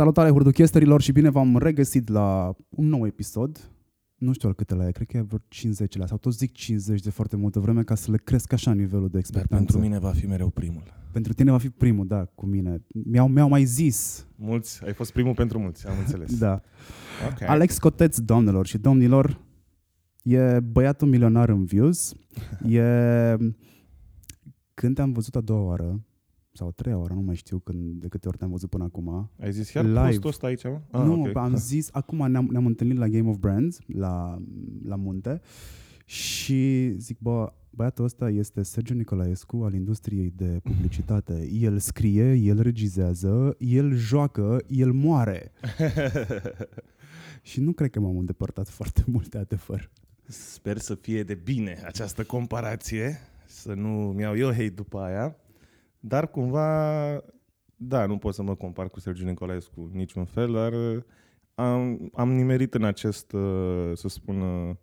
Salutare hurduchesterilor și bine v-am regăsit la un nou episod. Nu știu al câtele e, cred că e vreo 50 la sau tot zic 50 de foarte multă vreme ca să le cresc așa nivelul de Dar expectanță. pentru mine va fi mereu primul. pentru tine va fi primul, da, cu mine. Mi-au, mi-au mai zis. Mulți, ai fost primul pentru mulți, am înțeles. Da. Okay. Alex Coteț, doamnelor și domnilor, e băiatul milionar în views. E... Când te-am văzut a doua oară, sau a treia oară, nu mai știu când, de câte ori te-am văzut până acum, Ai zis chiar Live. postul ăsta aici, mă? Ah, nu, ok. am zis, acum ne-am, ne-am întâlnit la Game of Brands, la, la munte, și zic, bă, băiatul ăsta este Sergiu Nicolaescu al industriei de publicitate. El scrie, el regizează, el joacă, el moare. și nu cred că m-am îndepărtat foarte mult de adevăr. Sper să fie de bine această comparație, să nu mi-au eu hate după aia, dar cumva, da, nu pot să mă compar cu Sergiu Nicolaescu în niciun fel, dar uh, am, am nimerit în acest, uh, să spun, uh,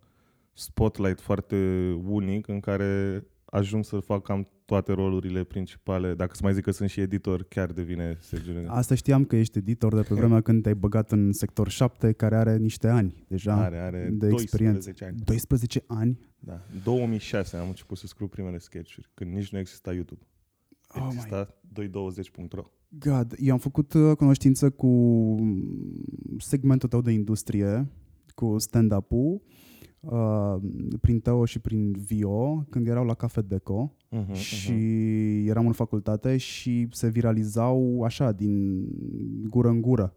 spotlight foarte unic în care ajung să fac cam toate rolurile principale. Dacă să mai zic că sunt și editor, chiar devine Sergiu Nicolaescu. Asta știam că ești editor de pe vremea când te-ai băgat în sector 7, care are niște ani deja Are, are de 12 experiență. ani. 12 ani? Da. 2006 am început să scriu primele sketch-uri, când nici nu exista YouTube. Oh my Exista 220.ro. God, eu am făcut uh, cunoștință cu mm, segmentul tău de industrie, cu stand-up-ul, uh, prin Teo și prin Vio, când erau la Cafe Deco Uh-huh, și eram în facultate și se viralizau așa, din gură în gură.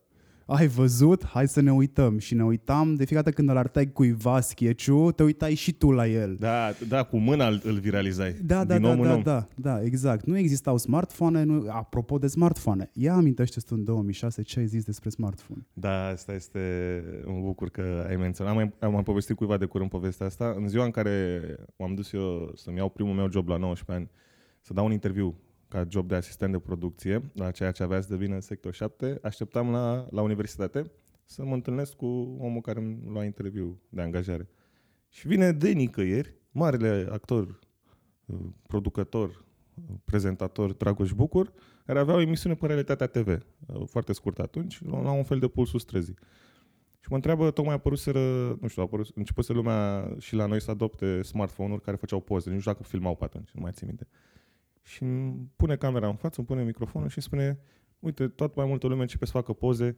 Ai văzut? Hai să ne uităm. Și ne uitam, de fiecare dată când îl arătai cuiva sketch te uitai și tu la el. Da, da, cu mâna îl, îl viralizai. Da, da, din da, om în da, om. da, da, exact. Nu existau smartphone, nu, apropo de smartphone. Ia amintește tu în 2006 ce ai zis despre smartphone. Da, asta este, mă bucur că ai menționat. Am mai, am mai povestit cuiva de curând povestea asta. În ziua în care m-am dus eu să-mi iau primul meu job la 19 ani, să dau un interviu ca job de asistent de producție, la ceea ce avea să devină în sector 7, așteptam la, la universitate să mă întâlnesc cu omul care îmi lua interviu de angajare. Și vine de nicăieri, marele actor, uh, producător, uh, prezentator Dragoș Bucur, care avea o emisiune pe Realitatea TV, uh, foarte scurt atunci, la un fel de pulsul străzii. Și mă întreabă, tocmai apăruseră, nu știu, a apărut, începuse lumea și la noi să adopte smartphone-uri care făceau poze, nu știu dacă filmau pe atunci, nu mai țin minte. Și îmi pune camera în față, îmi pune microfonul și îmi spune, uite, tot mai multă lume începe să facă poze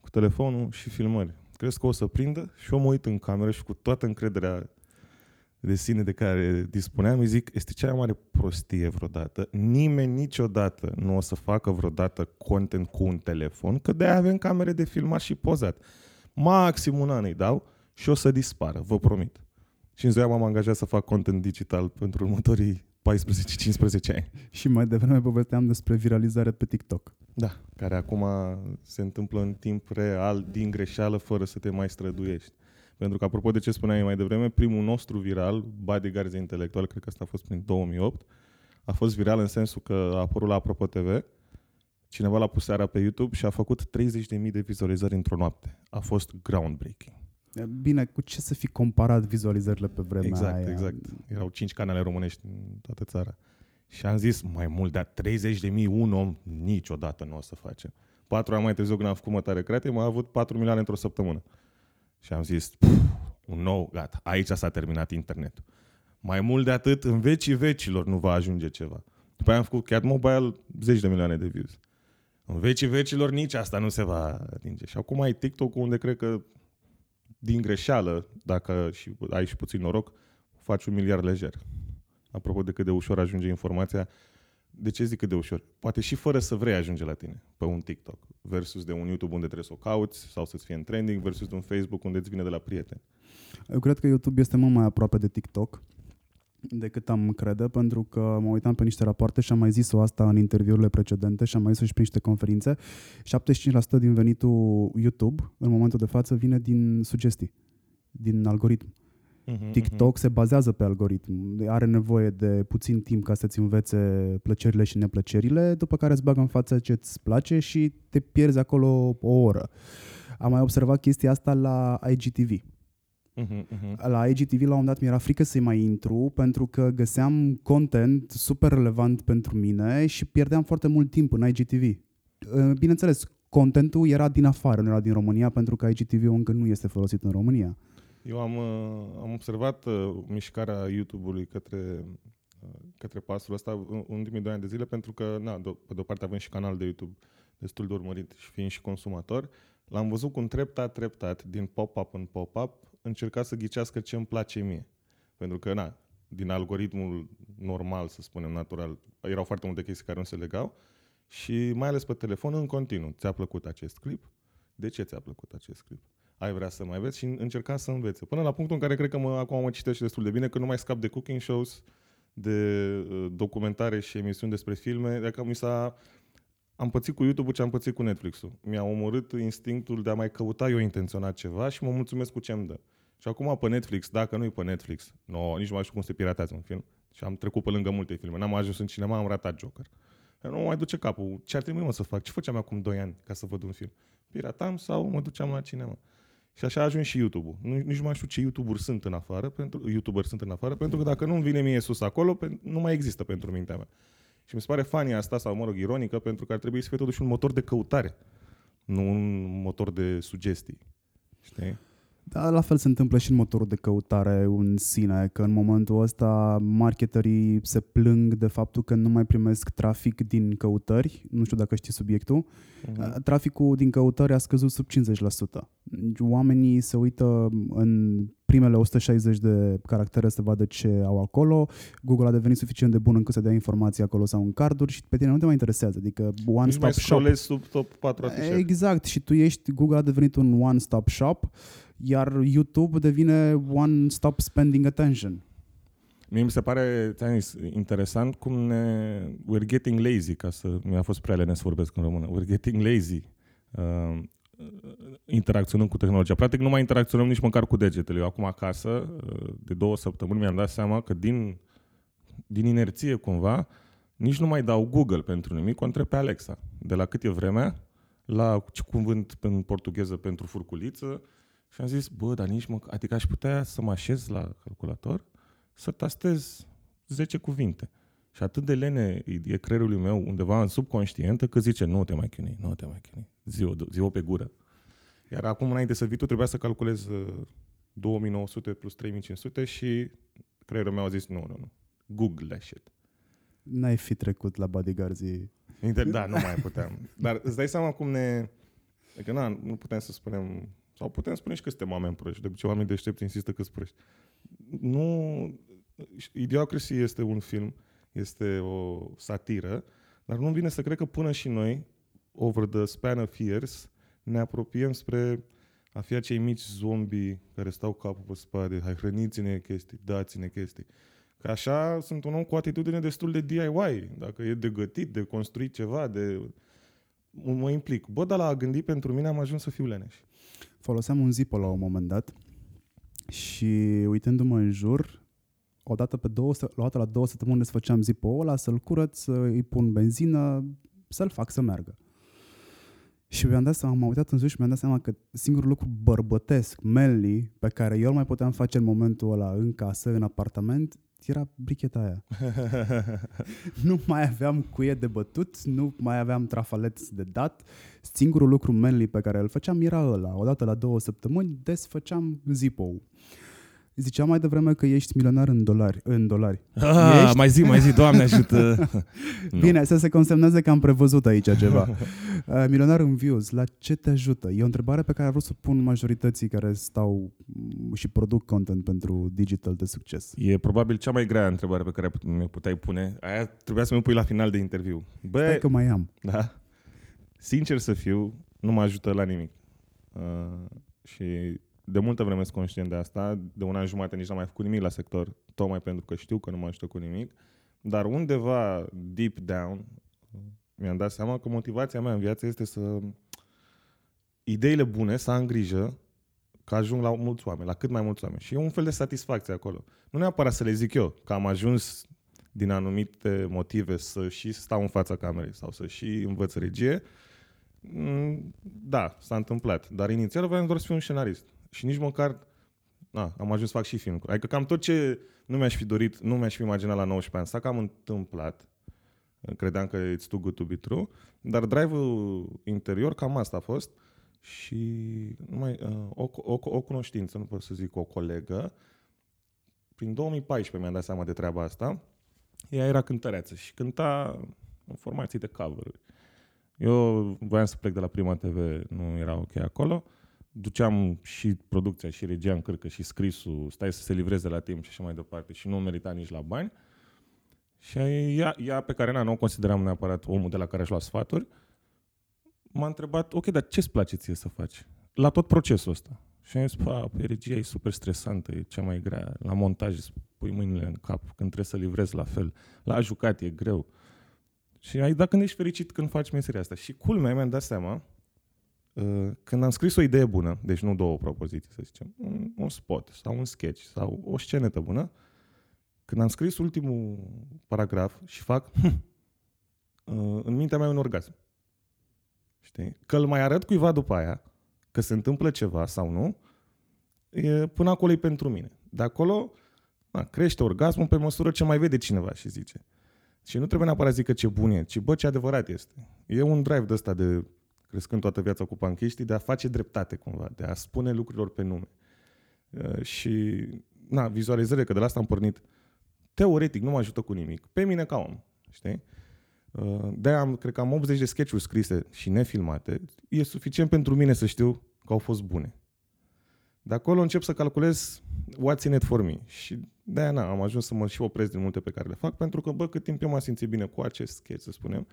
cu telefonul și filmări. Crezi că o să prindă? Și eu mă uit în cameră și cu toată încrederea de sine de care dispuneam, îi zic, este cea mai mare prostie vreodată. Nimeni niciodată nu o să facă vreodată content cu un telefon, că de avem camere de filmat și pozat. Maxim un an îi dau și o să dispară, vă promit. Și în ziua m-am angajat să fac content digital pentru următorii 14-15 ani. Și mai devreme povesteam despre viralizare pe TikTok. Da, care acum se întâmplă în timp real, din greșeală, fără să te mai străduiești. Pentru că, apropo de ce spuneai mai devreme, primul nostru viral, Bodyguards intelectual, cred că asta a fost prin 2008, a fost viral în sensul că a apărut la Apropo TV, cineva l-a pus seara pe YouTube și a făcut 30.000 de vizualizări într-o noapte. A fost groundbreaking. Bine, cu ce să fi comparat vizualizările pe vremea Exact, aia? exact. Erau 5 canale românești în toată țara. Și am zis, mai mult de 30 de mii, un om niciodată nu o să face. Patru ani mai târziu, când am făcut mătare creativă, am avut 4 milioane într-o săptămână. Și am zis, "Puf, un nou, gata, aici s-a terminat internetul. Mai mult de atât, în vecii vecilor nu va ajunge ceva. După aia am făcut Cat Mobile, zeci de milioane de views. În vecii vecilor nici asta nu se va atinge. Și acum ai TikTok unde cred că din greșeală, dacă și ai și puțin noroc, faci un miliard lejer. Apropo de cât de ușor ajunge informația, de ce zic cât de ușor? Poate și fără să vrei ajunge la tine pe un TikTok versus de un YouTube unde trebuie să o cauți sau să-ți fie în trending versus de un Facebook unde îți vine de la prieteni. Eu cred că YouTube este mult mai aproape de TikTok decât am crede, pentru că mă uitam pe niște rapoarte și am mai zis-o asta în interviurile precedente și am mai zis-o și pe niște conferințe. 75% din venitul YouTube, în momentul de față, vine din sugestii. din algoritm. Mhm, TikTok se bazează pe algoritm. Are nevoie de puțin timp ca să-ți învețe plăcerile și neplăcerile, după care îți bagă în față ce îți place și te pierzi acolo o oră. Am mai observat chestia asta la IGTV. Mhm, mhm. La IGTV la un moment dat mi-era frică să-i mai intru pentru că găseam content super relevant pentru mine și pierdeam foarte mult timp în IGTV. Uh, Bineînțeles, contentul era din afară, nu era din România pentru că IGTV încă nu este folosit în România. Eu am, uh, am observat uh, mișcarea YouTube-ului către, uh, către pasul ăsta în în ultimii doi ani de zile pentru că, na, de, pe de o parte avem și canal de YouTube destul de urmărit și fiind și consumator, l-am văzut cum treptat, treptat, din pop-up în pop-up, încerca să ghicească ce îmi place mie. Pentru că, na, din algoritmul normal, să spunem, natural, erau foarte multe chestii care nu se legau și mai ales pe telefon în continuu. Ți-a plăcut acest clip? De ce ți-a plăcut acest clip? ai vrea să mai vezi și încerca să învețe. Până la punctul în care cred că mă, acum mă citește destul de bine, că nu mai scap de cooking shows, de uh, documentare și emisiuni despre filme. Dacă mi s-a... Am pățit cu YouTube ce am pățit cu Netflix-ul. Mi-a omorât instinctul de a mai căuta eu intenționat ceva și mă mulțumesc cu ce îmi dă. Și acum pe Netflix, dacă nu e pe Netflix, no, nici nu mai știu cum se piratează un film. Și am trecut pe lângă multe filme. N-am ajuns în cinema, am ratat Joker. Nu mă mai duce capul. Ce ar trebui mă să fac? Ce făceam acum 2 ani ca să văd un film? Piratam sau mă duceam la cinema? Și așa a ajuns și YouTube-ul. Nu, nici nu mai știu ce YouTuber sunt în afară, pentru, YouTuber sunt în afară, pentru că dacă nu-mi vine mie sus acolo, pe, nu mai există pentru mintea mea. Și mi se pare funny asta, sau mă rog, ironică, pentru că ar trebui să fie totuși un motor de căutare, nu un motor de sugestii. Știi? Da, la fel se întâmplă și în motorul de căutare în sine, că în momentul ăsta marketerii se plâng de faptul că nu mai primesc trafic din căutări, nu știu dacă știi subiectul, Uh-huh. traficul din căutări a scăzut sub 50%. Oamenii se uită în primele 160 de caractere să vadă ce au acolo, Google a devenit suficient de bun încât să dea informații acolo sau în carduri și pe tine nu te mai interesează, adică one Nici mai stop shop. scrollezi sub top 4 afișe. Exact, și tu ești, Google a devenit un one-stop shop, iar YouTube devine one-stop spending attention. Mie mi se pare ți-am zis, interesant cum ne... We're getting lazy, ca să... Mi-a fost prea leneș să vorbesc în română. We're getting lazy. Uh, interacționând cu tehnologia. Practic nu mai interacționăm nici măcar cu degetele. Eu acum acasă, uh, de două săptămâni, mi-am dat seama că din, din inerție cumva, nici nu mai dau Google pentru nimic, o întreb pe Alexa. De la cât e vremea, la ce cuvânt în portugheză pentru furculiță, și am zis, bă, dar nici mă... Adică aș putea să mă așez la calculator să tastez 10 cuvinte. Și atât de lene e creierul meu undeva în subconștientă că zice nu te mai chinui, nu te mai chinui, zi-o, zi-o pe gură. Iar acum înainte să vii tu trebuia să calculez uh, 2900 plus 3500 și creierul meu a zis nu, nu, nu, Google that shit. N-ai fi trecut la bodyguards Inter- da, nu mai puteam. Dar îți dai seama cum ne... Adică na, nu putem să spunem... Sau putem spune și că suntem oameni proști. De obicei oamenii deștepți insistă că sunt proști. Nu... Idiocracy este un film, este o satiră, dar nu vine să cred că până și noi, over the span of years, ne apropiem spre a fi acei mici zombi care stau capul pe spate, hai hrăniți-ne chestii, dați-ne chestii. Că așa sunt un om cu atitudine destul de DIY. Dacă e de gătit, de construit ceva, de... Mă implic. Bă, dar la a gândi pentru mine am ajuns să fiu leneș. Foloseam un Zippo la un moment dat și uitându-mă în jur, o dată, pe două, o dată la două săptămâni desfăceam Zippo-ul ăla, să-l curăț, să îi pun benzină, să-l fac să meargă. Și mi-am dat seama, m-am uitat în sus și mi-am dat seama că singurul lucru bărbătesc, manly, pe care eu îl mai puteam face în momentul ăla în casă, în apartament, era bricheta aia. nu mai aveam cuie de bătut, nu mai aveam trafaleți de dat. Singurul lucru manly pe care îl făceam era ăla. Odată la două săptămâni desfăceam Zippo-ul. Ziceam mai devreme că ești milionar în dolari. În dolari. Ah, Ești? Mai zi, mai zi, Doamne ajută! Nu. Bine, să se consemneze că am prevăzut aici ceva. Uh, milionar în views, la ce te ajută? E o întrebare pe care vreau să o pun majorității care stau mm, și produc content pentru digital de succes. E probabil cea mai grea întrebare pe care mi-o puteai pune. Aia trebuia să mi pui la final de interviu. Bă, Stai că mai am. da, sincer să fiu, nu mă ajută la nimic. Uh, și de multă vreme sunt conștient de asta. De un an jumate nici n-am mai făcut nimic la sector, tocmai pentru că știu că nu mă ajută cu nimic. Dar undeva deep down mi-am dat seama că motivația mea în viață este să ideile bune, să am grijă că ajung la mulți oameni, la cât mai mulți oameni. Și e un fel de satisfacție acolo. Nu neapărat să le zic eu că am ajuns din anumite motive să și stau în fața camerei sau să și învăț regie, mm, da, s-a întâmplat. Dar inițial vreau doar să fiu un scenarist. Și nici măcar na, am ajuns să fac și film. Adică cam tot ce nu mi-aș fi dorit, nu mi-aș fi imaginat la 19 ani, s-a cam întâmplat. Credeam că it's too good to be true. Dar drive-ul interior, cam asta a fost. Și numai, uh, o, o, o cunoștință, nu pot să zic o colegă, prin 2014 mi-am dat seama de treaba asta. Ea era cântăreață și cânta în formații de cover Eu voiam să plec de la Prima TV, nu era ok acolo. Duceam și producția, și regia în cârcă, și scrisul, stai să se livreze la timp și așa mai departe, și nu merita nici la bani. Și ea, ea pe care na, nu o consideram neapărat omul de la care aș lua sfaturi, m-a întrebat, ok, dar ce-ți place ție să faci? La tot procesul ăsta. Și am zis, pa, pe regia e super stresantă, e cea mai grea. La montaj îți pui mâinile în cap, când trebuie să livrezi la fel. La jucat e greu. Și ai dat când ești fericit când faci meseria asta. Și culmea, mi-am dat seama, uh, când am scris o idee bună, deci nu două propoziții, să zicem, un, un spot sau un sketch sau o scenetă bună, când am scris ultimul paragraf și fac, hm, uh, în mintea mea un orgasm. Știi? Că îl mai arăt cuiva după aia, că se întâmplă ceva sau nu, e, până acolo e pentru mine. De acolo na, crește orgasmul pe măsură ce mai vede cineva și zice. Și nu trebuie neapărat să zică ce bun e, ci bă, ce adevărat este. E un drive de ăsta de, crescând toată viața cu panchiștii, de a face dreptate cumva, de a spune lucrurilor pe nume. Uh, și, na, vizualizările, că de la asta am pornit, teoretic nu mă ajută cu nimic. Pe mine ca om, știi? Uh, de am, cred că am 80 de sketch-uri scrise și nefilmate. E suficient pentru mine să știu că au fost bune. De acolo încep să calculez what's in it for me. Și de-aia na, am ajuns să mă și opresc din multe pe care le fac, pentru că, bă, cât timp eu m-am simțit bine cu acest sketch, să spunem,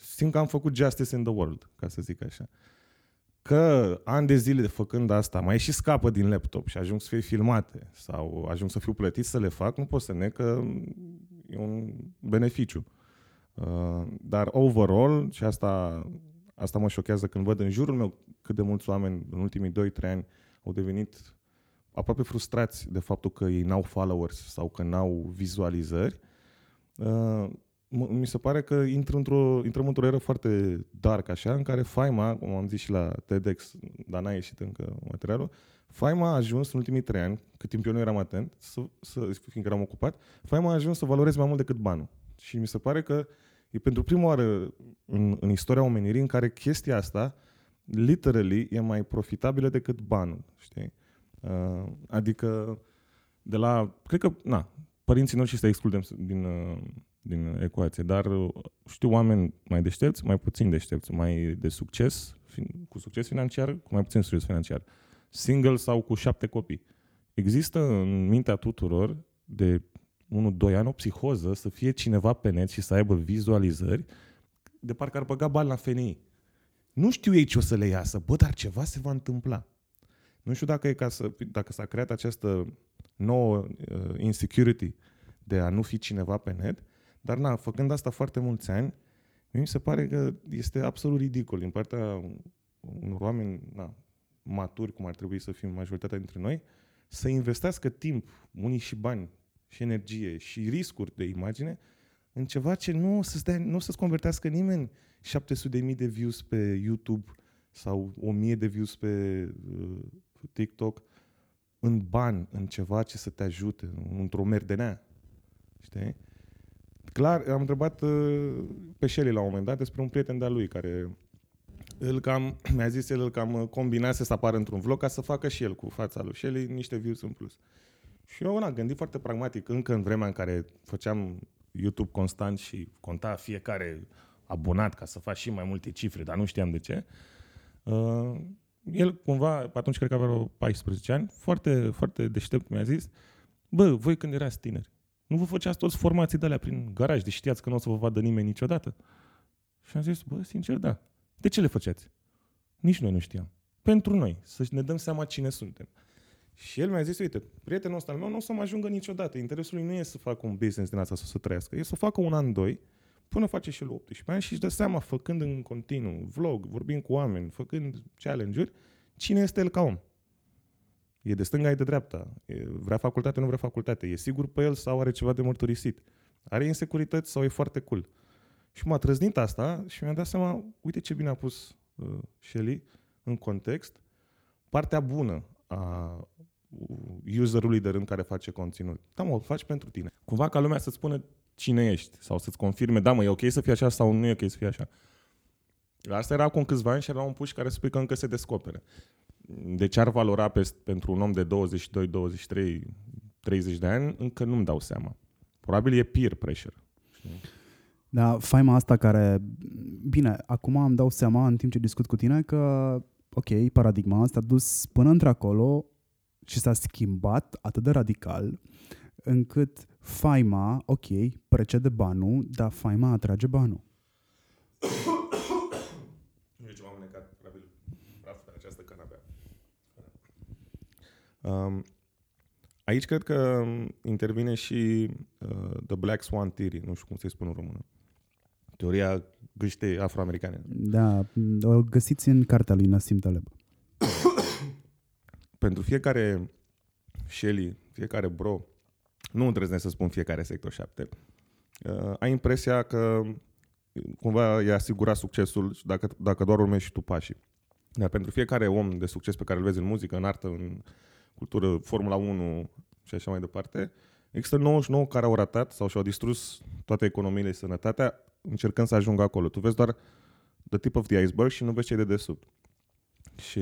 simt că am făcut justice in the world, ca să zic așa. Că ani de zile făcând asta, mai și scapă din laptop și ajung să fie filmate sau ajung să fiu plătit să le fac, nu pot să ne că e un beneficiu. Uh, dar overall, și asta, asta mă șochează când văd în jurul meu cât de mulți oameni în ultimii 2-3 ani au devenit aproape frustrați de faptul că ei n-au followers sau că n-au vizualizări, uh, mi se pare că intră într-o, intrăm într-o eră foarte dark, așa, în care faima, cum am zis și la TEDx, dar n-a ieșit încă materialul, faima a ajuns în ultimii trei ani, cât timp eu nu eram atent, să, să, fiindcă eram ocupat, faima a ajuns să valoreze mai mult decât banul. Și mi se pare că e pentru prima oară în, în istoria omenirii în care chestia asta, literally, e mai profitabilă decât banul, știi? Uh, adică de la, cred că, na, părinții noștri să excludem din, uh, din ecuație, dar uh, știu oameni mai deștepți, mai puțin deștepți, mai de succes, cu succes financiar, cu mai puțin succes financiar, single sau cu șapte copii. Există în mintea tuturor de 1-2 ani o psihoză să fie cineva pe net și să aibă vizualizări de parcă ar băga bani la FNI. Nu știu ei ce o să le iasă, bă, dar ceva se va întâmpla. Nu știu dacă, e ca să, dacă s-a creat această nouă uh, insecurity de a nu fi cineva pe net, dar na, făcând asta foarte mulți ani, mi se pare că este absolut ridicol din partea unor oameni na, maturi, cum ar trebui să fim majoritatea dintre noi, să investească timp, unii și bani, și energie și riscuri de imagine în ceva ce nu o să-ți, dea, nu o să-ți convertească nimeni 700.000 de views pe YouTube sau 1000 de views pe uh, TikTok în bani, în ceva ce să te ajute, într-o merdenea. Știi? Clar, am întrebat uh, pe Shelly la un moment dat despre un prieten de-a lui care îl cam, mi-a zis el, îl cam combinase să apară într-un vlog ca să facă și el cu fața lui Shelly niște views în plus. Și eu am gândit foarte pragmatic, încă în vremea în care făceam YouTube constant și conta fiecare abonat ca să faci și mai multe cifre, dar nu știam de ce. Uh, el cumva, atunci cred că avea 14 ani, foarte, foarte deștept mi-a zis, bă, voi când erați tineri, nu vă făceați toți formații de alea prin garaj, de știați că nu o să vă vadă nimeni niciodată? Și am zis, bă, sincer, da. De ce le făceați? Nici noi nu știam. Pentru noi, să ne dăm seama cine suntem. Și el mi-a zis, uite, prietenul ăsta al meu nu o să mă ajungă niciodată. Interesul lui nu e să facă un business din asta, să, să trăiască. E să facă un an, doi, până face și el 18 ani și își dă seama, făcând în continuu vlog, vorbind cu oameni, făcând challenge-uri, cine este el ca om. E de stânga, e de dreapta. E, vrea facultate, nu vrea facultate. E sigur pe el sau are ceva de mărturisit. Are insecurități sau e foarte cool. Și m-a trăznit asta și mi-am dat seama, uite ce bine a pus uh, Shelly în context, partea bună a userului de rând care face conținut. Da, mă, o faci pentru tine. Cumva ca lumea să-ți spună cine ești sau să-ți confirme, da, mă, e ok să fie așa sau nu e ok să fie așa. Asta era acum câțiva ani și era un puș care spui că încă se descopere. De ce ar valora pe, pentru un om de 22, 23, 30 de ani, încă nu-mi dau seama. Probabil e peer pressure. Da, faima asta care... Bine, acum îmi dau seama în timp ce discut cu tine că, ok, paradigma asta a dus până într-acolo și s-a schimbat atât de radical încât faima, ok, precede banul, dar faima atrage banul. Nu e ceva mânecat, probabil, praf pe această canapea. Um, aici cred că intervine și uh, The Black Swan Theory, nu știu cum să-i spun în română. Teoria gâște afroamericane. Da, o găsiți în cartea lui Nassim Taleb. Pentru fiecare Shelly, fiecare bro, nu îndrăznesc să spun fiecare sector 7, uh, ai impresia că cumva e asigurat succesul dacă, dacă doar urmezi și tu pașii. Dar pentru fiecare om de succes pe care îl vezi în muzică, în artă, în cultură, Formula 1 și așa mai departe, există 99 care au ratat sau și-au distrus toate economiile și sănătatea încercând să ajungă acolo. Tu vezi doar the tip of the iceberg și nu vezi ce de desubt. Și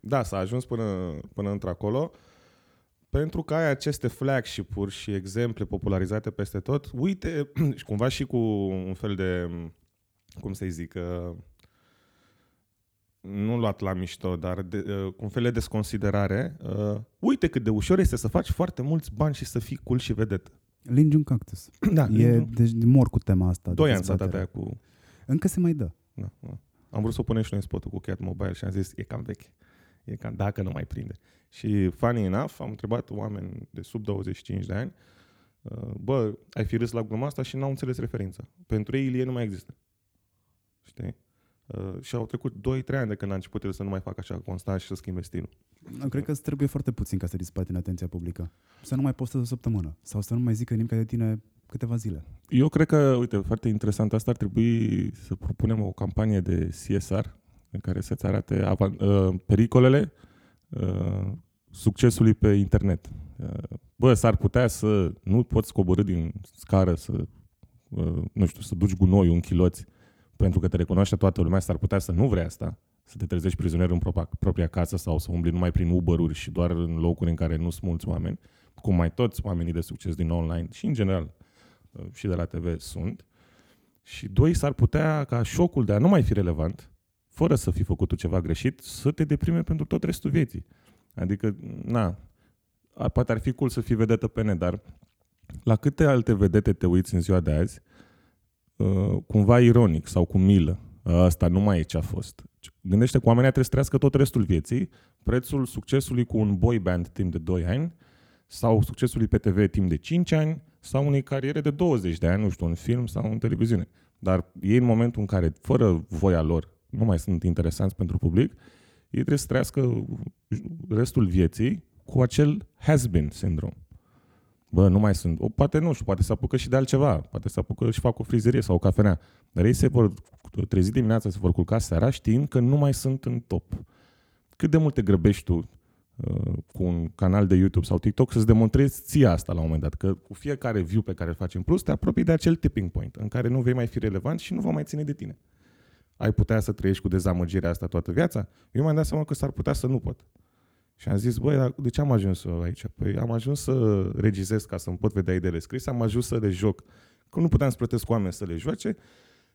da, s-a ajuns până, până într-acolo pentru că ai aceste flagship-uri și exemple popularizate peste tot, uite, și cumva și cu un fel de, cum să-i zic, uh, nu luat la mișto, dar de, uh, cu un fel de desconsiderare, uh, uite cât de ușor este să faci foarte mulți bani și să fii cool și vedet. Lingi un cactus. Da, E, deci mor cu tema asta. Doi de ani s-a dat dezbatere. aia cu... Încă se mai dă. Da, da. Am vrut să o punem și noi în spotul cu Cat Mobile și am zis, e cam veche. E cam, dacă nu mai prinde. Și funny enough, am întrebat oameni de sub 25 de ani, uh, bă, ai fi râs la gluma asta și n-au înțeles referința. Pentru ei Ilie nu mai există. Știi? Uh, și au trecut 2-3 ani de când a început el să nu mai facă așa constant și să schimbe stilul. Eu Cred că îți trebuie foarte puțin ca să dispari din atenția publică. Să nu mai postezi o săptămână. Sau să nu mai zică nimic de tine câteva zile. Eu cred că, uite, foarte interesant asta, ar trebui să propunem o campanie de CSR în care să-ți arate avan- uh, pericolele uh, succesului pe internet. Uh, bă, s-ar putea să nu poți coborâ din scară să, uh, nu știu, să duci gunoiul în chiloți pentru că te recunoaște toată lumea, s-ar putea să nu vrei asta, să te trezești prizonier în propria, propria casă sau să umbli numai prin Uber-uri și doar în locuri în care nu sunt mulți oameni, cum mai toți oamenii de succes din online și în general uh, și de la TV sunt. Și doi, s-ar putea ca șocul de a nu mai fi relevant, fără să fi făcut tu ceva greșit, să te deprime pentru tot restul vieții. Adică, na, a- poate ar fi cool să fii vedetă pe net, dar la câte alte vedete te uiți în ziua de azi, uh, cumva ironic sau cu milă, asta nu mai e ce a fost. Gândește că oamenii trebuie să trăiască tot restul vieții, prețul succesului cu un boy band timp de 2 ani, sau succesului pe TV timp de 5 ani, sau unei cariere de 20 de ani, nu știu, în film sau în televiziune. Dar ei în momentul în care, fără voia lor, nu mai sunt interesanți pentru public, ei trebuie să trăiască restul vieții cu acel has-been syndrome. Bă, nu mai sunt. O, poate nu știu, poate se apucă și de altceva. Poate se apucă și fac o frizerie sau o cafenea. Dar ei se vor trezi dimineața, se vor culca seara știind că nu mai sunt în top. Cât de mult te grăbești tu uh, cu un canal de YouTube sau TikTok să-ți demonstrezi ție asta la un moment dat, că cu fiecare view pe care îl faci în plus te apropii de acel tipping point în care nu vei mai fi relevant și nu va mai ține de tine. Ai putea să trăiești cu dezamăgirea asta toată viața? Eu mi-am dat seama că s-ar putea să nu pot. Și am zis, băi, dar de ce am ajuns eu aici? Păi am ajuns să regizez ca să-mi pot vedea ideile scrise, am ajuns să le joc. Că nu puteam să plătesc oameni să le joace.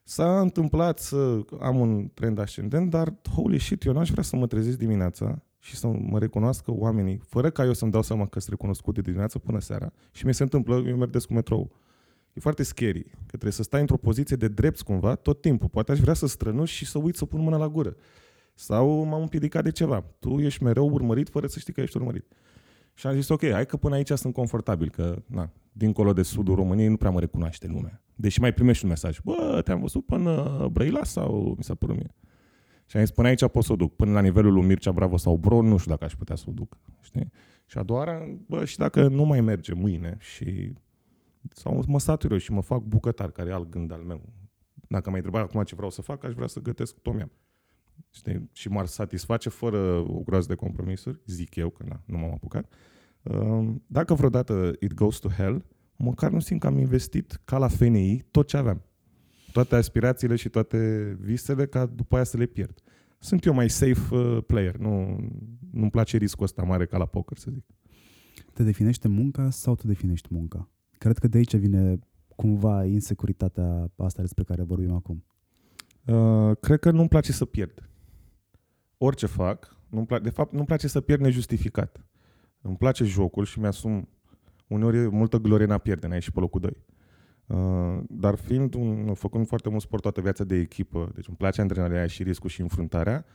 S-a întâmplat să am un trend ascendent, dar holy shit, eu n-aș vrea să mă trezesc dimineața și să mă recunoască oamenii, fără ca eu să-mi dau seama că sunt recunoscut de dimineață până seara. Și mi se întâmplă, eu merg des cu metrou. E foarte scary, că trebuie să stai într-o poziție de drept cumva tot timpul. Poate aș vrea să strănuși și să uit să pun mâna la gură. Sau m-am împiedicat de ceva. Tu ești mereu urmărit fără să știi că ești urmărit. Și am zis, ok, hai că până aici sunt confortabil, că na, dincolo de sudul României nu prea mă recunoaște lumea. Deși mai primești un mesaj, bă, te-am văzut până Brăila sau mi s-a părut mie. Și îmi spune aici pot să o duc. Până la nivelul lui Mircea Bravo sau Bro, nu știu dacă aș putea să o duc. Știi? Și a doua oară, bă, și dacă nu mai merge mâine și sau mă satur eu și mă fac bucătar, care e alt gând al meu. Dacă m-ai întrebat acum ce vreau să fac, aș vrea să gătesc tom yum. Știi? Și m-ar satisface fără o groază de compromisuri, zic eu, că na, nu m-am apucat. Um, dacă vreodată it goes to hell, măcar nu simt că am investit ca la FNI tot ce aveam. Toate aspirațiile și toate visele ca după aia să le pierd. Sunt eu mai safe uh, player, nu, nu-mi place riscul ăsta mare ca la poker, să zic. Te definește munca sau te definești munca? Cred că de aici vine cumva insecuritatea asta despre care vorbim acum. Uh, cred că nu-mi place să pierd. Orice fac, nu pla- de fapt nu-mi place să pierd nejustificat. Îmi place jocul și mi-asum uneori e multă glorie în a pierde, n-ai și pe locul 2. Uh, dar fiind un, făcând foarte mult sport toată viața de echipă, deci îmi place antrenarea și riscul și înfruntarea,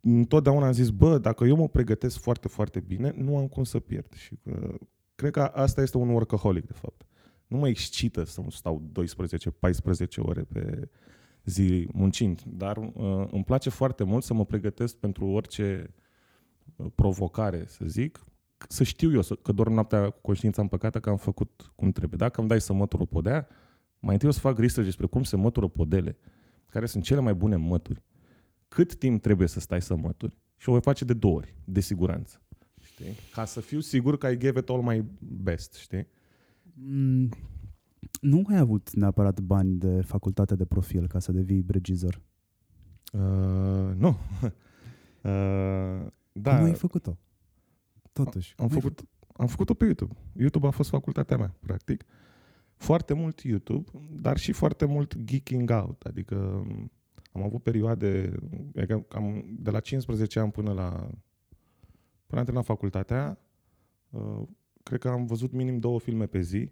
întotdeauna am zis, bă, dacă eu mă pregătesc foarte, foarte bine, nu am cum să pierd. Și uh, cred că asta este un workaholic, de fapt. Nu mă excită să stau 12-14 ore pe zi muncind, dar uh, îmi place foarte mult să mă pregătesc pentru orice uh, provocare, să zic, să știu eu să, că dorm noaptea cu conștiința împăcată că am făcut cum trebuie. Dacă îmi dai să mătur o podea, mai întâi o să fac research despre cum se mătură podele, care sunt cele mai bune mături. Cât timp trebuie să stai să mături? Și o voi face de două ori, de siguranță. Știi? Ca să fiu sigur că I gave it all my best, știi? Mm, nu ai avut neapărat bani de facultate de profil ca să devii regizor. Uh, nu. uh, da. Cum ai făcut-o? Totuși. Am, cum ai făcut, am făcut-o pe YouTube. YouTube a fost facultatea mea, practic. Foarte mult YouTube, dar și foarte mult geeking out. Adică am avut perioade, adică cam de la 15 ani până la până am terminat facultatea, uh, cred că am văzut minim două filme pe zi,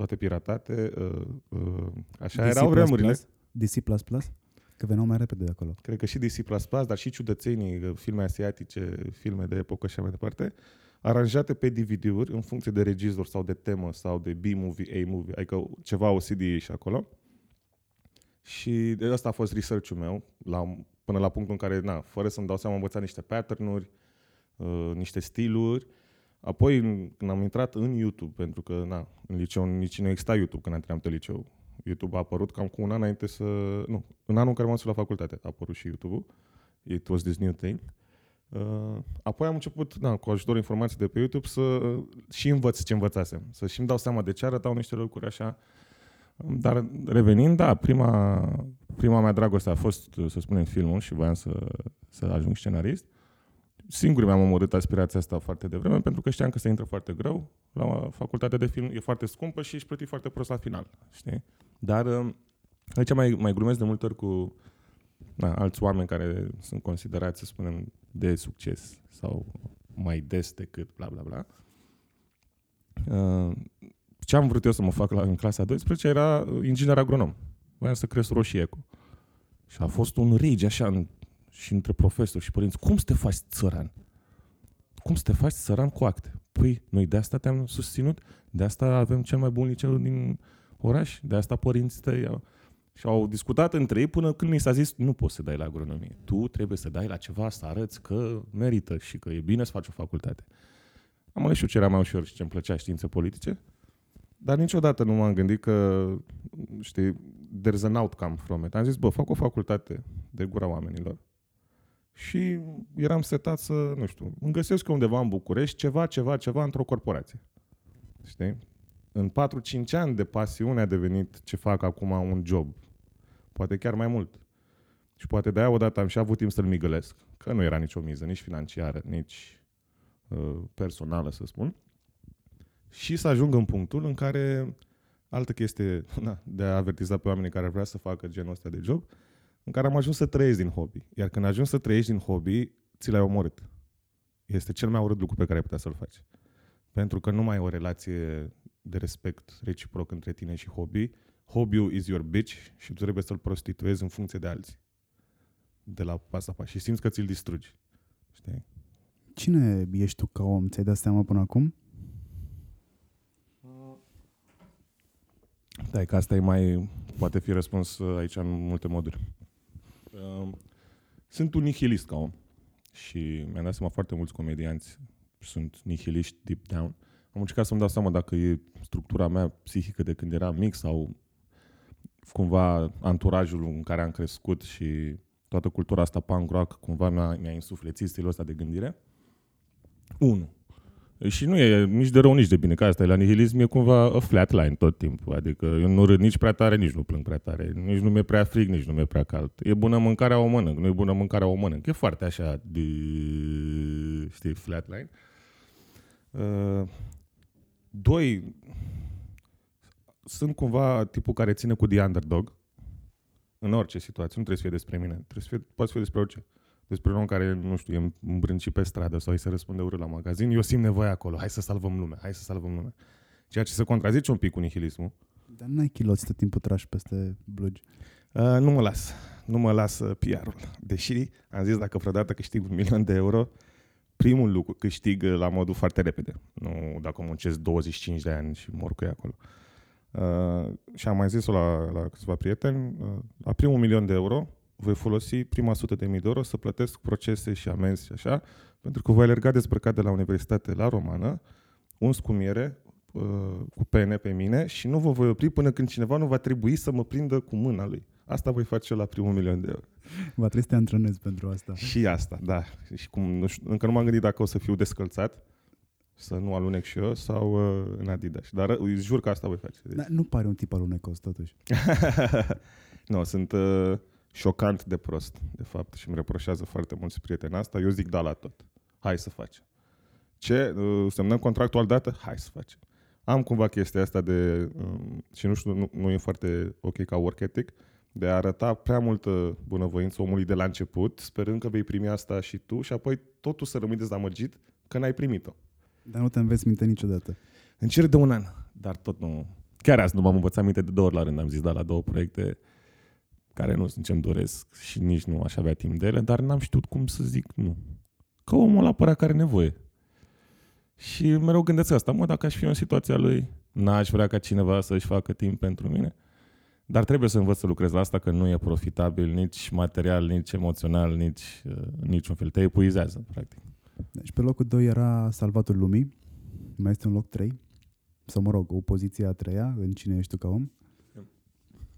toate piratate. Uh, uh, așa DC++? erau vremurile. DC++? Că veneau mai repede de acolo. Cred că și DC++, dar și ciudățenii, uh, filme asiatice, filme de epocă și așa mai departe, aranjate pe DVD-uri în funcție de regizor sau de temă sau de B-movie, A-movie, adică ceva OCD și acolo. Și de asta a fost research-ul meu, la, până la punctul în care, na, fără să-mi dau seama, am învățat niște pattern-uri, uh, niște stiluri. Apoi, când am intrat în YouTube, pentru că, na, în liceu nici nu exista YouTube când am terminat liceu. YouTube a apărut cam cu un an înainte să... Nu, în anul în care m-am dus la facultate a apărut și YouTube-ul. It was this new thing. Uh, apoi am început, na, cu ajutorul informației de pe YouTube, să uh, și învăț ce învățasem. Să și-mi dau seama de ce arătau niște lucruri așa. Dar revenind, da, prima, prima mea dragoste a fost, să spunem, filmul și voiam să, să ajung scenarist. Singur mi-am omorât aspirația asta foarte devreme, pentru că știam că se intră foarte greu. La facultatea de film e foarte scumpă și ești plătit foarte prost la final, știi? Dar uh, aici mai, mai glumesc de multe ori cu na, alți oameni care sunt considerați, să spunem, de succes sau mai des decât bla bla bla. Uh, ce am vrut eu să mă fac la, în clasa 12 era inginer agronom. Voiam să cresc roșiecu. Și a fost un rage așa în, și între profesori și părinți. Cum să te faci țăran? Cum să te faci țăran cu acte? Păi, noi de asta te-am susținut, de asta avem cel mai bun liceu din oraș, de asta părinții tăi au... Și au discutat între ei până când mi s-a zis nu poți să dai la agronomie. Tu trebuie să dai la ceva să arăți că merită și că e bine să faci o facultate. Am ales și eu ce era mai ușor și ce îmi plăcea științe politice. Dar niciodată nu m-am gândit că, știi, there's an outcome from it. Am zis, bă, fac o facultate de gura oamenilor. Și eram setat să, nu știu, îmi găsesc eu undeva în București ceva, ceva, ceva într-o corporație. Știi? În 4-5 ani de pasiune a devenit ce fac acum un job. Poate chiar mai mult. Și poate de-aia odată am și avut timp să-l migălesc, că nu era nicio miză, nici financiară, nici uh, personală, să spun și să ajung în punctul în care altă chestie na, de a avertiza pe oamenii care vrea să facă genul ăsta de job, în care am ajuns să trăiesc din hobby. Iar când ajungi să trăiești din hobby, ți l-ai omorât. Este cel mai urât lucru pe care ai putea să-l faci. Pentru că nu mai ai o relație de respect reciproc între tine și hobby. Hobby-ul is your bitch și tu trebuie să-l prostituezi în funcție de alții. De la pas la pas. Și simți că ți-l distrugi. Știi? Cine ești tu ca om? Ți-ai dat seama până acum? Da, că asta e mai, poate fi răspuns uh, aici în multe moduri. Uh, sunt un nihilist ca om. Și mi-am dat seama foarte mulți comedianți sunt nihiliști deep down. Am încercat să-mi dau seama dacă e structura mea psihică de când eram mic sau cumva anturajul în care am crescut și toată cultura asta punk rock cumva mi-a, mi-a insuflețit stilul ăsta de gândire. Unu. Și nu e nici de rău, nici de bine, că asta e la nihilism, e cumva a flat line tot timpul. Adică eu nu râd nici prea tare, nici nu plâng prea tare, nici nu mi-e prea frig, nici nu mi-e prea cald. E bună mâncarea, o mănânc, nu e bună mâncarea, o mănânc. E foarte așa, de, știi, flat line. Uh, doi, sunt cumva tipul care ține cu the underdog în orice situație. Nu trebuie să fie despre mine, trebuie să fie, poate să fie despre orice despre un om care, nu știu, e îmbrâncit pe stradă sau îi se răspunde urât la magazin, eu simt nevoie acolo, hai să salvăm lumea, hai să salvăm lumea. Ceea ce se contrazice un pic cu nihilismul. Dar n-ai chiloți tot timpul trași peste blugi. Uh, nu mă las. Nu mă las uh, PR-ul. Deși am zis dacă vreodată câștig un milion de euro, primul lucru câștig uh, la modul foarte repede. Nu dacă muncesc 25 de ani și mor cu ea acolo. Uh, și am mai zis-o la, la câțiva prieteni, uh, la primul milion de euro voi folosi prima sută de mii de euro să plătesc procese și amenzi și așa, pentru că voi alerga dezbrăcat de la universitate la romană, uns cu miere, uh, cu pene pe mine și nu vă voi opri până când cineva nu va trebui să mă prindă cu mâna lui. Asta voi face la primul milion de euro. Va trebui să te antrenezi pentru asta. Și asta, da. Și cum, nu știu, încă nu m-am gândit dacă o să fiu descălțat, să nu alunec și eu, sau uh, în Adidas. Dar îi jur că asta voi face. Deci. Da, nu pare un tip alunecos, totuși. nu, sunt... Uh, șocant de prost, de fapt, și îmi reproșează foarte mulți prieteni asta, eu zic da la tot. Hai să facem. Ce? Uh, semnăm contractul al dată? Hai să facem. Am cumva chestia asta de, um, și nu știu, nu, nu e foarte ok ca work ethic, de a arăta prea multă bunăvoință omului de la început, sperând că vei primi asta și tu și apoi totul să rămâi dezamăgit că n-ai primit-o. Dar nu te înveți minte niciodată. Încerc de un an, dar tot nu... Chiar azi nu m-am învățat minte de două ori la rând, am zis da la două proiecte care nu sunt ce-mi doresc și nici nu aș avea timp de ele, dar n-am știut cum să zic nu. Că omul ăla părea care are nevoie. Și mereu gândesc asta, mă, dacă aș fi în situația lui, n-aș vrea ca cineva să-și facă timp pentru mine. Dar trebuie să învăț să lucrez la asta, că nu e profitabil nici material, nici emoțional, nici uh, niciun fel. Te epuizează, practic. Deci pe locul 2 era Salvatul Lumii, mai este un loc 3, sau mă rog, o poziție a treia în cine ești tu ca om?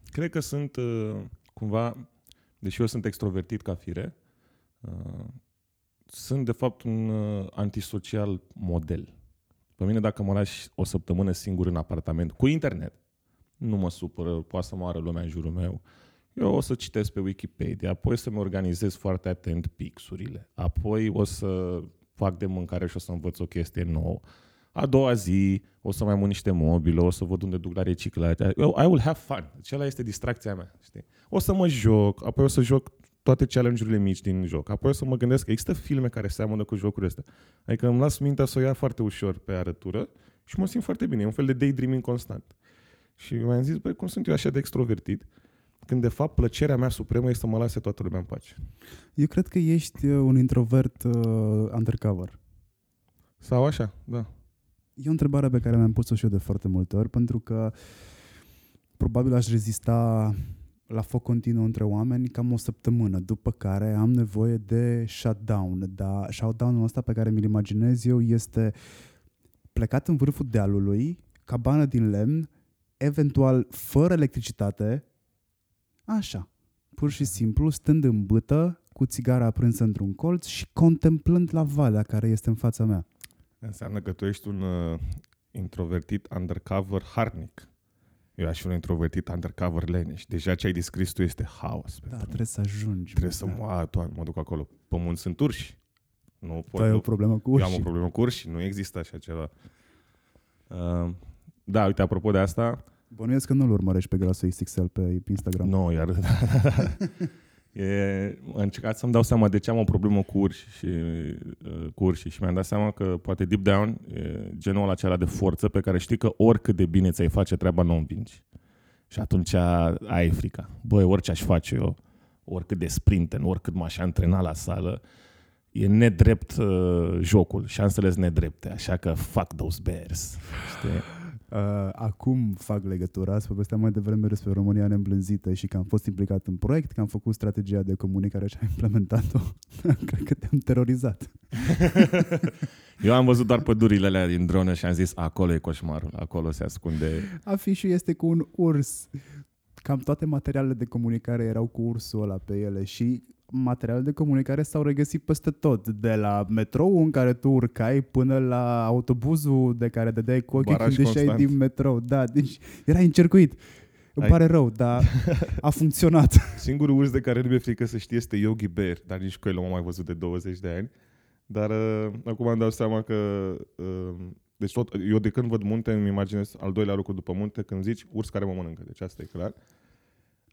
Cred că sunt uh, cumva, deși eu sunt extrovertit ca fire, uh, sunt de fapt un uh, antisocial model. Pe mine dacă mă lași o săptămână singur în apartament cu internet, nu mă supără, poate să moară lumea în jurul meu. Eu o să citesc pe Wikipedia, apoi să-mi organizez foarte atent pixurile, apoi o să fac de mâncare și o să învăț o chestie nouă. A doua zi o să mai am niște mobile, o să văd unde duc la reciclare. I will have fun. Deci ăla este distracția mea. Știi? O să mă joc, apoi o să joc toate challenge-urile mici din joc. Apoi o să mă gândesc că există filme care seamănă cu jocurile astea. Adică îmi las mintea să o ia foarte ușor pe arătură și mă simt foarte bine. E un fel de daydreaming constant. Și mi-am zis, băi, cum sunt eu așa de extrovertit? Când de fapt plăcerea mea supremă este să mă lase toată lumea în pace. Eu cred că ești uh, un introvert uh, undercover. Sau așa, da. E o întrebare pe care mi-am pus-o și eu de foarte multe ori, pentru că probabil aș rezista la foc continuu între oameni cam o săptămână, după care am nevoie de shutdown. Dar shutdown-ul ăsta pe care mi-l imaginez eu este plecat în vârful dealului, cabană din lemn, eventual fără electricitate, așa, pur și simplu, stând în bâtă, cu țigara aprinsă într-un colț și contemplând la valea care este în fața mea. Înseamnă că tu ești un uh, introvertit undercover harnic. Eu aș fi un introvertit undercover leneș. Deja ce ai descris tu este haos. Da, trebuie să ajungi. Trebuie să da. mă, tu, mă duc acolo. Pământ sunt urși. Nu pot, tu ai o problemă cu urși. Eu am o problemă cu urși. Nu există așa ceva. Uh, da, uite, apropo de asta... Bănuiesc că nu-l urmărești pe Grasul XXL pe Instagram. Nu, no, iar... E, am încercat să-mi dau seama de ce am o problemă cu urși și, uh, cu urși și mi-am dat seama că poate deep down e genul acela de forță pe care știi că oricât de bine ți-ai face treaba, nu o învingi. Și atunci ai frica. Băi, orice aș face eu, oricât de sprinten, oricât m-aș antrena la sală, e nedrept uh, jocul, șansele sunt nedrepte, așa că fuck those bears. Știi? Uh, acum fac legătura, să povesteam mai devreme despre România neîmblânzită și că am fost implicat în proiect, că am făcut strategia de comunicare și am implementat-o. Cred că te-am terorizat. Eu am văzut doar pădurile alea din dronă și am zis, acolo e coșmarul, acolo se ascunde. Afișul este cu un urs. Cam toate materialele de comunicare erau cu ursul ăla pe ele și materiale de comunicare s-au regăsit peste tot, de la metrou în care tu urcai până la autobuzul de care dădeai cu ochii Baraj când ieșeai constant. din metrou. Da, deci era încercuit. Îmi Ai- pare rău, dar a funcționat. Singurul urs de care nu mi-e frică să știe este Yogi Bear, dar nici cu el nu am mai văzut de 20 de ani. Dar uh, acum îmi dau seama că... Uh, deci tot, eu de când văd munte îmi imaginez al doilea lucru după munte când zici urs care mă mănâncă. Deci asta e clar.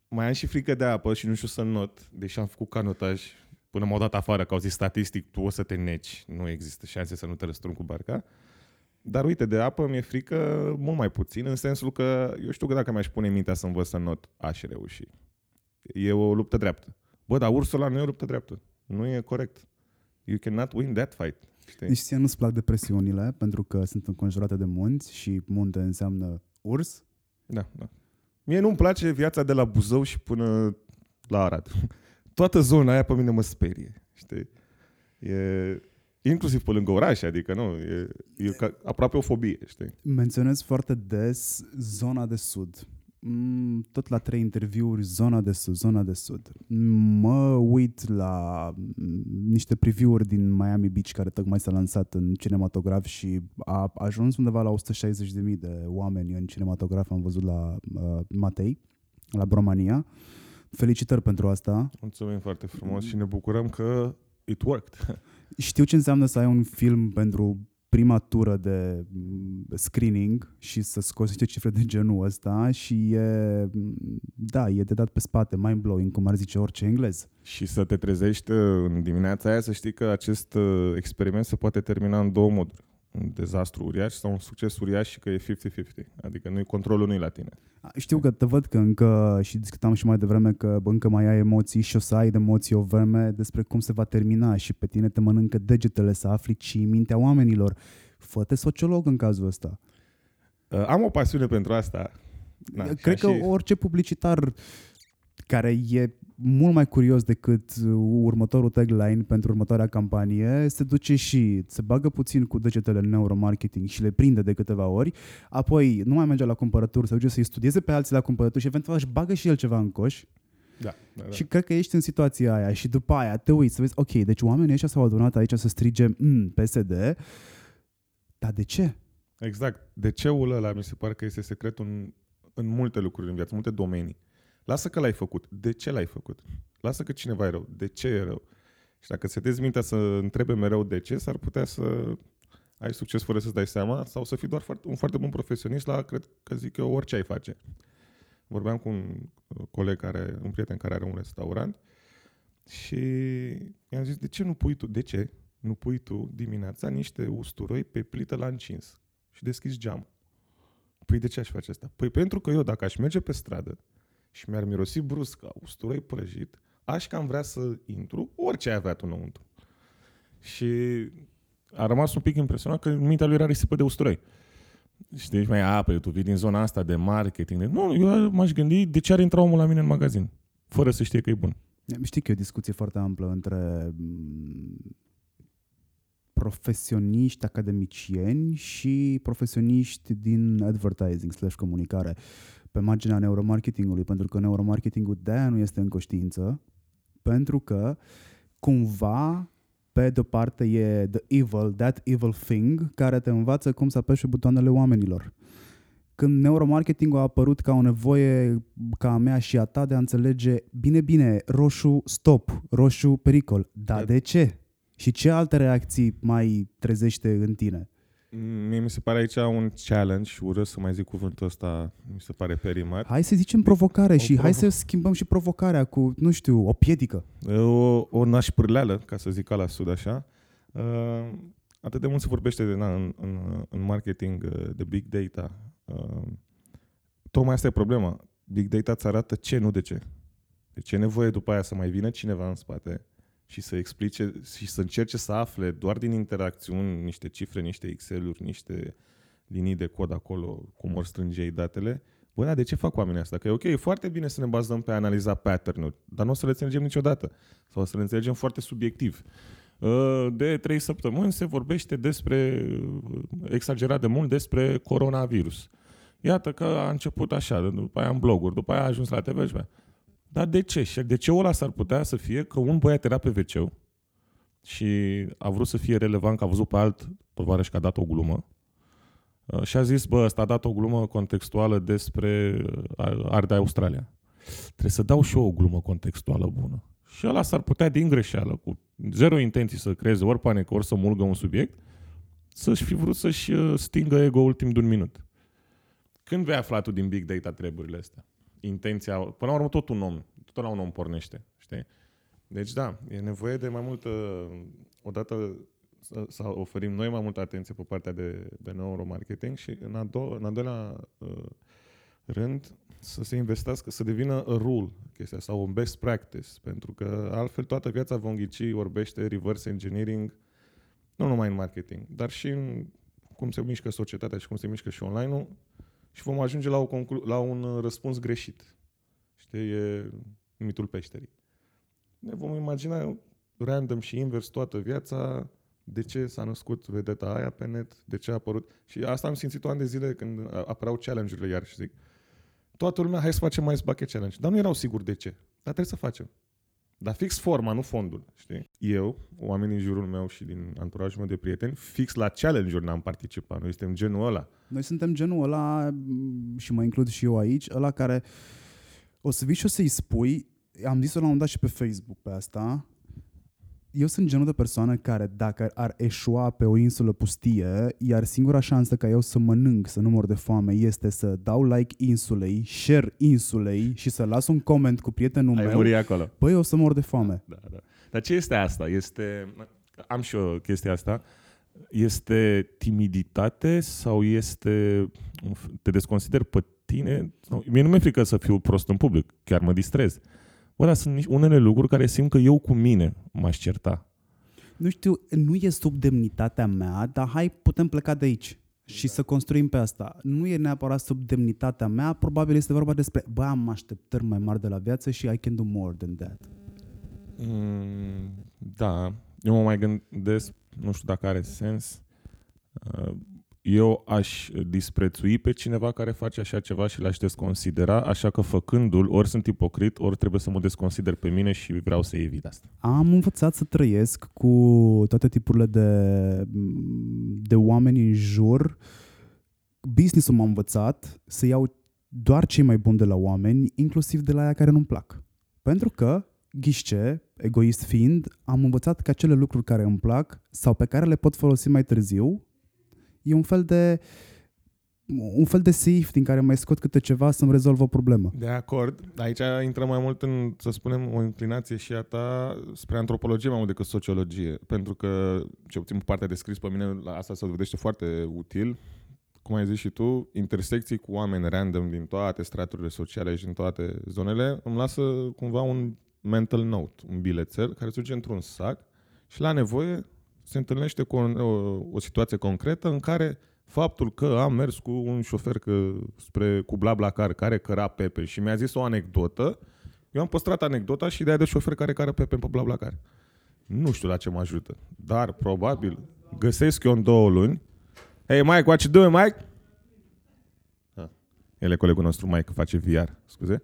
Mai am și frică de apă și nu știu să not, deși am făcut canotaj până m-au dat afară, că au zis statistic, tu o să te neci, nu există șanse să nu te răstrung cu barca. Dar uite, de apă mi-e frică mult mai puțin, în sensul că eu știu că dacă mi-aș pune mintea să învăț să not, aș reuși. E o luptă dreaptă. Bă, dar ursul ăla nu e o luptă dreaptă. Nu e corect. You cannot win that fight. Știi? Deci ție nu-ți plac depresiunile pentru că sunt înconjurate de munți și munte înseamnă urs. Da, da. Mie nu-mi place viața de la Buzău și până la Arad. Toată zona aia pe mine mă sperie. Știi? E inclusiv pe lângă oraș, adică nu, e, e ca, aproape o fobie, știi? Menționez foarte des zona de sud. Mm, Tot la trei interviuri, zona de sud, zona de sud. Mă uit la mm, niște preview-uri din Miami Beach care tocmai s-a lansat în cinematograf și a ajuns undeva la 160.000 de oameni în cinematograf, am văzut la uh, Matei, la Bromania. Felicitări pentru asta. Mulțumim foarte frumos și ne bucurăm că it worked. Știu ce înseamnă să ai un film pentru prima tură de mm, screening și să scoți niște cifre de genul ăsta și e, mm, da, e de dat pe spate, mind-blowing, cum ar zice orice englez. Și să te trezești uh, în dimineața aia să știi că acest uh, experiment se poate termina în două moduri. Un dezastru uriaș sau un succes uriaș și că e 50-50. Adică nu controlul nu la tine. Știu că te văd că încă, și discutam și mai devreme, că bă, încă mai ai emoții și o să ai de emoții o vreme despre cum se va termina și pe tine te mănâncă degetele să afli ce mintea oamenilor. Fă-te sociolog în cazul ăsta. Uh, am o pasiune pentru asta. Na, și Cred că și- orice publicitar care e mult mai curios decât uh, următorul tagline pentru următoarea campanie, se duce și se bagă puțin cu degetele în neuromarketing și le prinde de câteva ori, apoi nu mai merge la cumpărături, se duce să-i studieze pe alții la cumpărături și eventual își bagă și el ceva în coș Da, da, da. și cred că ești în situația aia și după aia te uiți să vezi, ok, deci oamenii ăștia s-au adunat aici să strige mm, PSD, dar de ce? Exact. De ceul ăla mi se pare că este secretul în, în multe lucruri în viață, multe domenii. Lasă că l-ai făcut. De ce l-ai făcut? Lasă că cineva e rău. De ce e rău? Și dacă se dezi mintea să întrebe mereu de ce, s-ar putea să ai succes fără să-ți dai seama sau să fii doar foarte, un foarte bun profesionist la, cred că zic eu, orice ai face. Vorbeam cu un uh, coleg, care, un prieten care are un restaurant și i-am zis, de ce nu pui tu, de ce nu pui tu dimineața niște usturoi pe plită la încins și deschizi geamul? Păi de ce aș face asta? Păi pentru că eu dacă aș merge pe stradă și mi-ar mirosi brusc a usturoi prăjit, aș cam vrea să intru, orice ai avea tu înăuntru. Și a rămas un pic impresionat că mintea lui era risipă de usturoi. Știi, mai a, păi tu vii din zona asta de marketing. De... Nu, eu m-aș gândi de ce ar intra omul la mine în magazin, fără să știe că e bun. Știi că e o discuție foarte amplă între mm, profesioniști academicieni și profesioniști din advertising slash comunicare pe marginea neuromarketingului, pentru că neuromarketingul de-aia nu este în conștiință, pentru că cumva pe de-o parte e the evil, that evil thing, care te învață cum să apeși pe butoanele oamenilor. Când neuromarketingul a apărut ca o nevoie ca a mea și a ta de a înțelege, bine, bine, roșu, stop, roșu, pericol, dar Da. de ce? Și ce alte reacții mai trezește în tine? Mie mi se pare aici un challenge și urăsc să mai zic cuvântul ăsta, mi se pare perimat. Hai să zicem provocare O și hai provo- să schimbăm și provocarea cu, nu știu, o piedică. O, o nașpârleală, ca să zic ca la sud așa. Uh, atât de mult se vorbește de, na, în, în, în marketing uh, de big data. Uh, tocmai asta e problema. Big data îți arată ce, nu de ce. Deci e nevoie după aia să mai vină cineva în spate și să explice și să încerce să afle doar din interacțiuni niște cifre, niște Excel-uri, niște linii de cod acolo, cum ori strânge ei datele. Bă, da, de ce fac oamenii asta? Că e ok, e foarte bine să ne bazăm pe a analiza pattern-uri, dar nu o să le înțelegem niciodată. Sau o să le înțelegem foarte subiectiv. Uh, De trei săptămâni se vorbește despre, uh, exagerat de mult, despre coronavirus. Iată că a început așa, după aia în bloguri, după aia a ajuns la TV. și pe- Dar de ce? Și de ce ăla s-ar putea să fie că un băiat era pe wc și a vrut să fie relevant că a văzut pe alt tovarăș că a dat o glumă uh, și a zis, bă, ăsta a dat o glumă contextuală despre uh, Arde Australia. Trebuie să dau și eu o glumă contextuală bună. Și ăla s-ar putea din greșeală, cu zero intenții să creeze ori panică, ori să mulgă un subiect, să-și fi vrut să-și uh, stingă ego-ul timp de un minut. Când vei afla tu din big data treburile astea? Intenția, până la urmă tot un om, tot la un om pornește, știi? Deci da, e nevoie de mai multă, odată să, să oferim noi mai multă atenție pe partea de, de neuromarketing și în a, do- în a doilea uh, rând să se investească, să devină a rule chestia sau un best practice, pentru că altfel toată viața vom ghici, vorbește reverse engineering, nu numai în marketing, dar și în cum se mișcă societatea și cum se mișcă și online-ul și vom ajunge la, o conclu- la un uh, răspuns greșit. Știi, e mitul peșterii. Ne vom imagina random și invers toată viața de ce s-a născut vedeta aia pe net, de ce a apărut. Și asta am simțit-o ani de zile când apăreau challenge-urile iar și zic, toată lumea, hai să facem mai bucket challenge. Dar nu erau sigur de ce. Dar trebuie să facem. Dar fix forma, nu fondul, știi? Eu, oamenii în jurul meu și din anturajul meu de prieteni, fix la challenge-uri n-am participat. Noi suntem genul ăla. Noi suntem genul ăla, m, și mă includ și eu aici, ăla care o să vii și o să-i spui, am zis-o la un moment dat și pe Facebook pe asta, eu sunt genul de persoană care dacă ar eșua pe o insulă pustie, iar singura șansă ca eu să mănânc, să nu mor de foame, este să dau like insulei, share insulei și să las un coment cu prietenul Ai meu, muri acolo. băi, eu o să mor de foame. Da, da. Dar ce este asta? Este, am și eu chestia asta. Este timiditate sau este un f- te desconsider pe tine? Sau- Mie nu mi-e frică să fiu prost în public, chiar mă distrez. Bă, dar sunt nici- unele lucruri care simt că eu cu mine m-aș certa. Nu știu, nu e sub demnitatea mea, dar hai, putem pleca de aici și să construim pe asta. Nu e neapărat sub demnitatea mea, probabil este vorba despre, bă, am așteptări mai mari de la viață și I can do more than that. Mm, da, eu mă mai gândesc, nu știu dacă are sens, uh, eu aș disprețui pe cineva care face așa ceva și l-aș desconsidera, așa că făcându-l, ori sunt ipocrit, ori trebuie să mă desconsider pe mine și vreau să evit asta. Am învățat să trăiesc cu toate tipurile de, de oameni în jur. Business-ul m-a învățat să iau doar cei mai buni de la oameni, inclusiv de la aia care nu-mi plac. Pentru că, ghișce, egoist fiind, am învățat că acele lucruri care îmi plac sau pe care le pot folosi mai târziu, e un fel de un fel de safe din care mai scot câte ceva să-mi rezolv o problemă. De acord. Aici intră mai mult în, să spunem, o inclinație și a ta spre antropologie mai mult decât sociologie. Pentru că, ce puțin pe partea de scris pe mine, la asta se dovedește foarte util. Cum ai zis și tu, intersecții cu oameni random din toate straturile sociale și din toate zonele îmi lasă cumva un mental note, un bilețel care se duce într-un sac și la nevoie se întâlnește cu o, o, o situație concretă în care faptul că am mers cu un șofer că, spre, cu BlaBlaCar care căra Pepe și mi-a zis o anecdotă, eu am păstrat anecdota și ideea de șofer care cară Pepe pe BlaBlaCar. Nu știu la ce mă ajută, dar probabil găsesc eu în două luni. Hey Mike, what you doing, Mike? Ah, el e colegul nostru, Mike, face VR, scuze.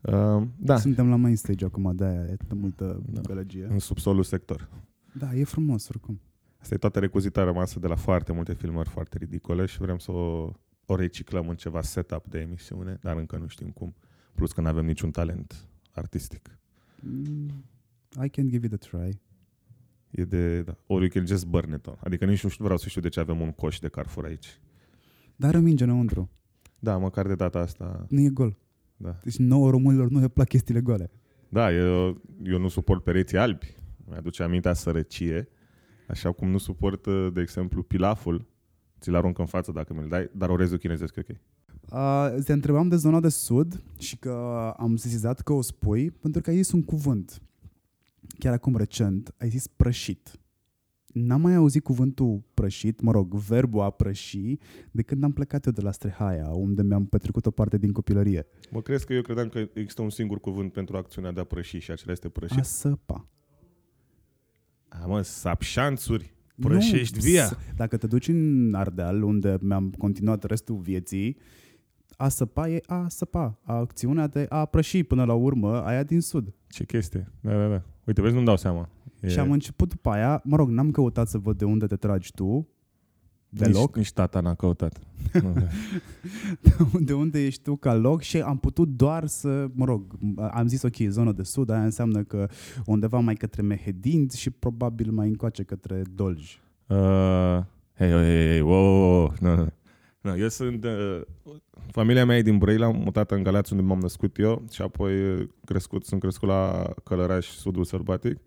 Uh, da, Suntem la main stage acum, de-aia e atât multă Da. gălăgie. în subsolul sector. Da, e frumos oricum. Asta e toată recuzita rămasă de la foarte multe filmări foarte ridicole și vrem să o, o reciclăm în ceva setup de emisiune, dar încă nu știm cum. Plus că nu avem niciun talent artistic. Mm, I can give it a try. E de, da, or you can just burn it on. Adică nici nu știu, vreau să știu de ce avem un coș de Carrefour aici. Dar are minge înăuntru. Da, măcar de data asta, Nu e gol. da. Deci nouă românilor nu le plac chestiile goale. Da, eu, eu nu suport pereții albi. Mi-aduce amintea sărăcie. Așa cum nu suport, de exemplu, pilaful. Ți-l arunc în față dacă mi-l dai, dar orezul chinezesc e ok. Uh, te întrebam de zona de sud și că am sesizat că o spui pentru că ai zis un cuvânt. Chiar acum recent ai zis prășit. N-am mai auzit cuvântul prășit, mă rog, verbul a prăși, de când am plecat eu de la Strehaia, unde mi-am petrecut o parte din copilărie. Mă crezi că eu credeam că există un singur cuvânt pentru acțiunea de a prăși și acela este prășit? A săpa. A, mă, sapșanțuri, prășești Nu, via. s- Dacă te duci în Ardeal, unde mi-am continuat restul vieții, a săpa e a săpa. Acțiunea de a prăși până la urmă, aia din sud. Ce chestie. Da, da, da. Uite, vezi, nu-mi dau seama. E... Și am început după aia, mă rog, n-am căutat să văd de unde te tragi tu, deloc, Nici, nici tata n-a căutat. Nu, da. de unde ești tu ca loc și am putut doar să, mă rog, am zis ok, zonă de sud, aia înseamnă că undeva mai către Mehedinți și probabil mai încoace către Dolj. Uh, hei, hei, hei, hei, wow, wow, wow. Nu, nu. Nu, eu sunt... Uh, familia mea e din Brăila, am mutat în Galați unde m-am născut eu și apoi uh, crescut, sunt crescut la Călăraș, sudul sălbatic,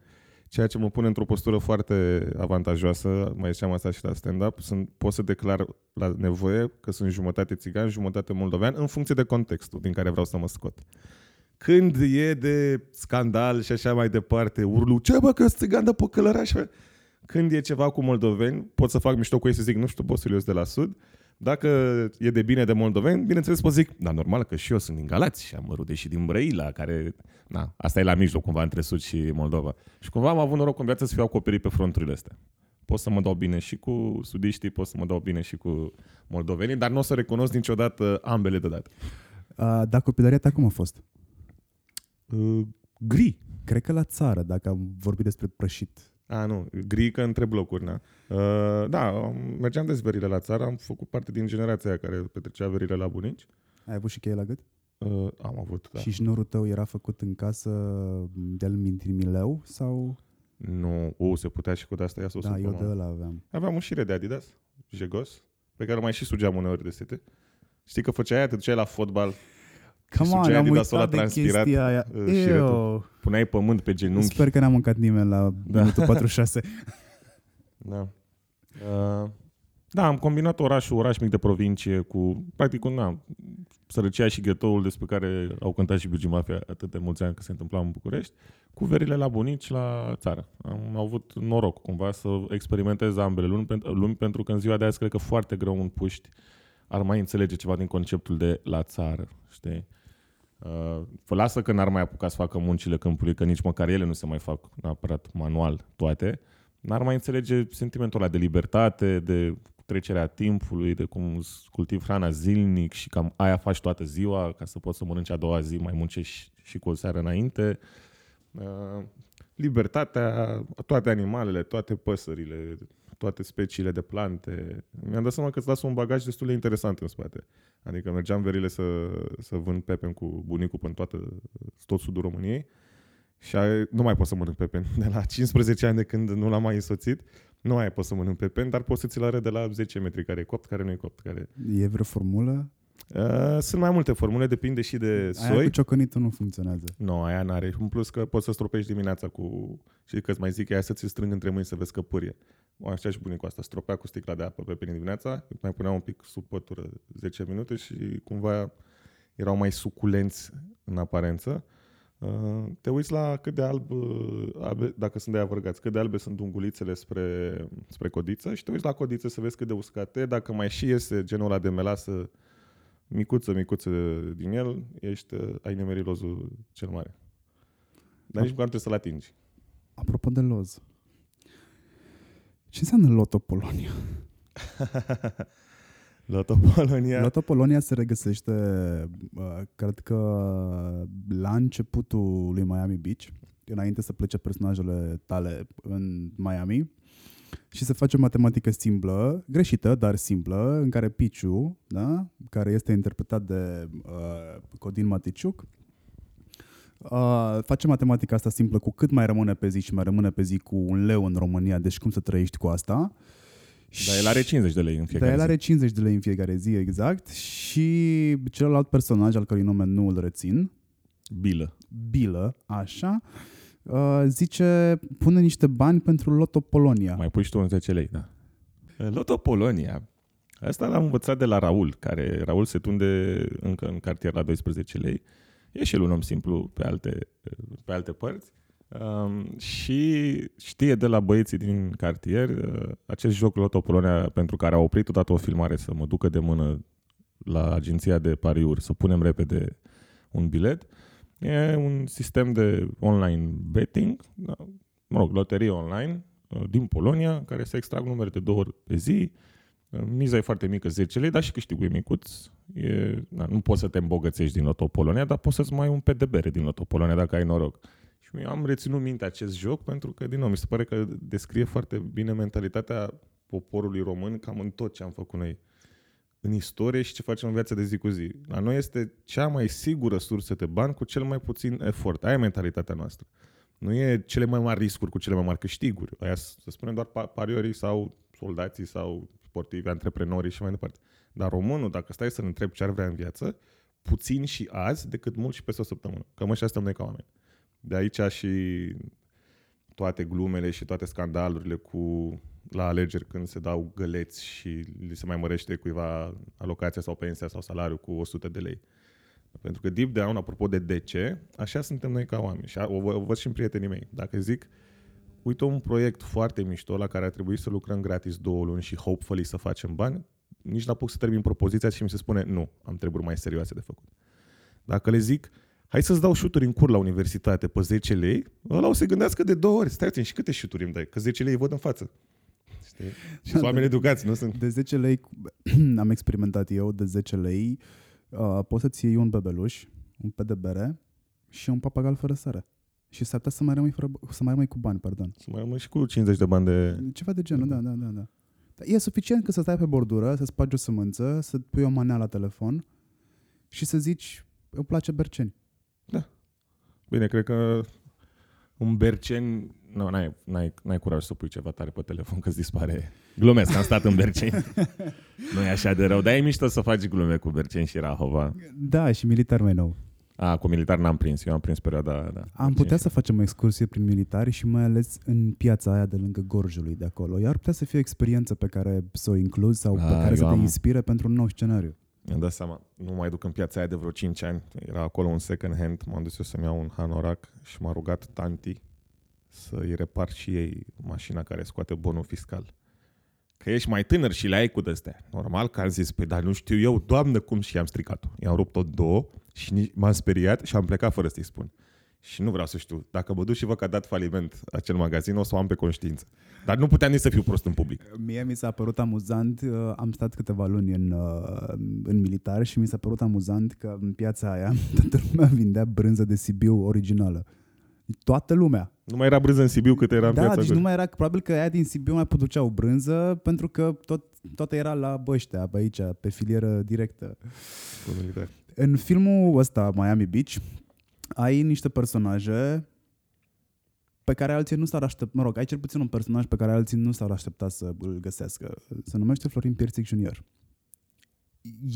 ceea ce mă pune într-o postură foarte avantajoasă, mai ziceam asta și la stand-up, sunt, pot să declar la nevoie că sunt jumătate țigan, jumătate moldovean, în funcție de contextul din care vreau să mă scot. Când e de scandal și așa mai departe, urlu, ce bă, că țigan de pe Călăraș, bă?" când e ceva cu moldoveni, pot să fac mișto cu ei să zic, nu știu, bossul, eu sunt de la sud. Dacă e de bine de moldoveni, bineînțeles pot să zic, dar normal că și eu sunt din Galați și am rude și din Brăila, care, na, asta e la mijloc cumva între sud și Moldova. Și cumva am avut noroc în viață să fiu acoperit pe fronturile astea. Pot să mă dau bine și cu sudiștii, pot să mă dau bine și cu moldovenii, dar nu o să recunosc niciodată ambele deodată. Uh, dar copilăria ta cum a fost? Uh, gri. Cred că la țară, dacă am vorbit despre prășit. A, nu, gri că între blocuri, na. Uh, da, am- mergeam des verile la țară, am făcut parte din generația aia care petrecea verile la bunici. Ai avut și cheie la gât? Uh, am avut, da. Da. Și șnurul tău era făcut în casă de-al mileu sau... Nu, u, se putea și cu de asta ia să o da, supă, eu mă. de ăla aveam. Aveam un șire de Adidas, jegos, pe care mai și sugeam uneori de sete. Știi că făceai aia, te duceai la fotbal, Come on, sugeai am Adidasul ăla uitat de transpirat, chestia aia. uh, șiretul. Ew. puneai pământ pe genunchi. Sper că n-a mâncat nimeni la Da. minutul 46. Da. Uh, da, am combinat orașul, oraș mic de provincie cu, practic, cu, na, sărăcia și ghetoul despre care au cântat și Birgi Mafia atât de mulți ani că se întâmpla în București, cu verile la bunici la țară. Am avut noroc cumva să experimentez ambele lumi, pen- lumi pentru că în ziua de azi cred că foarte greu un puști ar mai înțelege ceva din conceptul de la țară, știi? Uh, vă lasă că n-ar mai apuca să facă muncile câmpului, că nici măcar ele nu se mai fac neapărat manual toate, n-ar mai înțelege sentimentul ăla de libertate, de trecerea timpului, de cum îți cultivi hrana zilnic și cam aia faci toată ziua ca să poți să mănânci a doua zi, mai muncești și cu o seară înainte. Uh, libertatea, toate animalele, toate păsările, toate speciile de plante. Mi-am dat seama că îți lasă un bagaj destul de interesant în spate. Adică mergeam verile să, să vând pepen cu bunicul până toată, tot sudul României și ai- nu mai pot să mănânc pepen. De la 15 ani de când nu l-am mai însoțit, nu mai pot să mănânc pepen, dar pot să ți-l arăt de la 10 metri care e copt, care nu e copt. Care... E vreo formulă? Uh, sunt mai multe formule, depinde și de Aia soi. cu ciocănitul nu funcționează. Nu, aia n-are. În plus că poți să stropești dimineața cu... Și că îți mai zic, aia să ți strâng între mâini să vezi că pârie. O, Așa și bunicul asta, stropea cu sticla de apă pe pene dimineața, mai punea un pic sub pătură 10 minute și cumva erau mai suculenți în aparență. Uh, Te uiți la cât de alb, uh, albe, dacă sunt de avărgați, cât de albe sunt ungulițele spre, spre codiță și te uiți la codiță să vezi cât de uscate, dacă mai și iese genul ăla de melasă micuță, micuță din el, ești, uh, ai nimerit lozul cel mare. Dar nici măcar nu trebuie să-l atingi. Apropo de loz. Ce înseamnă Loto Polonia? Loto Polonia. Loto Polonia se regăsește, uh, cred că la începutul lui Miami Beach, înainte să plece personajele tale în Miami, și se face o matematică simplă, greșită, dar simplă, în care Piciu, da, care este interpretat de uh, Codin Maticiuc, uh, face matematica asta simplă cu cât mai rămâne pe zi și mai rămâne pe zi cu un leu în România, deci cum să trăiești cu asta. Dar el are 50 de lei în fiecare Dar el zi. are 50 de lei în fiecare zi, exact. Și celălalt personaj, al cărui nume nu îl rețin, Bilă. Bilă, așa, uh, zice, pune niște bani pentru Loto Polonia. Mai pui și tu un 10 lei, da. Loto Polonia. Asta l-am învățat de la Raul, care Raul se tunde încă în cartier la 12 lei. E și el un om simplu pe alte, pe alte părți. Um, și știe de la băieții din cartier uh, acest joc Loto Polonia pentru care a oprit odată o filmare să mă ducă de mână la agenția de pariuri să punem repede un bilet. E un sistem de online betting, da, mă rog, loterie online uh, din Polonia, care se extrag numere de două ori pe zi. Uh, miza e foarte mică, 10 lei, dar și câștigul e micuț. E, da, nu poți să te îmbogățești din Loto Polonia, dar poți să-ți mai un pe de bere din Loto Polonia dacă ai noroc. Și eu am reținut minte acest joc pentru că, din nou, mi se pare că descrie foarte bine mentalitatea poporului român cam în tot ce am făcut noi în istorie și ce facem în viața de zi cu zi. La noi este cea mai sigură sursă de bani cu cel mai puțin efort. Aia e mentalitatea noastră. Nu e cele mai mari riscuri cu cele mai mari câștiguri. Aia să spunem doar pariorii sau soldații sau sportivi, antreprenorii și mai departe. Dar românul, dacă stai să-l întrebi ce ar vrea în viață, puțin și azi decât mult și peste o săptămână. Cam așa suntem noi ca oameni. De aici și toate glumele și toate scandalurile cu la alegeri când se dau găleți și li se mai mărește cuiva alocația sau pensia sau salariul cu 100 de lei. Pentru că deep down, apropo de de ce, așa suntem noi ca oameni. Și o, o văd și în prietenii mei. Dacă zic, uite un proiect foarte mișto la care ar trebui să lucrăm gratis două luni și hopefully să facem bani, nici n-apuc să termin propoziția și mi se spune nu, am treburi mai serioase de făcut. Dacă le zic, hai să-ți dau șuturi în cur la universitate pe 10 lei, ăla o să gândească de două ori, stai și câte șuturi îmi dai? Că 10 lei văd în față. Știi? Și sunt oameni educați, nu sunt... De 10 lei, am experimentat eu, de 10 lei, uh, poți să-ți iei un bebeluș, un pe de bere și un papagal fără sare. Și s-ar putea să mai rămâi, fără, să mai rămâi cu bani, pardon. Să mai rămâi și cu 50 de bani de... Ceva de genul, da, da, da. da. E suficient că să stai pe bordură, să spargi o sămânță, să pui o manea la telefon și să zici, îmi place Berceni. Da. Bine, cred că un Berceni nu, n-ai, n-ai, n-ai curaj să pui ceva tare pe telefon că dispare. Glumesc, am stat în Berceni. nu e așa de rău, dar e mișto să faci glume cu Berceni și Rahova. Da, și militar mai nou. A, cu militar n-am prins, eu am prins perioada... Da, am putea să facem o excursie prin militari și mai ales în piața aia de lângă Gorjului de acolo. Iar putea să fie o experiență pe care să o incluzi sau A, pe care să te am... inspire pentru un nou scenariu. Mi-am dat seama, nu mai duc în piața aia de vreo 5 ani. Era acolo un second hand, m-am dus eu să-mi iau un hanorac și m-a rugat tanti să-i repar și ei mașina care scoate bonul fiscal. Că ești mai tânăr și le ai cu de Normal că am zis, păi dar nu știu eu, doamnă, cum și am stricat-o. I-am rupt-o două și m-am speriat și am plecat fără să-i spun. Și nu vreau să știu. Dacă mă duc și văd că a dat faliment acel magazin, o să o am pe conștiință. Dar nu puteam nici să fiu prost în public. Mie mi s-a părut amuzant, uh, am stat câteva luni în, uh, în militar și mi s-a părut amuzant că în piața aia toată lumea vindea brânză de Sibiu originală. Toată lumea. Nu mai era brânză în Sibiu cât era în da, piața deci nu mai era, probabil că aia din Sibiu mai produceau brânză pentru că tot, toată era la băștea, pe aici, pe filieră directă. În filmul ăsta, Miami Beach, ai niște personaje pe care alții nu s-ar aștepta, mă rog, ai cel puțin un personaj pe care alții nu s-ar aștepta să îl găsească. Se numește Florin Pierțic Junior.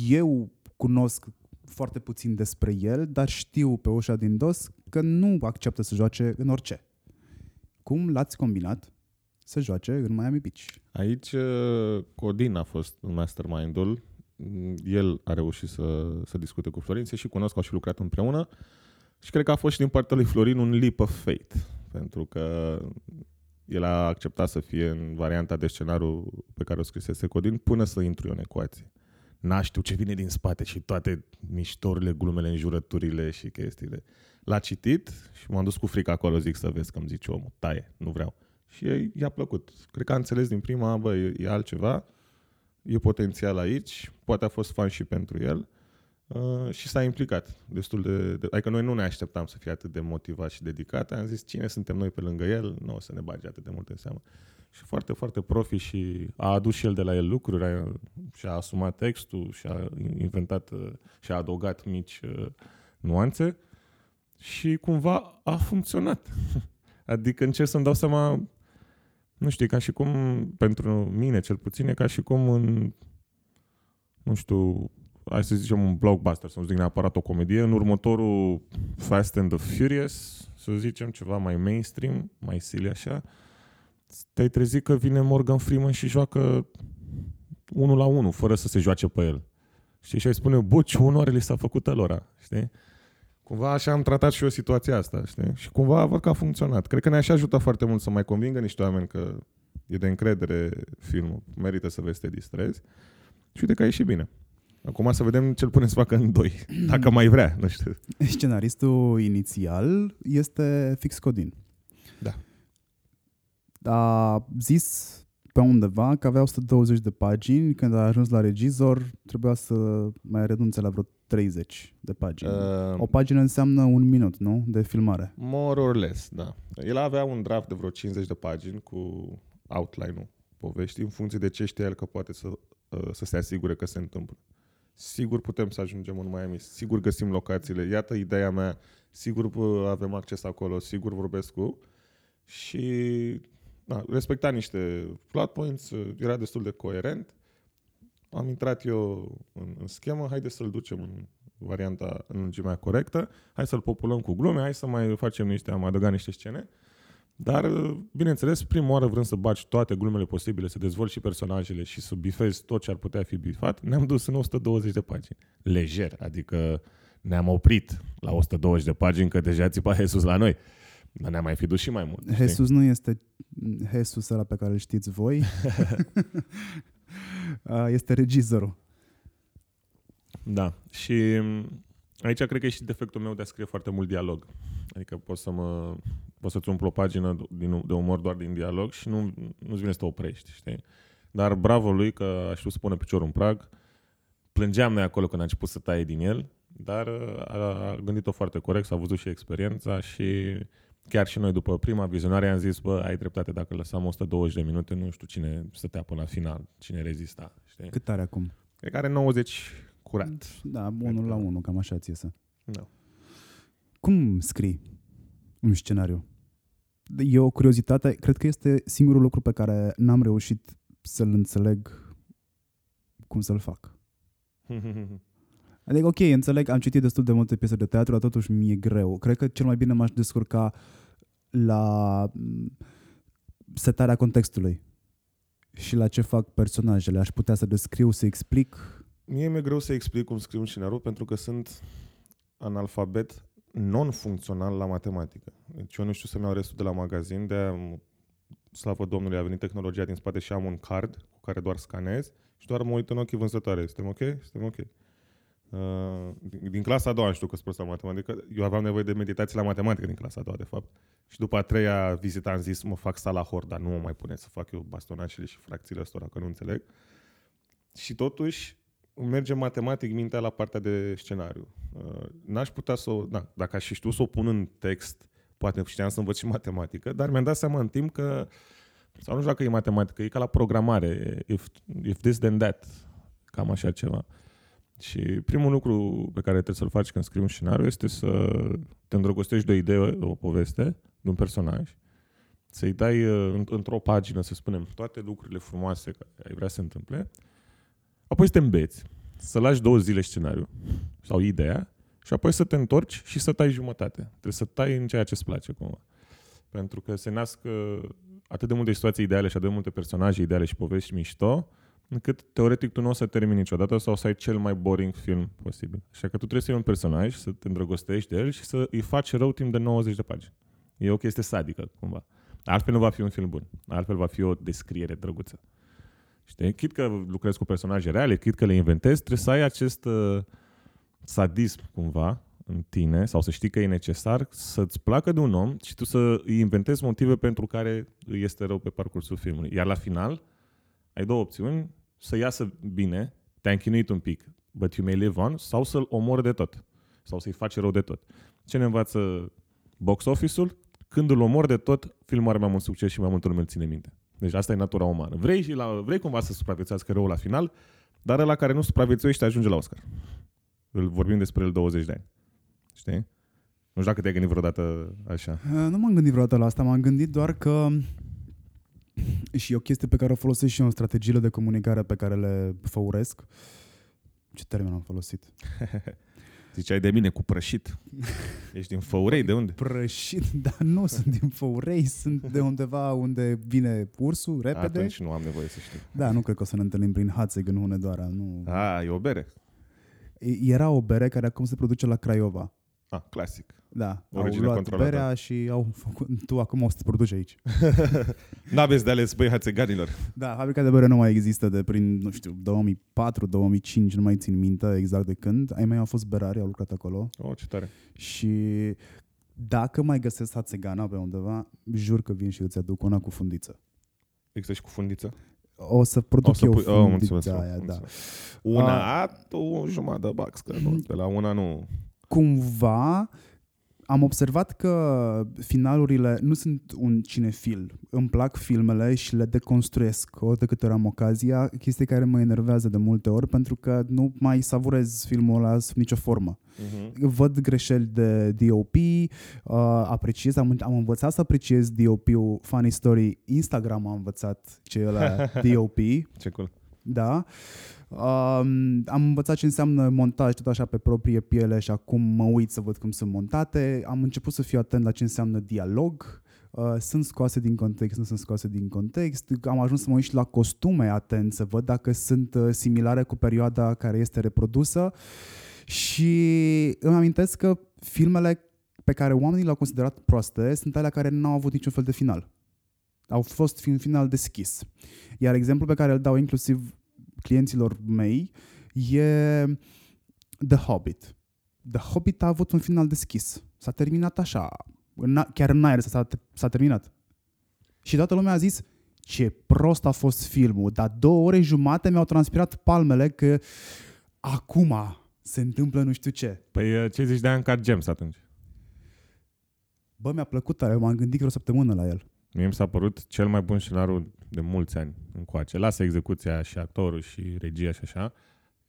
Eu cunosc foarte puțin despre el, dar știu pe ușa din dos că nu acceptă să joace în orice. Cum l-ați combinat să joace în Miami Beach? Aici uh, Codin a fost mastermind-ul. El a reușit să, să discute cu Florin, se și cunosc, au și lucrat împreună și cred că a fost și din partea lui Florin un leap of faith, pentru că el a acceptat să fie în varianta de scenariu pe care o scrisese Codin până să intru eu în ecuație n-aș știu ce vine din spate și toate miștorile, glumele, înjurăturile și chestiile. L-a citit și m-am dus cu frică acolo, zic să vezi că îmi zice omul, taie, nu vreau. Și i-a plăcut. Cred că a înțeles din prima, bă, e, e altceva, e potențial aici, poate a fost fan și pentru el uh, și s-a implicat destul de, de... Adică noi nu ne așteptam să fie atât de motivat și dedicat, am zis cine suntem noi pe lângă el, nu o să ne bage atât de mult în seamă și foarte, foarte profi și a adus și el de la el lucruri, a, și-a asumat textul, și-a inventat și-a adăugat mici uh, nuanțe și cumva a funcționat. Adică încerc să-mi dau seama, nu știu, ca și cum, pentru mine cel puțin, e ca și cum în, nu știu, hai să zicem un blockbuster, să nu zic neapărat o comedie, în următorul Fast and the Furious, să zicem ceva mai mainstream, mai silly așa, te-ai trezit că vine Morgan Freeman și joacă unul la unul, fără să se joace pe el. Știi? Și ai spune, bă, ce onoare li s-a făcut alora, știi? Cumva așa am tratat și eu situația asta, știi? Și cumva văd că a funcționat. Cred că ne-a și ajutat foarte mult să mai convingă niște oameni că e de încredere filmul, merită să vezi să te distrezi. Și uite că a ieșit bine. Acum să vedem ce îl punem să facă în doi, dacă mai vrea, nu știu. Scenaristul inițial este Fix Codin. Da. A zis pe undeva că avea 120 de pagini, când a ajuns la regizor trebuia să mai renunțe la vreo 30 de pagini. Uh, o pagină înseamnă un minut, nu? De filmare. More or less, da. El avea un draft de vreo 50 de pagini cu outline-ul poveștii în funcție de ce știa el că poate să, uh, să se asigure că se întâmplă. Sigur putem să ajungem în Miami, sigur găsim locațiile, iată ideea mea, sigur uh, avem acces acolo, sigur vorbesc cu și da, respecta niște plot points, uh, era destul de coerent. Am intrat eu în, în schemă, haide să-l ducem în varianta în lungimea corectă, hai să-l populăm cu glume, hai să mai facem niște, am adăugat niște scene. Dar, uh, bineînțeles, prima oară vrând să baci toate glumele posibile, să dezvolți și personajele și să bifezi tot ce ar putea fi bifat, ne-am dus în 120 de pagini. Lejer, adică ne-am oprit la 120 de pagini, că deja țipa Jesus la noi. Dar ne-am mai fi dus și mai mult. Jesus știi? nu este Jesus ăla pe care îl știți voi. este regizorul. Da. Și mm, aici cred că e și defectul meu de a scrie foarte mult dialog. Adică poți să mă, poți să-ți umplu o pagină de umor doar din dialog și nu, nu-ți vine să te oprești, știi? Dar bravo lui că a știut să pune piciorul în prag. Plângeam noi acolo când a început să taie din el, dar a gândit-o foarte corect, s-a văzut și experiența și chiar și noi după prima vizionare am zis, bă, ai dreptate, dacă lăsam 120 de minute, nu știu cine stătea până la final, cine rezista. Știi? Cât are acum? Cred că are 90 curat. Da, unul la unul, cam așa ți iese. Da. Cum scrii un scenariu? E o curiozitate, cred că este singurul lucru pe care n-am reușit să-l înțeleg cum să-l fac. Adică, ok, înțeleg, am citit destul de multe piese de teatru, dar totuși mi-e greu. Cred că cel mai bine m-aș descurca la mm, setarea contextului și la ce fac personajele. Aș putea să descriu, să explic. Mie mi-e greu să explic cum scriu un scenariu pentru că sunt analfabet non-funcțional la matematică. Deci eu nu știu să-mi iau restul de la magazin, de slavă Domnului, a venit tehnologia din spate și am un card cu care doar scanez și doar mă uit în ochii vânzătoare. Suntem ok? Suntem ok. Uh, din, din clasa a doua știu că sunt prost la matematică. Eu aveam nevoie de meditație la matematică din clasa a doua, de fapt. Și după a treia vizită am zis, mă fac sala hor, dar nu mă mai pune să fac eu bastonașele și fracțiile astea, că nu înțeleg. Și totuși, merge matematic mintea la partea de scenariu. Uh, n-aș putea să o... Da, dacă aș fi știut să o pun în text, poate știam să învăț și matematică, dar mi-am dat seama în timp că sau nu știu dacă e matematică, e ca la programare. If, if this, then that. Cam așa ceva. Și primul lucru pe care trebuie să-l faci când scrii un scenariu este să te îndrăgostești de o idee, de o poveste, de un personaj, să-i dai uh, într-o pagină, să spunem, toate lucrurile frumoase care ai vrea să se întâmple, apoi să te îmbeți, să lași două zile scenariu sau ideea și apoi să te întorci și să tai jumătate. Trebuie să tai în ceea ce îți place cumva. Pentru că se nasc uh, atât de multe situații ideale și atât de multe personaje ideale și povești mișto, încât teoretic tu nu o să termini niciodată sau să ai cel mai boring film posibil. Așa că tu trebuie să iei un personaj, să te îndrăgostești de el și să îi faci rău timp de 90 de pagini. E o chestie sadică, cumva. Altfel nu va fi un film bun. Altfel va fi o descriere drăguță. Știi? Chit că lucrezi cu personaje reale, chit că le inventezi, trebuie să ai acest uh, sadism, cumva, în tine, sau să știi că e necesar, să-ți placă de un om și tu să îi inventezi motive pentru care îi este rău pe parcursul filmului. Iar la final, ai două opțiuni, să iasă bine, te-ai închinuit un pic, but you may live on, sau să-l omori de tot, sau să-i faci rău de tot. Ce ne învață box office-ul? Când îl omori de tot, filmul are mai mult succes și mai multă lume îl ține minte. Deci asta e natura umană. Vrei, și la, vrei cumva să supraviețuiască răul la final, dar la care nu supraviețuiește ajunge la Oscar. Îl vorbim despre el 20 de ani. Știi? Nu știu dacă te-ai gândit vreodată așa. Uh, nu m-am gândit vreodată la asta, m-am gândit doar că și e o chestie pe care o folosesc și eu în strategiile de comunicare pe care le făuresc. Ce termen am folosit? Ziceai de mine cu prășit. Ești din Făurei, de unde? Prășit, dar nu sunt din Făurei, sunt de undeva unde vine ursul, repede. Atunci nu am nevoie să știu. Da, nu cred că o să ne întâlnim prin Hațeg în Hunedoara. Nu. A, e o bere. Era o bere care acum se produce la Craiova. Ah, clasic. Da, Origine au luat controlată. berea și au făcut, tu acum o să te produci aici. N-aveți de ales băi hațeganilor. Da, fabrica de bere nu mai există de prin, nu știu, 2004-2005, nu mai țin minte exact de când. Ai mei au fost berari, au lucrat acolo Oh, ce tare. și dacă mai găsesc hațegana pe undeva, jur că vin și îți aduc una cu fundiță. Există și cu fundiță? O să produc O să eu pui- oh, am fundița înțeles, aia, am da. înțeles. Una, a, tu o jumătate de bax, că nu, de la una nu. Cumva am observat că finalurile nu sunt un cinefil. Îmi plac filmele și le deconstruiesc ori de câte ori am ocazia, chestie care mă enervează de multe ori pentru că nu mai savurez filmul ăla sub nicio formă. Uh-huh. Văd greșeli de DOP, uh, apreciez, am, am învățat să apreciez DOP-ul, funny story, Instagram a învățat ce e la DOP, Ce cool. da. Um, am învățat ce înseamnă montaj tot așa pe proprie piele și acum mă uit să văd cum sunt montate. Am început să fiu atent la ce înseamnă dialog. Uh, sunt scoase din context, nu sunt scoase din context. Am ajuns să mă uit și la costume atent să văd dacă sunt uh, similare cu perioada care este reprodusă. Și îmi amintesc că filmele pe care oamenii le-au considerat proaste sunt alea care n-au avut niciun fel de final. Au fost un final deschis. Iar exemplul pe care îl dau inclusiv clienților mei e The Hobbit. The Hobbit a avut un final deschis. S-a terminat așa. În, chiar în aer s-a, s-a terminat. Și toată lumea a zis ce prost a fost filmul, dar două ore jumate mi-au transpirat palmele că acum se întâmplă nu știu ce. Păi uh, ce zici de Uncut Gems atunci? Bă, mi-a plăcut tare, m-am gândit vreo săptămână la el. Mie mi s-a părut cel mai bun scenariu de mulți ani încoace. Lasă execuția și actorul și regia și așa.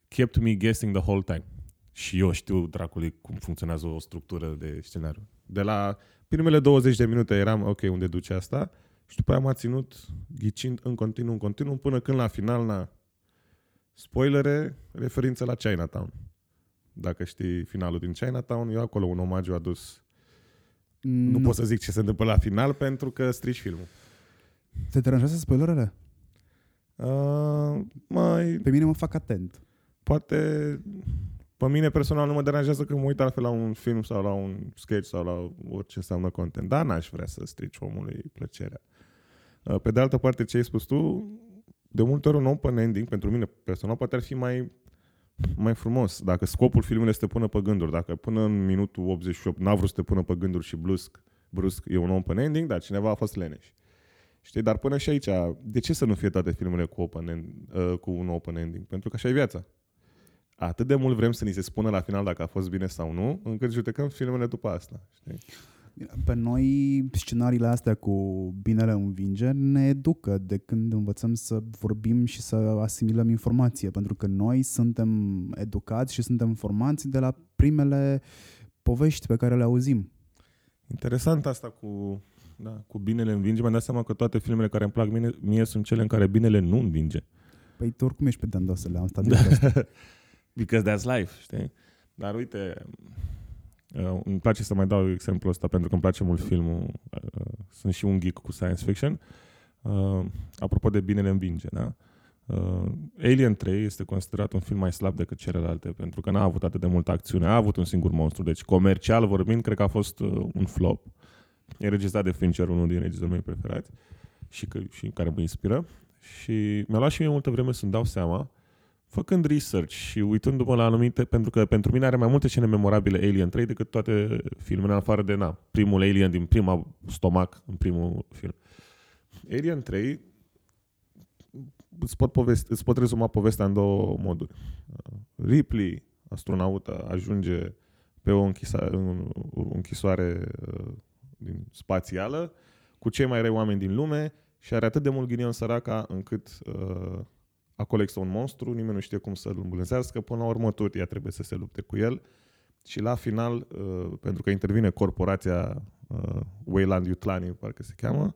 Kept me guessing the whole time. Și eu știu, dracului, cum funcționează o structură de scenariu. De la primele 20 de minute eram, ok, unde duce asta? Și după aia m-a ținut ghicind în continuu, în continuu, până când la final, na, spoilere, referință la Chinatown. Dacă știi finalul din Chinatown, eu acolo un omagiu adus. Nu, nu pot să zic ce se întâmplă la final pentru că strici filmul. Te deranjează spoilerele? Uh, mai, Pe mine mă fac atent. poate pe mine personal nu mă deranjează că mă uit altfel la un film sau la un sketch sau la orice înseamnă content. Dar n-aș vrea să strici omului plăcerea. Uh, Pe de altă parte, ce ai spus tu, de multe ori un open ending, pentru mine personal, poate ar fi mai, mai frumos. Dacă scopul filmului este să te pună pe gânduri, dacă până în minutul 88 n-a vrut să te pună pe gânduri și brusc, brusc e un open ending, dar cineva a fost leneș. Știi, dar până și aici, de ce să nu fie toate filmele cu, open end, uh, cu un open ending? Pentru că așa e viața. Atât de mult vrem să ni se spună la final dacă a fost bine sau nu, încât judecăm filmele după asta. Știi? Pe noi scenariile astea cu binele învinge ne educă de când învățăm să vorbim și să asimilăm informație, pentru că noi suntem educați și suntem formați de la primele povești pe care le auzim. Interesant asta cu, da, cu binele învinge. Mi-am dat seama că toate filmele care îmi plac mie, mie sunt cele în care binele nu învinge. Păi tu oricum ești pe dandosele, am stabilit asta. Because that's life, știi? Dar uite, uh, îmi place să mai dau exemplul ăsta pentru că îmi place mult filmul. Uh, sunt și un geek cu science fiction. Uh, apropo de binele învinge, da? Uh, Alien 3 este considerat un film mai slab decât celelalte pentru că n-a avut atât de multă acțiune. A avut un singur monstru, deci comercial vorbind, cred că a fost uh, un flop. E regizat de Fincher, unul din regizorii mei preferați și, că, și care mă inspiră. Și mi-a luat și mie multă vreme să-mi dau seama făcând research și uitându-mă la anumite, pentru că pentru mine are mai multe scene memorabile Alien 3 decât toate filmele, în afară de na, primul Alien din prima stomac, în primul film. Alien 3 îți pot, povesti, îți pot rezuma povestea în două moduri. Ripley, astronaută, ajunge pe o, închisa, în, o închisoare uh, din spațială cu cei mai răi oameni din lume și are atât de mult ghinion săraca încât uh, acolo există un monstru, nimeni nu știe cum să-l îmbunătățească, până la urmă tot ea trebuie să se lupte cu el și la final, uh, pentru că intervine corporația uh, Weyland Yutlani, parcă se cheamă,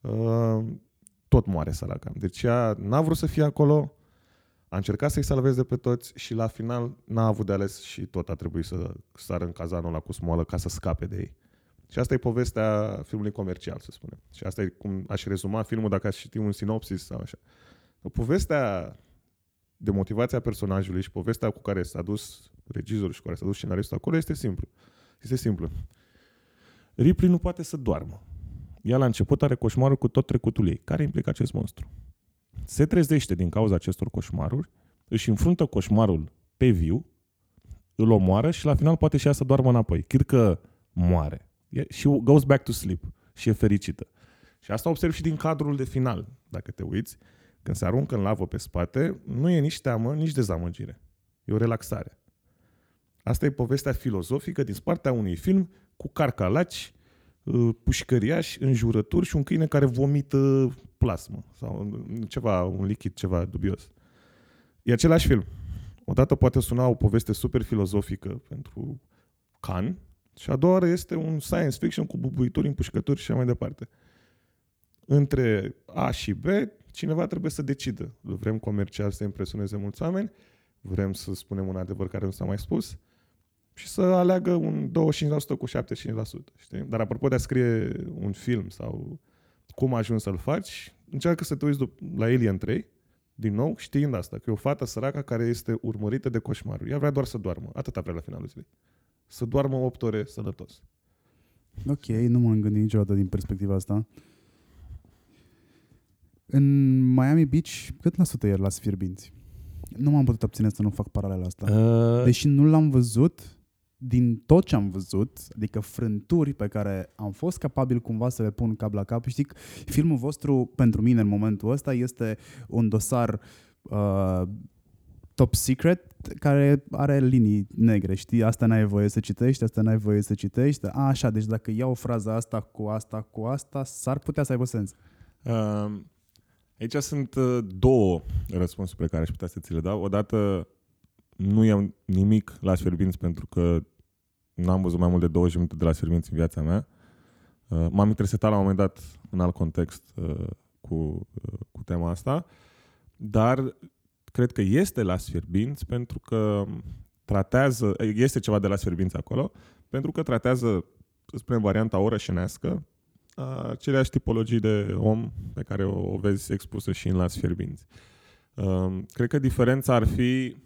uh, tot moare săraca. Deci ea n-a vrut să fie acolo, a încercat să-i salveze pe toți și la final n-a avut de ales și tot a trebuit să sară în cazanul ăla cu smoală ca să scape de ei. Și asta e povestea filmului comercial, să spunem. Și asta e cum aș rezuma filmul dacă aș citi un sinopsis sau așa. Povestea de motivația personajului și povestea cu care s-a dus regizorul și cu care s-a dus scenaristul acolo este simplu. Este simplu. Ripley nu poate să doarmă. Ea la început are coșmarul cu tot trecutul ei. Care implică acest monstru? Se trezește din cauza acestor coșmaruri, își înfruntă coșmarul pe viu, îl omoară și la final poate și ea să doarmă înapoi. Chir că moare. Și goes back to sleep. Și e fericită. Și asta observ și din cadrul de final, dacă te uiți. Când se aruncă în lavă pe spate, nu e nici teamă, nici dezamăgire. E o relaxare. Asta e povestea filozofică din partea unui film cu carcalaci, uh, pușcăriași, înjurături și un câine care vomită plasmă sau ceva, un lichid, ceva dubios. E același film. Odată poate suna o poveste super filozofică pentru Khan și a doua oară este un science fiction cu bubuituri, împușcături și așa mai departe. Între A și B, cineva trebuie să decidă. Vrem comercial să impresioneze mulți oameni, vrem să spunem un adevăr care nu s-a mai spus și să aleagă un 25% cu 75%. Știi? Dar apropo de a scrie un film sau cum ajungi să-l faci, încearcă să te uiți la Alien 3, din nou, știind asta, că e o fată săracă care este urmărită de coșmaruri. Ea vrea doar să doarmă. Atâta vrea la finalul zilei. Să doarmă 8 ore sănătos. Ok, nu m-am gândit niciodată din perspectiva asta. În Miami Beach, cât la sută e la sfierbinți? Nu m-am putut abține să nu fac paralela asta. Uh... Deși nu l-am văzut, din tot ce am văzut, adică frânturi pe care am fost capabil cumva să le pun cap la cap, știi, filmul vostru pentru mine în momentul ăsta este un dosar uh, top secret care are linii negre, știi? Asta n-ai voie să citești, asta n-ai voie să citești. A, așa, deci dacă iau fraza asta cu asta, cu asta, s-ar putea să aibă sens. Uh, aici sunt uh, două răspunsuri pe care aș putea să ți le dau. Odată, nu iau nimic la Sfierbinți pentru că n-am văzut mai mult de 20 minute de la Sfierbinți în viața mea. Uh, m-am interesat la un moment dat în alt context uh, cu, uh, cu tema asta, dar cred că este la Sfierbinți pentru că tratează, este ceva de la Sfierbinți acolo, pentru că tratează, să spunem, varianta orășenească, aceleași tipologii de om pe care o, o vezi expusă și în Las Fierbinți. Uh, cred că diferența ar fi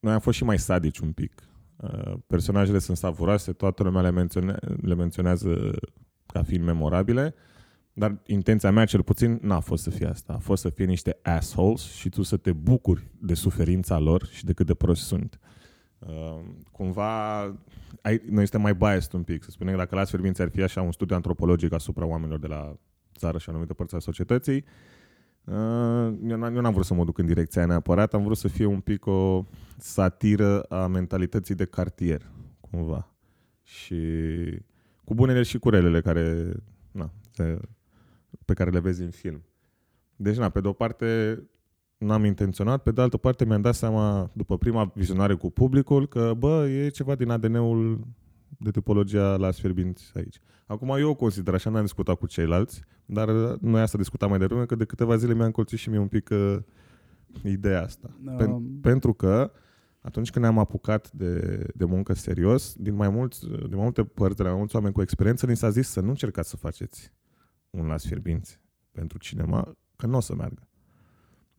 noi am fost și mai sadici un pic. Uh, personajele sunt savuroase, toată lumea le, mențione- le menționează ca fiind memorabile, dar intenția mea cel puțin n-a fost să fie asta. A fost să fie niște assholes și tu să te bucuri de suferința lor și de cât de prost sunt. Uh, cumva, ai, noi suntem mai biased un pic, să spunem, dacă la Sfârminți ar fi așa un studiu antropologic asupra oamenilor de la țară și anumite părți a societății, uh, Uh, eu n-am vrut să mă duc în direcția aia neapărat, am vrut să fie un pic o satiră a mentalității de cartier, cumva. Și cu bunele și cu relele care, na, pe care le vezi în film. Deci, na, pe de o parte n-am intenționat, pe de altă parte mi-am dat seama, după prima vizionare cu publicul, că, bă, e ceva din ADN-ul de tipologia la sfierbinți aici. Acum eu o consider așa, n-am discutat cu ceilalți, dar noi asta discutam mai devreme, că de câteva zile mi-a încolțit și mie un pic uh, ideea asta. Um... Pen- pentru că atunci când ne-am apucat de, de muncă serios, din mai, mulți, din mai multe părți, de la mai mulți oameni cu experiență, ni s-a zis să nu încercați să faceți un las fierbinți pentru cinema, că nu o să meargă.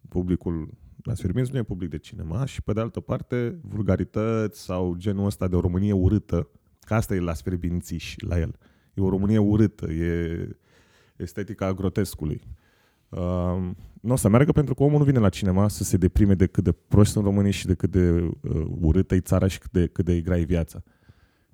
Publicul las fierbinți nu e public de cinema și, pe de altă parte, vulgarități sau genul ăsta de o Românie urâtă, că asta e las fierbințiși la el. E o Românie urâtă, e estetica grotescului. Uh, nu o să meargă pentru că omul nu vine la cinema să se deprime de cât de proști sunt românii și de cât de uh, urâtă e țara și cât de, cât de grea e viața.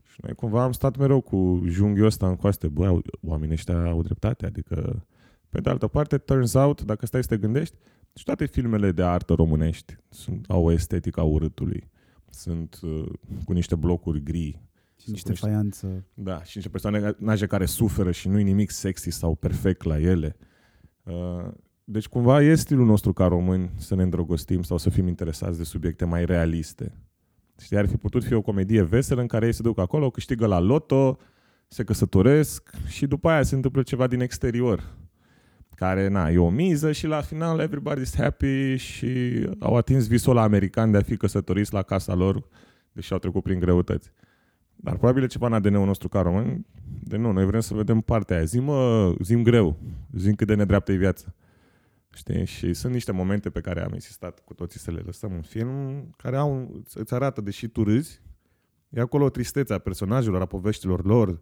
Și noi cumva am stat mereu cu junghiul ăsta în coaste. Băi, oamenii ăștia au dreptate. Adică, pe de altă parte, turns out, dacă stai să te gândești, și toate filmele de artă românești sunt, au o estetică a urâtului. Sunt uh, cu niște blocuri gri, și niște faianță. Da, și niște personaje care suferă și nu-i nimic sexy sau perfect la ele. Uh, deci cumva e stilul nostru ca români să ne îndrăgostim sau să fim interesați de subiecte mai realiste. Știi, ar fi putut fi o comedie veselă în care ei se duc acolo, câștigă la loto, se căsătoresc și după aia se întâmplă ceva din exterior care, na, e o miză și la final everybody's happy și au atins visul la american de a fi căsătoriți la casa lor, deși au trecut prin greutăți. Dar probabil e ceva în ADN-ul nostru ca român. De nu, noi vrem să vedem partea aia. Zim, mă, zim greu. Zim cât de nedreaptă e viața. Știi? Și sunt niște momente pe care am insistat cu toții să le lăsăm în film, care au, îți arată, deși tu râzi, E acolo tristețea personajelor, a poveștilor lor,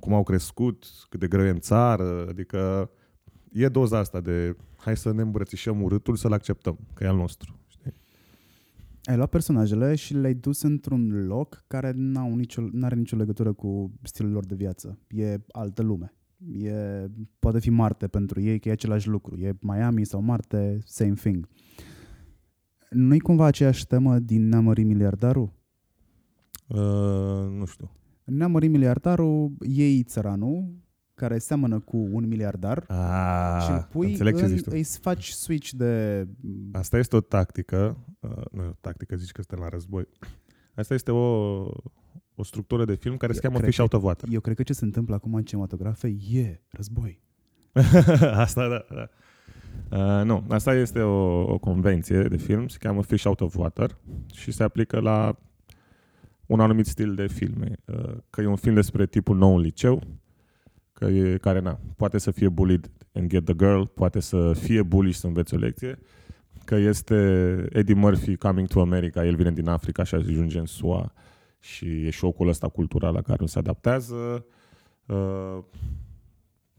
cum au crescut, cât de greu e în țară, adică e doza asta de hai să ne îmbrățișăm urâtul, să-l acceptăm, că e al nostru. Știi? Ai luat personajele și le-ai dus într-un loc care n-au nicio, n-are nicio legătură cu stilul lor de viață. E altă lume. E, poate fi Marte pentru ei, că e același lucru. E Miami sau Marte, same thing. Nu-i cumva aceeași temă din Neamări Miliardarul? Uh, nu știu. În Neamări Miliardarul iei țăranul, care seamănă cu un miliardar Ah, și îl pui înțeleg ce în, zici tu. îți faci switch de... Asta este o tactică, uh, nu e o tactică, zici că suntem la război. Asta este o, o structură de film care se Eu cheamă cred Fish Out of Water. Eu cred că ce se întâmplă acum în cinematografe e război. asta, da, da. Uh, nu, asta este o, o convenție de film, se cheamă Fish Out of Water și se aplică la un anumit stil de filme. Uh, că e un film despre tipul nou în liceu, că e, care na, poate să fie bullied and get the girl, poate să fie bully și să învețe o lecție, că este Eddie Murphy coming to America, el vine din Africa și ajunge în SUA și e șocul ăsta cultural la care nu se adaptează. Uh,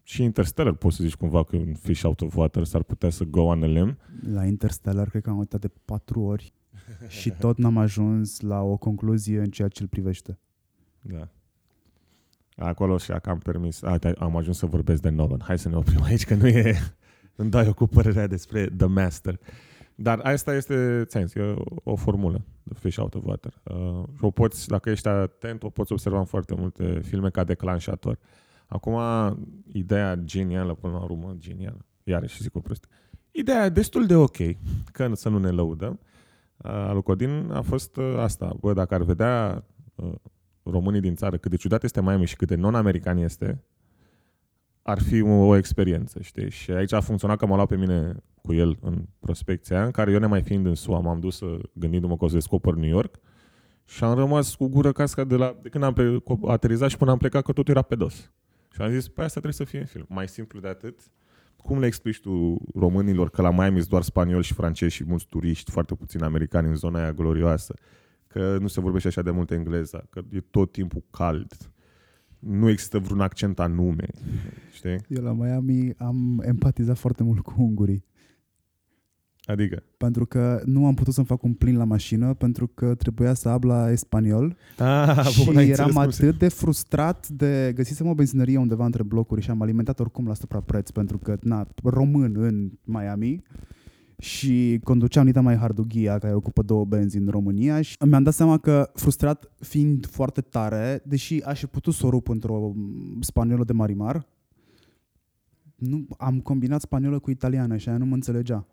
și Interstellar poți să zici cumva că e un fish out of water s-ar putea să go on a limb. La Interstellar cred că am uitat de patru ori și tot n-am ajuns la o concluzie în ceea ce îl privește. Da. Acolo și că am permis. A, te- am ajuns să vorbesc de Nolan. Hai să ne oprim aici, că nu e... Îmi dai eu cu părerea despre The Master. Dar asta este, ți e o, o formulă de fish out of water. Uh, și o poți, dacă ești atent, o poți observa în foarte multe filme ca declanșator. Acum, ideea genială, până la urmă, genială, iarăși zic o prostie. Ideea e destul de ok, că să nu ne lăudăm, uh, a lui Codin a fost uh, asta. Bă, dacă ar vedea uh, românii din țară cât de ciudat este Miami și cât de non-american este, ar fi o, o experiență, știi? Și aici a funcționat că m-a luat pe mine cu el în prospecția aia, în care eu nemai fiind în SUA, m-am dus să, gândindu-mă că o să descoper New York și am rămas cu gură casca de, la, de când am ple- aterizat și până am plecat că totul era pe dos. Și am zis, păi asta trebuie să fie în film. Mai simplu de atât, cum le explici tu românilor că la Miami sunt doar spanioli și francezi și mulți turiști, foarte puțini americani în zona aia glorioasă, că nu se vorbește așa de mult engleza, că e tot timpul cald, nu există vreun accent anume, știi? Eu la Miami am empatizat foarte mult cu ungurii. Adică, Pentru că nu am putut să-mi fac un plin la mașină pentru că trebuia să habla spaniol ah, și eram atât de frustrat de găsisem o benzinărie undeva între blocuri și am alimentat oricum la suprapreț pentru că, na, român în Miami și conduceam Nita mai Hardughia, care ocupă două benzi în România și mi-am dat seama că, frustrat fiind foarte tare, deși aș fi putut să o rup într-o spaniolă de marimar, nu, am combinat spaniolă cu italiană și aia nu mă înțelegea.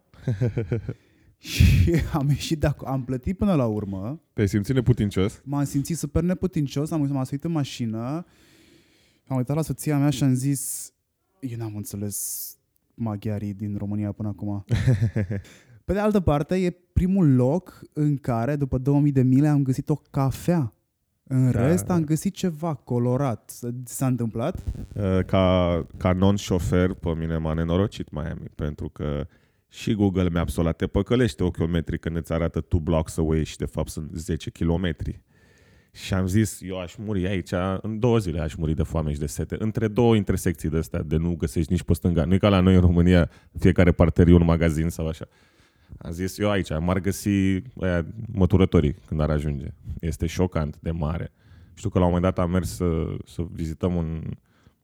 și am ieșit de acolo, am plătit până la urmă, Te simți neputincios? m-am simțit super neputincios, am m-am suit în mașină, am uitat la soția mea și am zis, eu n-am înțeles maghiarii din România până acum. Pe de altă parte, e primul loc în care, după 2000 de mile, am găsit o cafea. În Da. rest, am găsit ceva colorat. S- S-a întâmplat? Uh, Ca, ca non-șofer, pe mine m-a nenorocit Miami, pentru că și Google Maps-ul ăla te păcălește ochiometri când îți arată two blocks away și de fapt sunt 10 kilometri. Și am zis, eu aș muri aici, în două zile aș muri de foame și de sete, între două intersecții de astea, de nu găsești nici pe stânga. Nu e ca la noi în România, fiecare parter e un magazin sau așa. Am zis eu aici, m-ar găsi aia, măturătorii când ar ajunge. Este șocant de mare. Știu că la un moment dat am mers să, să vizităm un,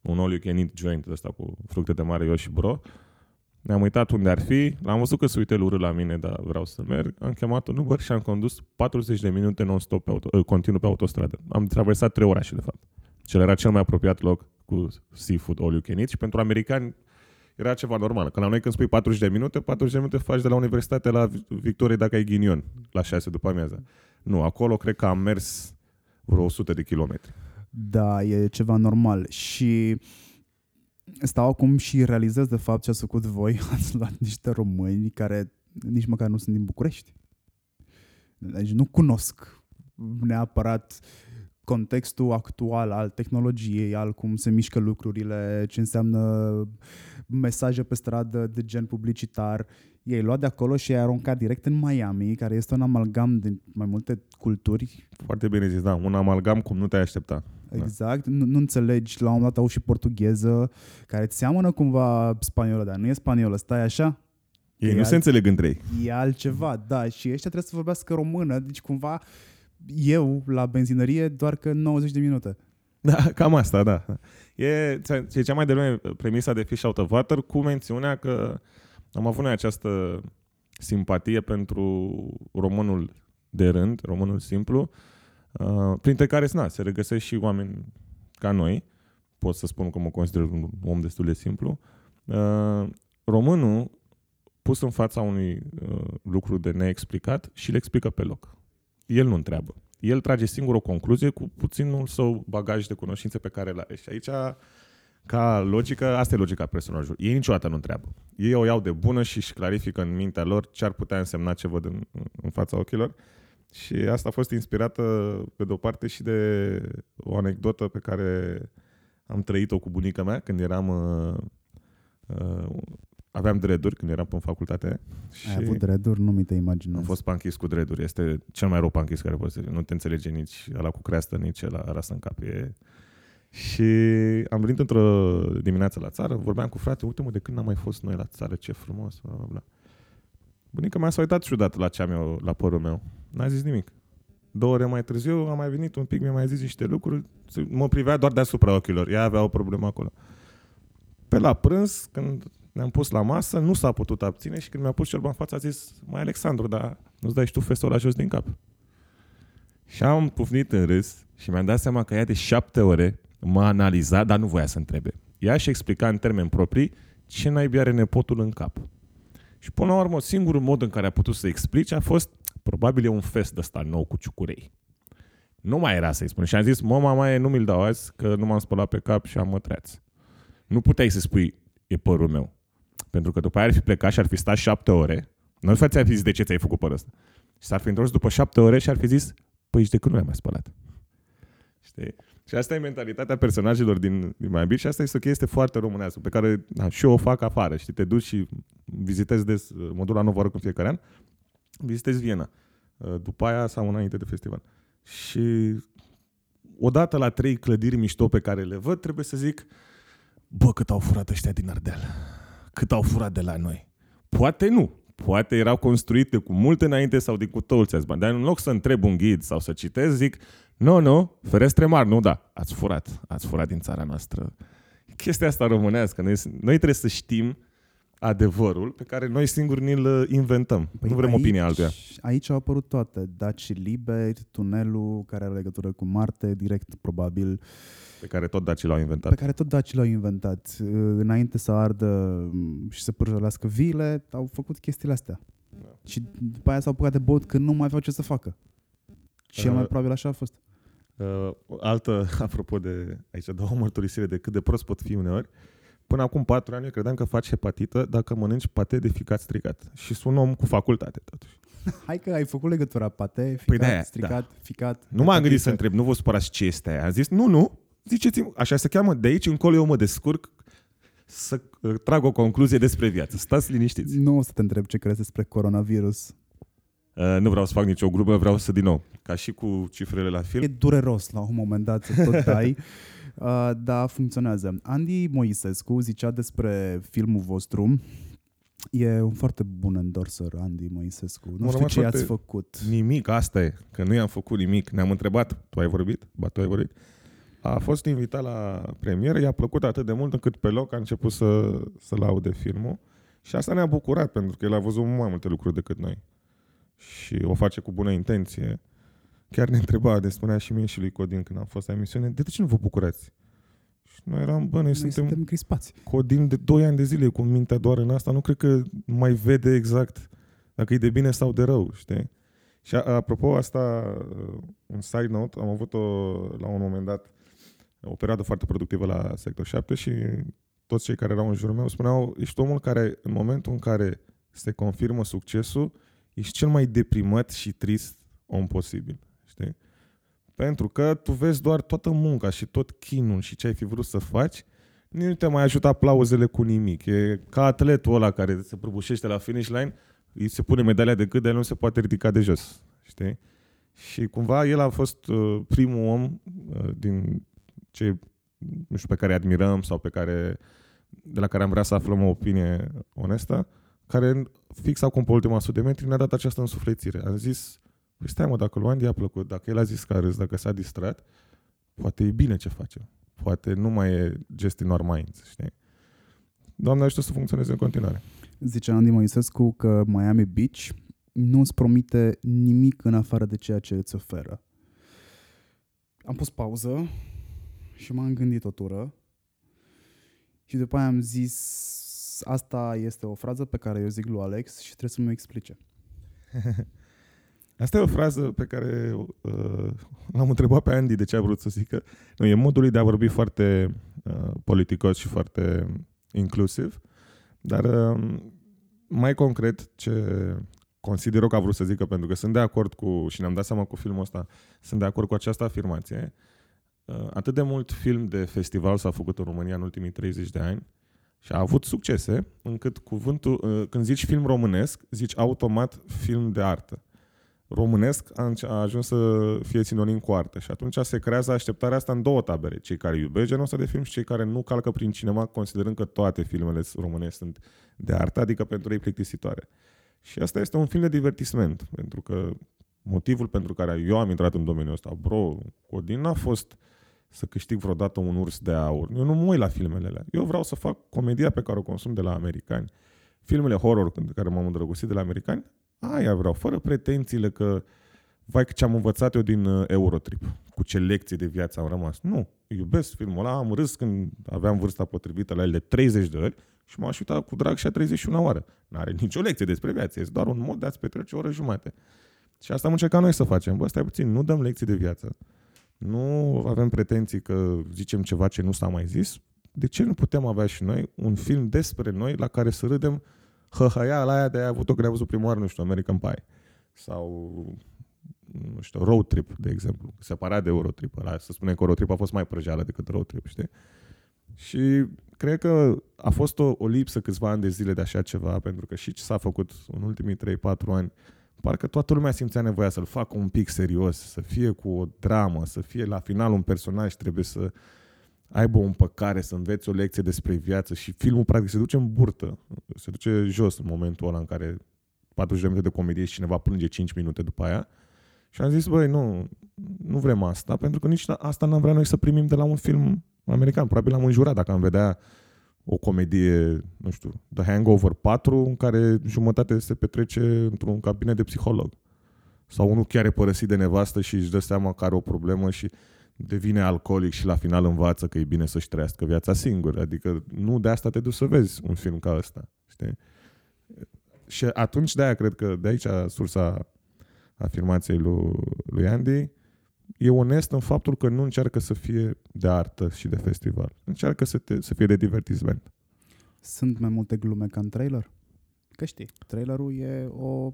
un all you can eat joint ăsta cu fructe de mare, eu și bro. Ne-am uitat unde ar fi, l-am văzut că se uite urât la mine, dar vreau să merg. Am chemat un Uber și am condus 40 de minute non-stop pe auto, uh, continuu pe autostradă. Am traversat trei orașe, de fapt. Cel era cel mai apropiat loc cu seafood all you can eat și pentru americani era ceva normal. Că la noi când spui 40 de minute, 40 de minute faci de la universitate la Victorie dacă ai ghinion, la 6 după amiaza. Nu, acolo cred că am mers vreo 100 de kilometri. Da, e ceva normal. Și stau acum și realizez de fapt ce ați făcut voi. Ați luat niște români care nici măcar nu sunt din București. Deci nu cunosc neapărat contextul actual al tehnologiei, al cum se mișcă lucrurile, ce înseamnă mesaje pe stradă de gen publicitar. Ei luat de acolo și i-ai aruncat direct în Miami, care este un amalgam de mai multe culturi. Foarte bine zis, da. Un amalgam cum nu te-ai aștepta. Exact. Nu, nu înțelegi, la un moment dat au și portugheză, care ți seamănă cumva spaniolă, dar nu e spaniolă, stai așa. Ei E nu alt- se înțeleg între ei. E altceva, da, și ăștia trebuie să vorbească română, deci cumva eu la benzinărie doar că 90 de minute. Da, cam asta, da. E, e cea mai devreme premisa de Fish Out of Water cu mențiunea că am avut noi această simpatie pentru românul de rând, românul simplu, uh, printre care na, se regăsesc și oameni ca noi, pot să spun că mă consider un om destul de simplu, uh, românul pus în fața unui uh, lucru de neexplicat și le explică pe loc. El nu întreabă. El trage singur o concluzie cu puținul său bagaj de cunoștințe pe care le are. Și aici, ca logică, asta e logica personajului. Ei niciodată nu întreabă. Ei o iau de bună și își clarifică în mintea lor ce ar putea însemna ce văd în, în fața ochilor. Și asta a fost inspirată, pe de o parte, și de o anecdotă pe care am trăit-o cu bunica mea când eram... Uh, uh, aveam dreaduri când eram în facultate. Și Ai avut dreaduri? Nu mi te imaginez. am fost panchis cu dreaduri. Este cel mai rău panchis care poți să Nu te înțelege nici ăla cu creastă, nici ăla rasă în cap. E... Și am venit într-o dimineață la țară, vorbeam cu frate, uite mă, de când n-am mai fost noi la țară, ce frumos, bla, bla, bla. Bunica mea s-a uitat ciudat la ce am eu, la părul meu. N-a zis nimic. Două ore mai târziu am mai venit un pic, mi-a mai zis niște lucruri, Se- mă privea doar deasupra ochilor. Ea avea o problemă acolo. Pe la prânz, când ne-am pus la masă, nu s-a putut abține și când mi-a pus ciorba în față a zis, mai Alexandru, dar nu-ți dai și tu festul la jos din cap. Și am pufnit în râs și mi-am dat seama că ea de șapte ore m-a analizat, dar nu voia să întrebe. Ea și explica în termeni proprii ce naibii are nepotul în cap. Și până la urmă, singurul mod în care a putut să explice a fost, probabil e un fest ăsta nou cu ciucurei. Nu mai era să-i spun. Și am zis, mă, mama, nu mi-l dau azi, că nu m-am spălat pe cap și am mătreați. Nu puteai să spui, e părul meu. Pentru că după aia ar fi plecat și ar fi stat șapte ore. Nu ți ar fi zis de ce ți-ai făcut părul ăsta. Și s-ar fi întors după șapte ore și ar fi zis, păi și de când nu l-ai mai spălat? Știi? Și asta e mentalitatea personajelor din, din Mai și asta este o chestie foarte românească, pe care na, și eu o fac afară. Știi? Te duci și vizitezi des, mă duc la Nova Rock în fiecare an, vizitezi Viena. Uh, După aia sau înainte de festival. Și odată la trei clădiri mișto pe care le văd, trebuie să zic, bă, cât au furat ăștia din Ardeal. Cât au furat de la noi. Poate nu. Poate erau construite cu mult înainte sau din cu toți alți bani. Dar în loc să întreb un ghid sau să citesc, zic, nu, nu, ferestre mari, nu, da, ați furat, ați furat din țara noastră. Chestia asta românească, noi, noi trebuie să știm adevărul pe care noi singuri ni-l uh, inventăm. Păi nu vrem aici, opinia altuia. Aici au apărut toate. Daci liber, tunelul care are legătură cu Marte, direct probabil, Pe care tot dacii l-au inventat. pe care tot dacii l-au inventat. Uh, Înainte să ardă mm, și să pârjălească vile, au făcut chestiile astea. Da. Și după aia s-au apucat de bot că nu mai aveau ce să facă. Cel mai Uh, probabil așa a fost. Uh, altă, apropo de, aici dau o mărturisire de cât de prost pot fi uneori, până acum patru ani eu credeam că faci hepatită dacă mănânci pate de ficat stricat. Și sunt un om cu facultate, totuși. Hai că ai făcut legătura pate, ficat, Păi de-aia, stricat, ficat. Nu m-am gândit hepatită. să întreb, nu vă supărați ce este aia. Am zis, nu, nu, ziceți așa se cheamă, de aici încolo eu mă descurc să uh, trag o concluzie despre viață. Stați liniștiți. Nu o să te întreb ce crezi despre coronavirus. Uh, nu vreau să fac nicio glumă, vreau să din nou, ca și cu cifrele la E film. dureros la un moment dat să tot dai, uh, dar funcționează. Andy Moisescu zicea despre filmul vostru, e un foarte bun endorser, Andy Moisescu. Nu Mă știu rămas ce foarte- i-ați făcut. Nimic, asta e, că nu i-am făcut nimic. Ne-am întrebat, tu ai vorbit? Ba, tu ai vorbit? A fost invitat la premieră, i-a plăcut atât de mult încât pe loc a început să, să laude filmul și asta ne-a bucurat pentru că el a văzut mult mai multe lucruri decât noi și o face cu bună intenție. Chiar ne întreba, de spunea și mie și lui Codin când am fost la emisiune, de ce nu vă bucurați? Și noi eram, bă, noi, Noi suntem, suntem crispați. Codin de 2 ani de zile cu mintea doar în asta, nu cred că mai vede exact dacă e de bine sau de rău, știi? Și a, apropo asta, uh, un side note, am avut o, la un moment dat o perioadă foarte productivă la Sector 7 și toți cei care erau în jurul meu spuneau, ești omul care în momentul în care se confirmă succesul, ești cel mai deprimat și trist om posibil, știi? Pentru că tu vezi doar toată munca și tot chinul și ce ai fi vrut să faci, nu te mai ajută aplauzele cu nimic. E ca atletul ăla care se prăbușește la finish line, îi se pune medalia de cât de el nu se poate ridica de jos. Știi? Și cumva el a fost uh, primul om uh, din ce nu știu, pe care admirăm sau pe care, de la care am vrea să aflăm o opinie onestă, care fix acum pe ultima sută de metri ne-a dat această însuflețire. Am zis, păi stai mă, dacă lui Andy a plăcut, dacă el a zis că a râs, dacă s-a distrat, poate e bine ce face. Poate nu mai e just in our minds, știi? Doamne ajută să funcționeze în continuare. Zice Andy Moisescu că Miami Beach nu îți promite nimic în afară de ceea ce îți oferă. Am pus pauză și m-am gândit o tură și după aia am zis asta este o frază pe care eu zic lui Alex și trebuie să mi explice. Asta e o frază pe care uh, l-am întrebat pe Andy de ce a vrut să zică. Nu, e modul lui de a vorbi foarte uh, politicos și foarte inclusiv, dar uh, mai concret ce consider că a vrut să zică, pentru că sunt de acord cu, și ne-am dat seama cu filmul ăsta, sunt de acord cu această afirmație. Uh, atât de mult film de festival s-a făcut în România în ultimii 30 de ani și a avut succese, încât cuvântul, uh, când zici film românesc, zici automat film de artă. Românesc a ajuns să fie sinonim cu artă și atunci se creează așteptarea asta în două tabere. Cei care iubesc genul ăsta de film și cei care nu calcă prin cinema considerând că toate filmele românești sunt de artă, adică pentru ei plictisitoare. Și asta este un film de divertisment, pentru că motivul pentru care eu am intrat în domeniul ăsta, bro, Codin n-a fost să câștig vreodată un urs de aur. Eu nu mă uit la filmele alea. Eu vreau să fac comedia pe care o consum de la americani. Filmele horror de care m-am îndrăgostit de la americani, aia vreau, fără pretențiile că vai ce am învățat eu din uh, Eurotrip, cu ce lecții de viață am rămas. Nu, iubesc filmul ăla, am râs când aveam vârsta potrivită la el de 30 de ori și m-aș uita cu drag și a 31 oară. N-are nicio lecție despre viață, este doar un mod de a-ți petrece o oră jumate. Și asta am încercat noi să facem. Bă, stai puțin, nu dăm lecții de viață. Nu avem pretenții că zicem ceva ce nu s-a mai zis. De ce nu putem avea și noi un film despre noi la care să râdem hăhăia la aia de a avut-o că a văzut prima oară, nu știu, American Pie. Sau nu știu, Road Trip, de exemplu, separat de Eurotrip. Ăla, să spunem că Eurotrip a fost mai prăjeală decât Road Trip, știi? Și cred că a fost o, o lipsă câțiva ani de zile de așa ceva, pentru că și ce s-a făcut în ultimii 3-4 ani, parcă toată lumea simțea nevoia să-l facă un pic serios, să fie cu o dramă, să fie la final un personaj, trebuie să aibă o împăcare, să înveți o lecție despre viață și filmul practic se duce în burtă, se duce jos în momentul ăla în care 40 de minute de comedie și cineva plânge 5 minute după aia. Și am zis, băi, nu, nu vrem asta, pentru că nici asta n-am vrea noi să primim de la un film american. Probabil am înjurat dacă am vedea o comedie, nu știu, The Hangover 4, în care jumătate se petrece într-un cabinet de psiholog. Sau unul chiar e părăsit de nevastă și își dă seama că are o problemă și devine alcoolic și la final învață că e bine să-și trăiască viața singur. Adică nu de asta te duci să vezi un film ca ăsta. Știi? Și atunci de-aia cred că de aici sursa afirmației lui, lui Andy e onest în faptul că nu încearcă să fie de artă și de festival. Încearcă să, te, să fie de divertisment. Sunt mai multe glume ca în trailer? Că știi, trailerul e o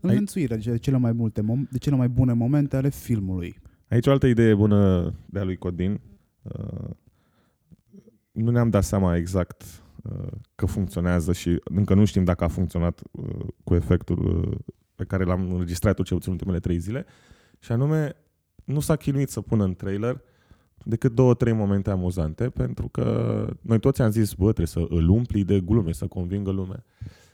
înlănțuire de cele mai multe de cele mai bune momente ale filmului. Aici o altă idee bună de a lui Codin. Uh, nu ne-am dat seama exact uh, că funcționează și încă nu știm dacă a funcționat uh, cu efectul uh, pe care l-am înregistrat cel puțin ultimele trei zile. Și anume, nu s-a chinuit să pună în trailer decât două, trei momente amuzante, pentru că noi toți am zis, bă, trebuie să îl umpli de glume, să convingă lumea.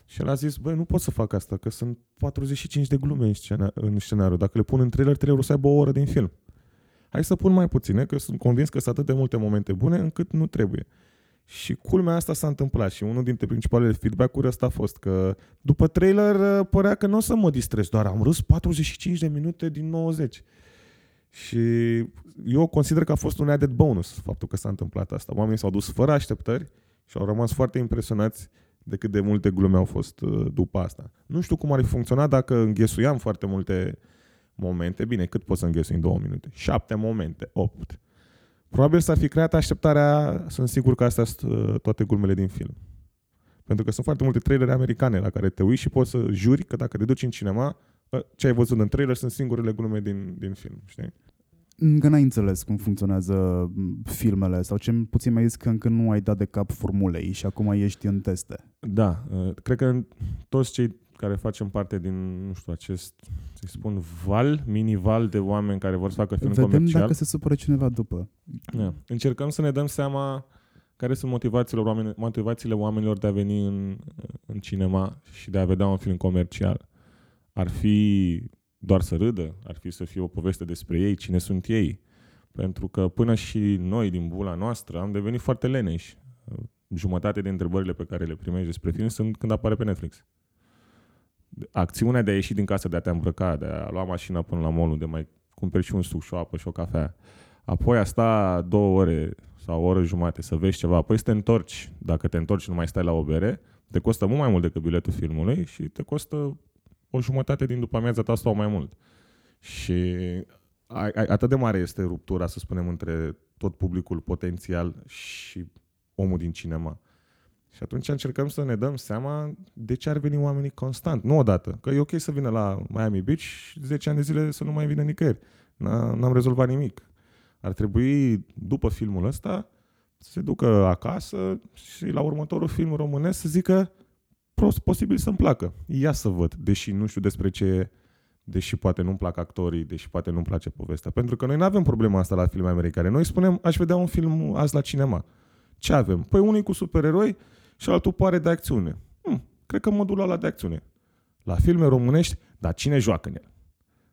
Și el a zis, băi, nu pot să fac asta, că sunt 45 de glume în, scena- în scenariu. Dacă le pun în trailer, trebuie să aibă o oră din film. Hai să pun mai puține, că sunt convins că sunt atât de multe momente bune încât nu trebuie. Și culmea asta s-a întâmplat și unul dintre principalele feedback-uri ăsta a fost că după trailer părea că nu o să mă distrez, doar am râs 45 de minute din 90. Și eu consider că a fost un added bonus faptul că s-a întâmplat asta. Oamenii s-au dus fără așteptări și au rămas foarte impresionați de cât de multe glume au fost uh, după asta. Nu știu cum ar fi funcționat dacă înghesuiam foarte multe momente. Bine, cât poți să înghesui în două minute? Șapte momente, opt. Probabil s-ar fi creat așteptarea, sunt sigur că astea sunt uh, toate glumele din film. Pentru că sunt foarte multe trailere americane la care te uiți și poți să juri că dacă te duci în cinema, ce ai văzut în trailer sunt singurele glume din, din film, știi? Încă n-ai înțeles cum funcționează filmele sau ce puțin mai zis că încă nu ai dat de cap formulei și acum ești în teste. Da, uh, cred că toți cei care facem parte din, nu știu, acest, să spun, val, mini-val de oameni care vor să facă film Vedem comercial. dacă se supără cineva după. Da. Încercăm să ne dăm seama care sunt motivațiile, oameni, motivațiile oamenilor de a veni în, în cinema și de a vedea un film comercial. Ar fi doar să râdă, ar fi să fie o poveste despre ei, cine sunt ei. Pentru că până și noi din bula noastră am devenit foarte leneși. Jumătate de întrebările pe care le primești despre film sunt când apare pe Netflix. Acțiunea de a ieși din casă, de a te îmbrăca, de a lua mașina până la mall, de mai cumperi și un suc și o apă și o cafea. Apoi a sta două ore sau o oră jumate să vezi ceva, apoi să te întorci. Dacă te întorci nu mai stai la o bere, te costă mult mai mult decât biletul filmului și te costă o jumătate din după amiaza ta sau mai mult. Și atât de mare este ruptura, să spunem, între tot publicul potențial și omul din cinema. Și atunci încercăm să ne dăm seama de ce ar veni oamenii constant, nu odată. Că e ok să vină la Miami Beach 10 ani de zile să nu mai vină nicăieri. N-am rezolvat nimic. Ar trebui, după filmul ăsta, să se ducă acasă și la următorul film românesc să zică prost posibil să-mi placă. Ia să văd, deși nu știu despre ce e, deși poate nu-mi plac actorii, deși poate nu-mi place povestea. Pentru că noi nu avem problema asta la filme americane. Noi spunem, aș vedea un film azi la cinema. Ce avem? Păi unul cu supereroi și altul pare de acțiune. Hm, cred că mă duc la de acțiune. La filme românești, dar cine joacă în el?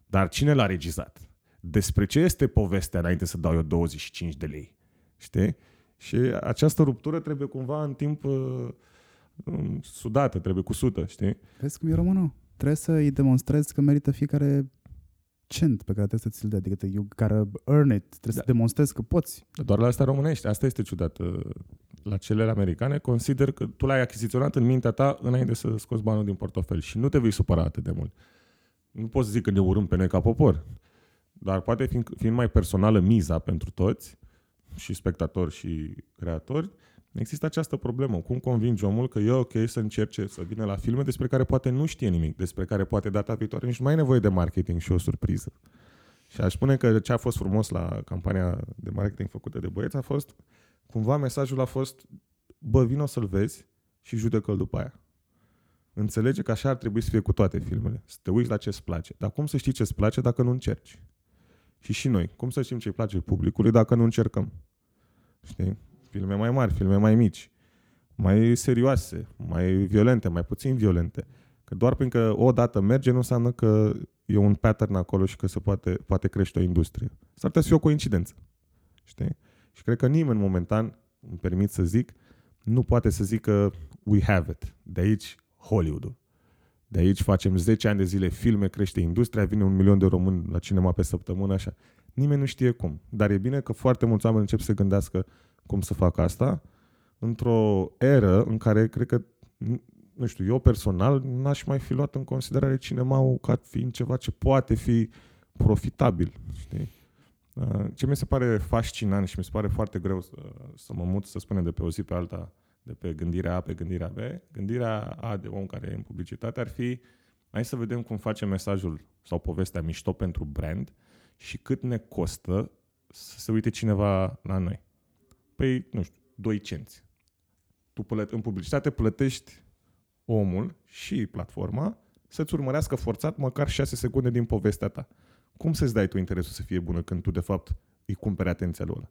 Dar cine l-a regizat? Despre ce este povestea înainte să dau eu 25 de lei? Știi? Și această ruptură trebuie cumva în timp uh, sudată, trebuie cusută, știi? Vezi cum e românul? Trebuie să îi demonstrezi că merită fiecare cent pe care trebuie să ți-l dea, adică you gotta earn it, trebuie da. să demonstrezi că poți. Doar la asta românești, asta este ciudat. Uh, la cele americane, consider că tu l-ai achiziționat în mintea ta înainte să scoți banul din portofel și nu te vei supăra atât de mult. Nu poți să zic că ne urâm pe noi ca popor, dar poate fi, fiind mai personală miza pentru toți, și spectatori și creatori, există această problemă. Cum convingi omul că e ok să încerce să vină la filme despre care poate nu știe nimic, despre care poate data viitoare nici nu mai e nevoie de marketing și o surpriză. Și aș spune că ce a fost frumos la campania de marketing făcută de băieți a fost, cumva mesajul a fost, bă, vino să-l vezi și judecă-l după aia. Înțelege că așa ar trebui să fie cu toate filmele. Să te uiți la ce-ți place. Dar cum să știi ce-ți place dacă nu încerci? Și și noi. Cum să știm ce-i place publicului dacă nu încercăm? Știi? Filme mai mari, filme mai mici, mai serioase, mai violente, mai puțin violente. Că doar pentru că o dată merge nu înseamnă că e un pattern acolo și că se poate, poate crește o industrie. S-ar putea să fie o coincidență. Știi? Și cred că nimeni momentan, îmi permit să zic, nu poate să zică we have it. De aici Hollywood-ul. De aici facem 10 ani de zile filme, crește industria, vine un milion de români la cinema pe săptămână, așa. Nimeni nu știe cum. Dar e bine că foarte mulți oameni încep să se gândească cum să facă asta într-o eră în care cred că, nu știu, eu personal n-aș mai fi luat în considerare cinema ca fiind ceva ce poate fi profitabil, știi? Uh, ce mi se pare fascinant și mi se pare foarte greu să, să mă mut, să spunem, de pe o zi pe alta, de pe gândirea A pe gândirea B, gândirea A de om care e în publicitate ar fi hai să vedem cum face mesajul sau povestea mișto pentru brand și cât ne costă să se uite cineva la noi. Păi, nu știu, 2 cenți. Tu plăt- în publicitate plătești omul și platforma să-ți urmărească forțat măcar 6 secunde din povestea ta. Cum să-ți dai tu interesul să fie bună când tu, de fapt, îi cumperi atenția lui ăla?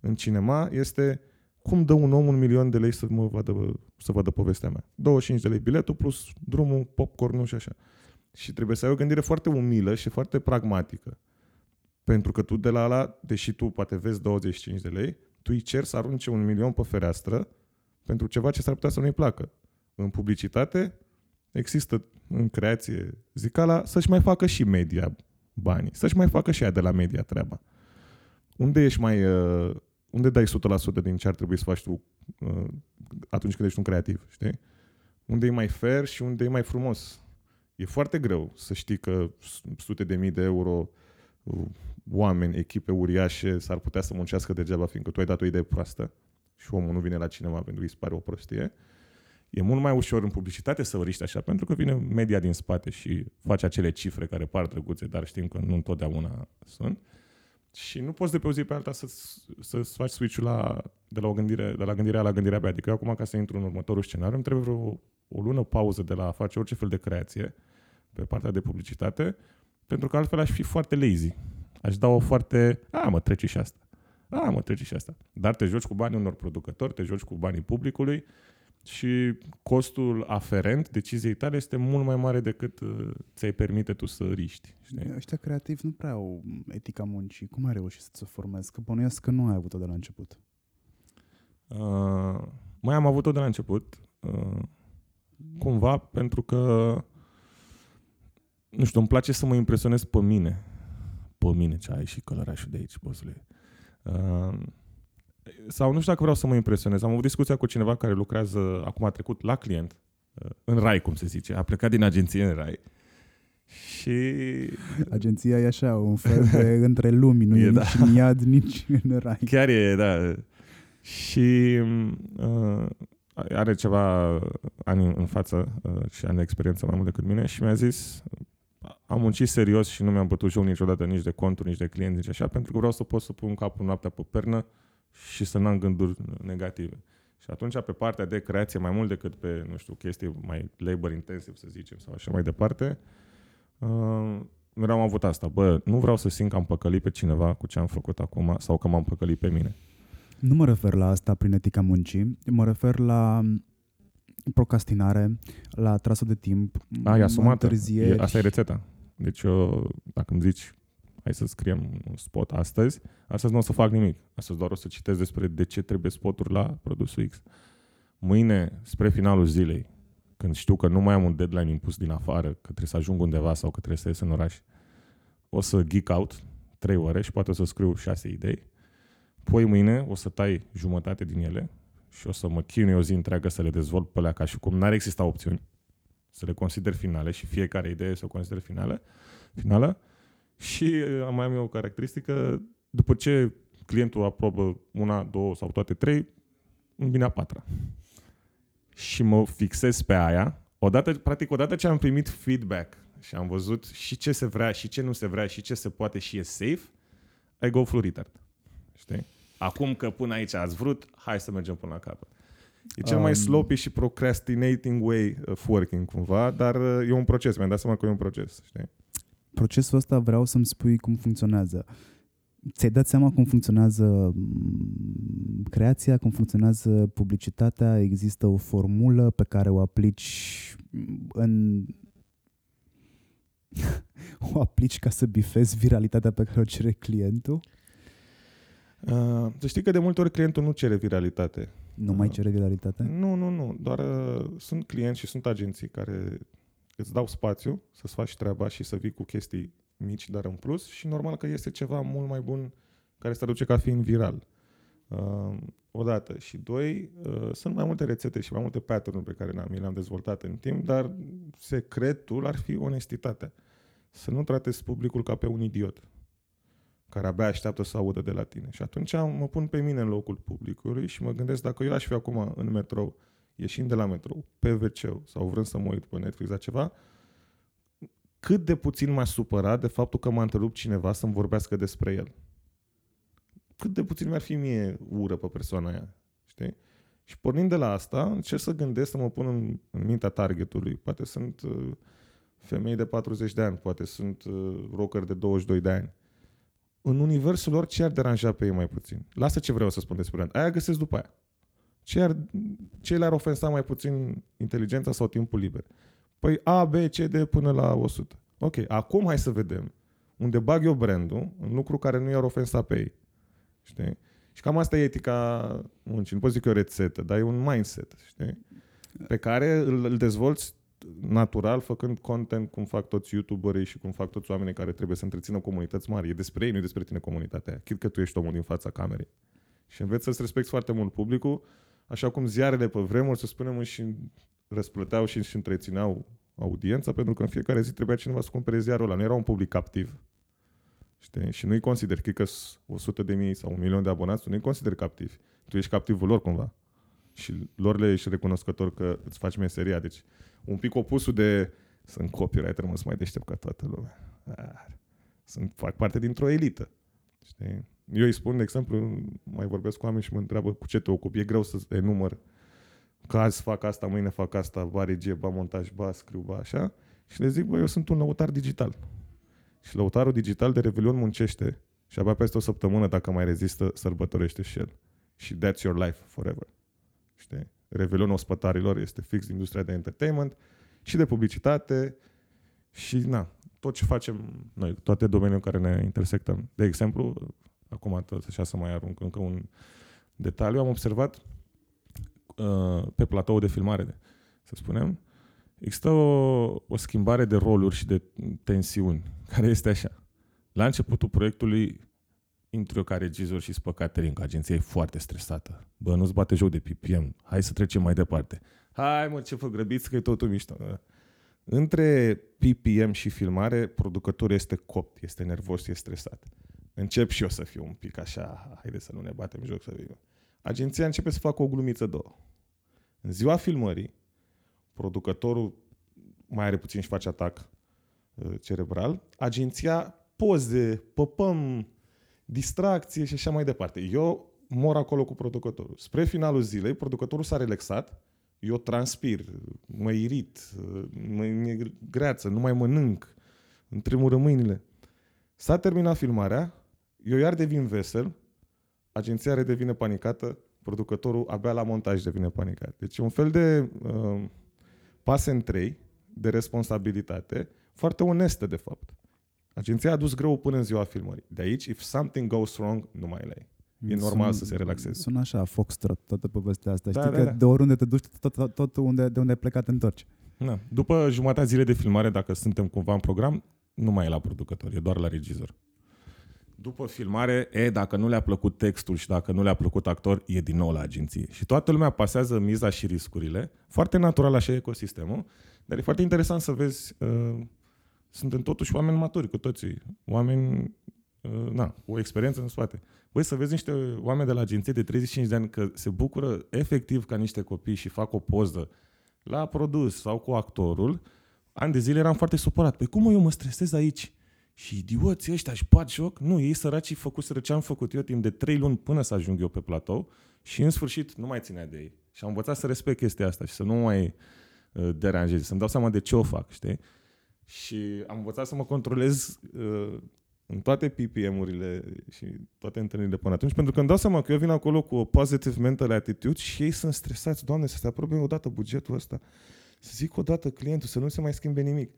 În cinema este cum dă un om un milion de lei să, mă vadă, să vadă povestea mea? 25 de lei biletul plus drumul, popcornul și așa. Și trebuie să ai o gândire foarte umilă și foarte pragmatică. Pentru că tu de la ala, deși tu poate vezi 25 de lei, tu îi cer să arunce un milion pe fereastră pentru ceva ce s-ar putea să nu-i placă. În publicitate există în creație zicala să-și mai facă și media banii, să-și mai facă și ea de la media treaba. Unde ești mai... Uh, unde dai 100% din ce ar trebui să faci tu uh, atunci când ești un creativ, știi? Unde e mai fair și unde e mai frumos. E foarte greu să știi că sute de mii de euro uh, oameni, echipe uriașe s-ar putea să muncească degeaba, fiindcă tu ai dat o idee proastă și omul nu vine la cinema pentru că îi se pare o prostie. E mult mai ușor în publicitate să riști așa, pentru că vine media din spate și face acele cifre care par drăguțe, dar știm că nu întotdeauna sunt. Și nu poți de pe o zi pe alta să, să-ți faci switch-ul la, de la o gândire, de la gândirea la gândirea pe. Adică eu acum ca să intru în următorul scenariu, îmi trebuie vreo o lună pauză de la a face orice fel de creație pe partea de publicitate, pentru că altfel aș fi foarte lazy. Aș da o foarte, a, mă trece și asta. A, mă trece și asta. Dar te joci cu banii unor producători, te joci cu banii publicului și costul aferent deciziei tale este mult mai mare decât uh, ți-ai permite tu să riști. Știi? Ăștia creativi nu prea au etica muncii. Cum ai reușit să ți-o formezi? Că bănuiesc că nu ai avut-o de la început. Uh, mai am avut-o de la început. Uh, cumva pentru că nu știu, îmi place să mă impresionez pe mine. Pe mine ce ai și călărașul de aici, bosule. Uh, sau nu știu dacă vreau să mă impresionez. Am avut discuția cu cineva care lucrează, acum a trecut la client, uh, în RAI, cum se zice. A plecat din agenție în RAI. Și... Agenția e așa, un fel de între lumi, nu e, e da. nici în iad, nici în rai. Chiar e, da. Și uh, are ceva ani în față uh, și are experiență mai mult decât mine și mi-a zis am muncit serios și nu mi-am putut joc niciodată nici de conturi, nici de clienți, nici așa, pentru că vreau să pot să pun capul noaptea pe pernă și să n-am gânduri negative. Și atunci, pe partea de creație, mai mult decât pe, nu știu, chestii mai labor intensive, să zicem, sau așa mai departe, uh, mereu am avut asta. Bă, nu vreau să simt că am păcălit pe cineva cu ce am făcut acum sau că m-am păcălit pe mine. Nu mă refer la asta prin etica muncii, mă refer la procrastinare, la trasul de timp, A, e asumată. E, asta e rețeta. Deci eu, dacă îmi zici, hai să scriem un spot astăzi, astăzi nu o să fac nimic. Astăzi doar o să citesc despre de ce trebuie spoturi la produsul X. Mâine, spre finalul zilei, când știu că nu mai am un deadline impus din afară, că trebuie să ajung undeva sau că trebuie să ies în oraș, o să geek out trei ore și poate o să scriu șase idei. Poi mâine o să tai jumătate din ele și o să mă chinui o zi întreagă să le dezvolt pe alea ca și cum n-ar exista opțiuni, să le consider finale și fiecare idee să o consider finală, finală. Și uh, mai am eu o caracteristică, după ce clientul aprobă una, două sau toate trei, îmi vine a patra. Și mă fixez pe aia. Odată, practic, odată ce am primit feedback și am văzut și ce se vrea și ce nu se vrea și ce se poate și e safe, I go full retard. Știi? Acum că până aici ați vrut, hai să mergem până la capăt. E cel mai um, sloppy și procrastinating way of working cumva, dar uh, e un proces, mi-am dat seama că e un proces, știi? Procesul ăsta vreau să-mi spui cum funcționează. Ți-ai dat seama cum funcționează mm, creația, cum funcționează publicitatea? Există o formulă pe care o aplici în o aplici ca să bifezi viralitatea pe care o cere clientul? Uh, să știi că de multe ori clientul nu cere viralitate. Nu uh, mai cere viralitate? Nu, nu, nu. Doar uh, sunt clienți și sunt agenții care îți dau spațiu să-ți faci treaba și să vii cu chestii mici, dar în plus și normal că este ceva mult mai bun care se aduce ca fiind viral. Uh, odată. Și doi, uh, sunt mai multe rețete și mai multe pattern pe care mi le-am dezvoltat în timp, dar secretul ar fi onestitatea. Să nu tratezi publicul ca pe un idiot care abia așteaptă să audă de la tine. Și atunci mă pun pe mine în locul publicului și mă gândesc dacă eu aș fi acum în metrou, ieșind de la metrou, pe wc sau vrând să mă uit pe Netflix la ceva, cât de puțin m-aș supăra de faptul că m-a întrerupt cineva să-mi vorbească despre el. Cât de puțin mi-ar fi mie ură pe persoana aia. Știi? Și pornind de la asta, încerc să gândesc, să mă pun în, în mintea targetului. Poate sunt uh, femei de 40 de ani, poate sunt uh, rocker de 22 de ani în universul lor ce ar deranja pe ei mai puțin? Lasă ce vreau să spun despre brand. Aia găsesc după aia. Ce, ar, ce le-ar ofensa mai puțin inteligența sau timpul liber? Păi A, B, C, D până la 100. Ok, acum hai să vedem unde bag eu brandul în lucru care nu i-ar ofensa pe ei. Știi? Și cam asta e etica muncii. Nu pot zic că e o rețetă, dar e un mindset, știi? Pe care îl, îl dezvolți natural, făcând content cum fac toți youtuberii și cum fac toți oamenii care trebuie să întrețină comunități mari. E despre ei, nu e despre tine comunitatea aia. Chit că tu ești omul din fața camerei. Și înveți să-ți respecti foarte mult publicul, așa cum ziarele pe vremuri, să spunem, și răsplăteau și își întrețineau audiența, pentru că în fiecare zi trebuia cineva să cumpere ziarul ăla. Nu era un public captiv. Știi? Și nu-i consider, că 100 de mii sau un milion de abonați, tu nu-i consider captivi. Tu ești captivul lor cumva. Și lor le ești recunoscător că îți faci meseria. Deci un pic opusul de sunt copywriter, mă, să mai deștept ca toată lumea. Sunt, fac parte dintr-o elită. Știi? Eu îi spun, de exemplu, mai vorbesc cu oameni și mă întreabă cu ce te ocupi. E greu să enumăr că azi fac asta, mâine fac asta, ba regie, ba montaj, ba scriu, ba așa. Și le zic, bă, eu sunt un lăutar digital. Și lăutarul digital de Revelion muncește și abia peste o săptămână, dacă mai rezistă, sărbătorește și el. Și that's your life forever. Știi? Revelionul ospătarilor este fix industria de entertainment și de publicitate și na, tot ce facem noi, toate domeniile în care ne intersectăm. De exemplu, acum așa să mai arunc încă un detaliu, am observat uh, pe platou de filmare, să spunem, există o, o schimbare de roluri și de tensiuni, care este așa. La începutul proiectului intru eu ca regizor și spă Caterin, că agenția e foarte stresată. Bă, nu-ți bate joc de PPM, hai să trecem mai departe. Hai mă, ce fă grăbiți, că e totul mișto. Între PPM și filmare, producătorul este copt, este nervos, este stresat. Încep și eu să fiu un pic așa, haide să nu ne batem joc să vin. Agenția începe să facă o glumiță două. În ziua filmării, producătorul mai are puțin și face atac uh, cerebral, agenția poze, păpăm, distracție și așa mai departe. Eu mor acolo cu producătorul. Spre finalul zilei, producătorul s-a relaxat, eu transpir, mă irit, mă e greață, nu mai mănânc, îmi tremură mâinile. S-a terminat filmarea, eu iar devin vesel, agenția redevine panicată, producătorul abia la montaj devine panicat. Deci un fel de uh, pas în trei de responsabilitate, foarte onestă de fapt. Agenția a dus greu până în ziua filmării. De aici, if something goes wrong, nu mai le E normal sun, să se relaxeze. Sună așa, foxtrot, toată povestea asta. Da, Știi da, că da. de oriunde te duci, tot, tot, tot unde, de unde ai plecat, te întorci. Da. După jumătatea zile de filmare, dacă suntem cumva în program, nu mai e la producător, e doar la regizor. După filmare, e, dacă nu le-a plăcut textul și dacă nu le-a plăcut actor, e din nou la agenție. Și toată lumea pasează miza și riscurile. Foarte natural așa e ecosistemul, dar e foarte interesant să vezi uh, suntem totuși oameni maturi cu toții. Oameni, uh, na, o experiență în spate. Băi, să vezi niște oameni de la agenție de 35 de ani că se bucură efectiv ca niște copii și fac o poză la produs sau cu actorul, ani de zile eram foarte supărat. Păi cum eu mă stresez aici? Și idioții ăștia își bat joc? Nu, ei săracii făcuseră ce am făcut eu timp de trei luni până să ajung eu pe platou și în sfârșit nu mai ținea de ei. Și am învățat să respect chestia asta și să nu mai uh, deranjez, să-mi dau seama de ce o fac, știi? Și am învățat să mă controlez uh, în toate PPM-urile și toate întâlnirile până atunci, pentru că îmi dau seama că eu vin acolo cu o positive mental attitude și ei sunt stresați, Doamne, să se aprobe odată bugetul ăsta, să zic odată clientul, să nu se mai schimbe nimic.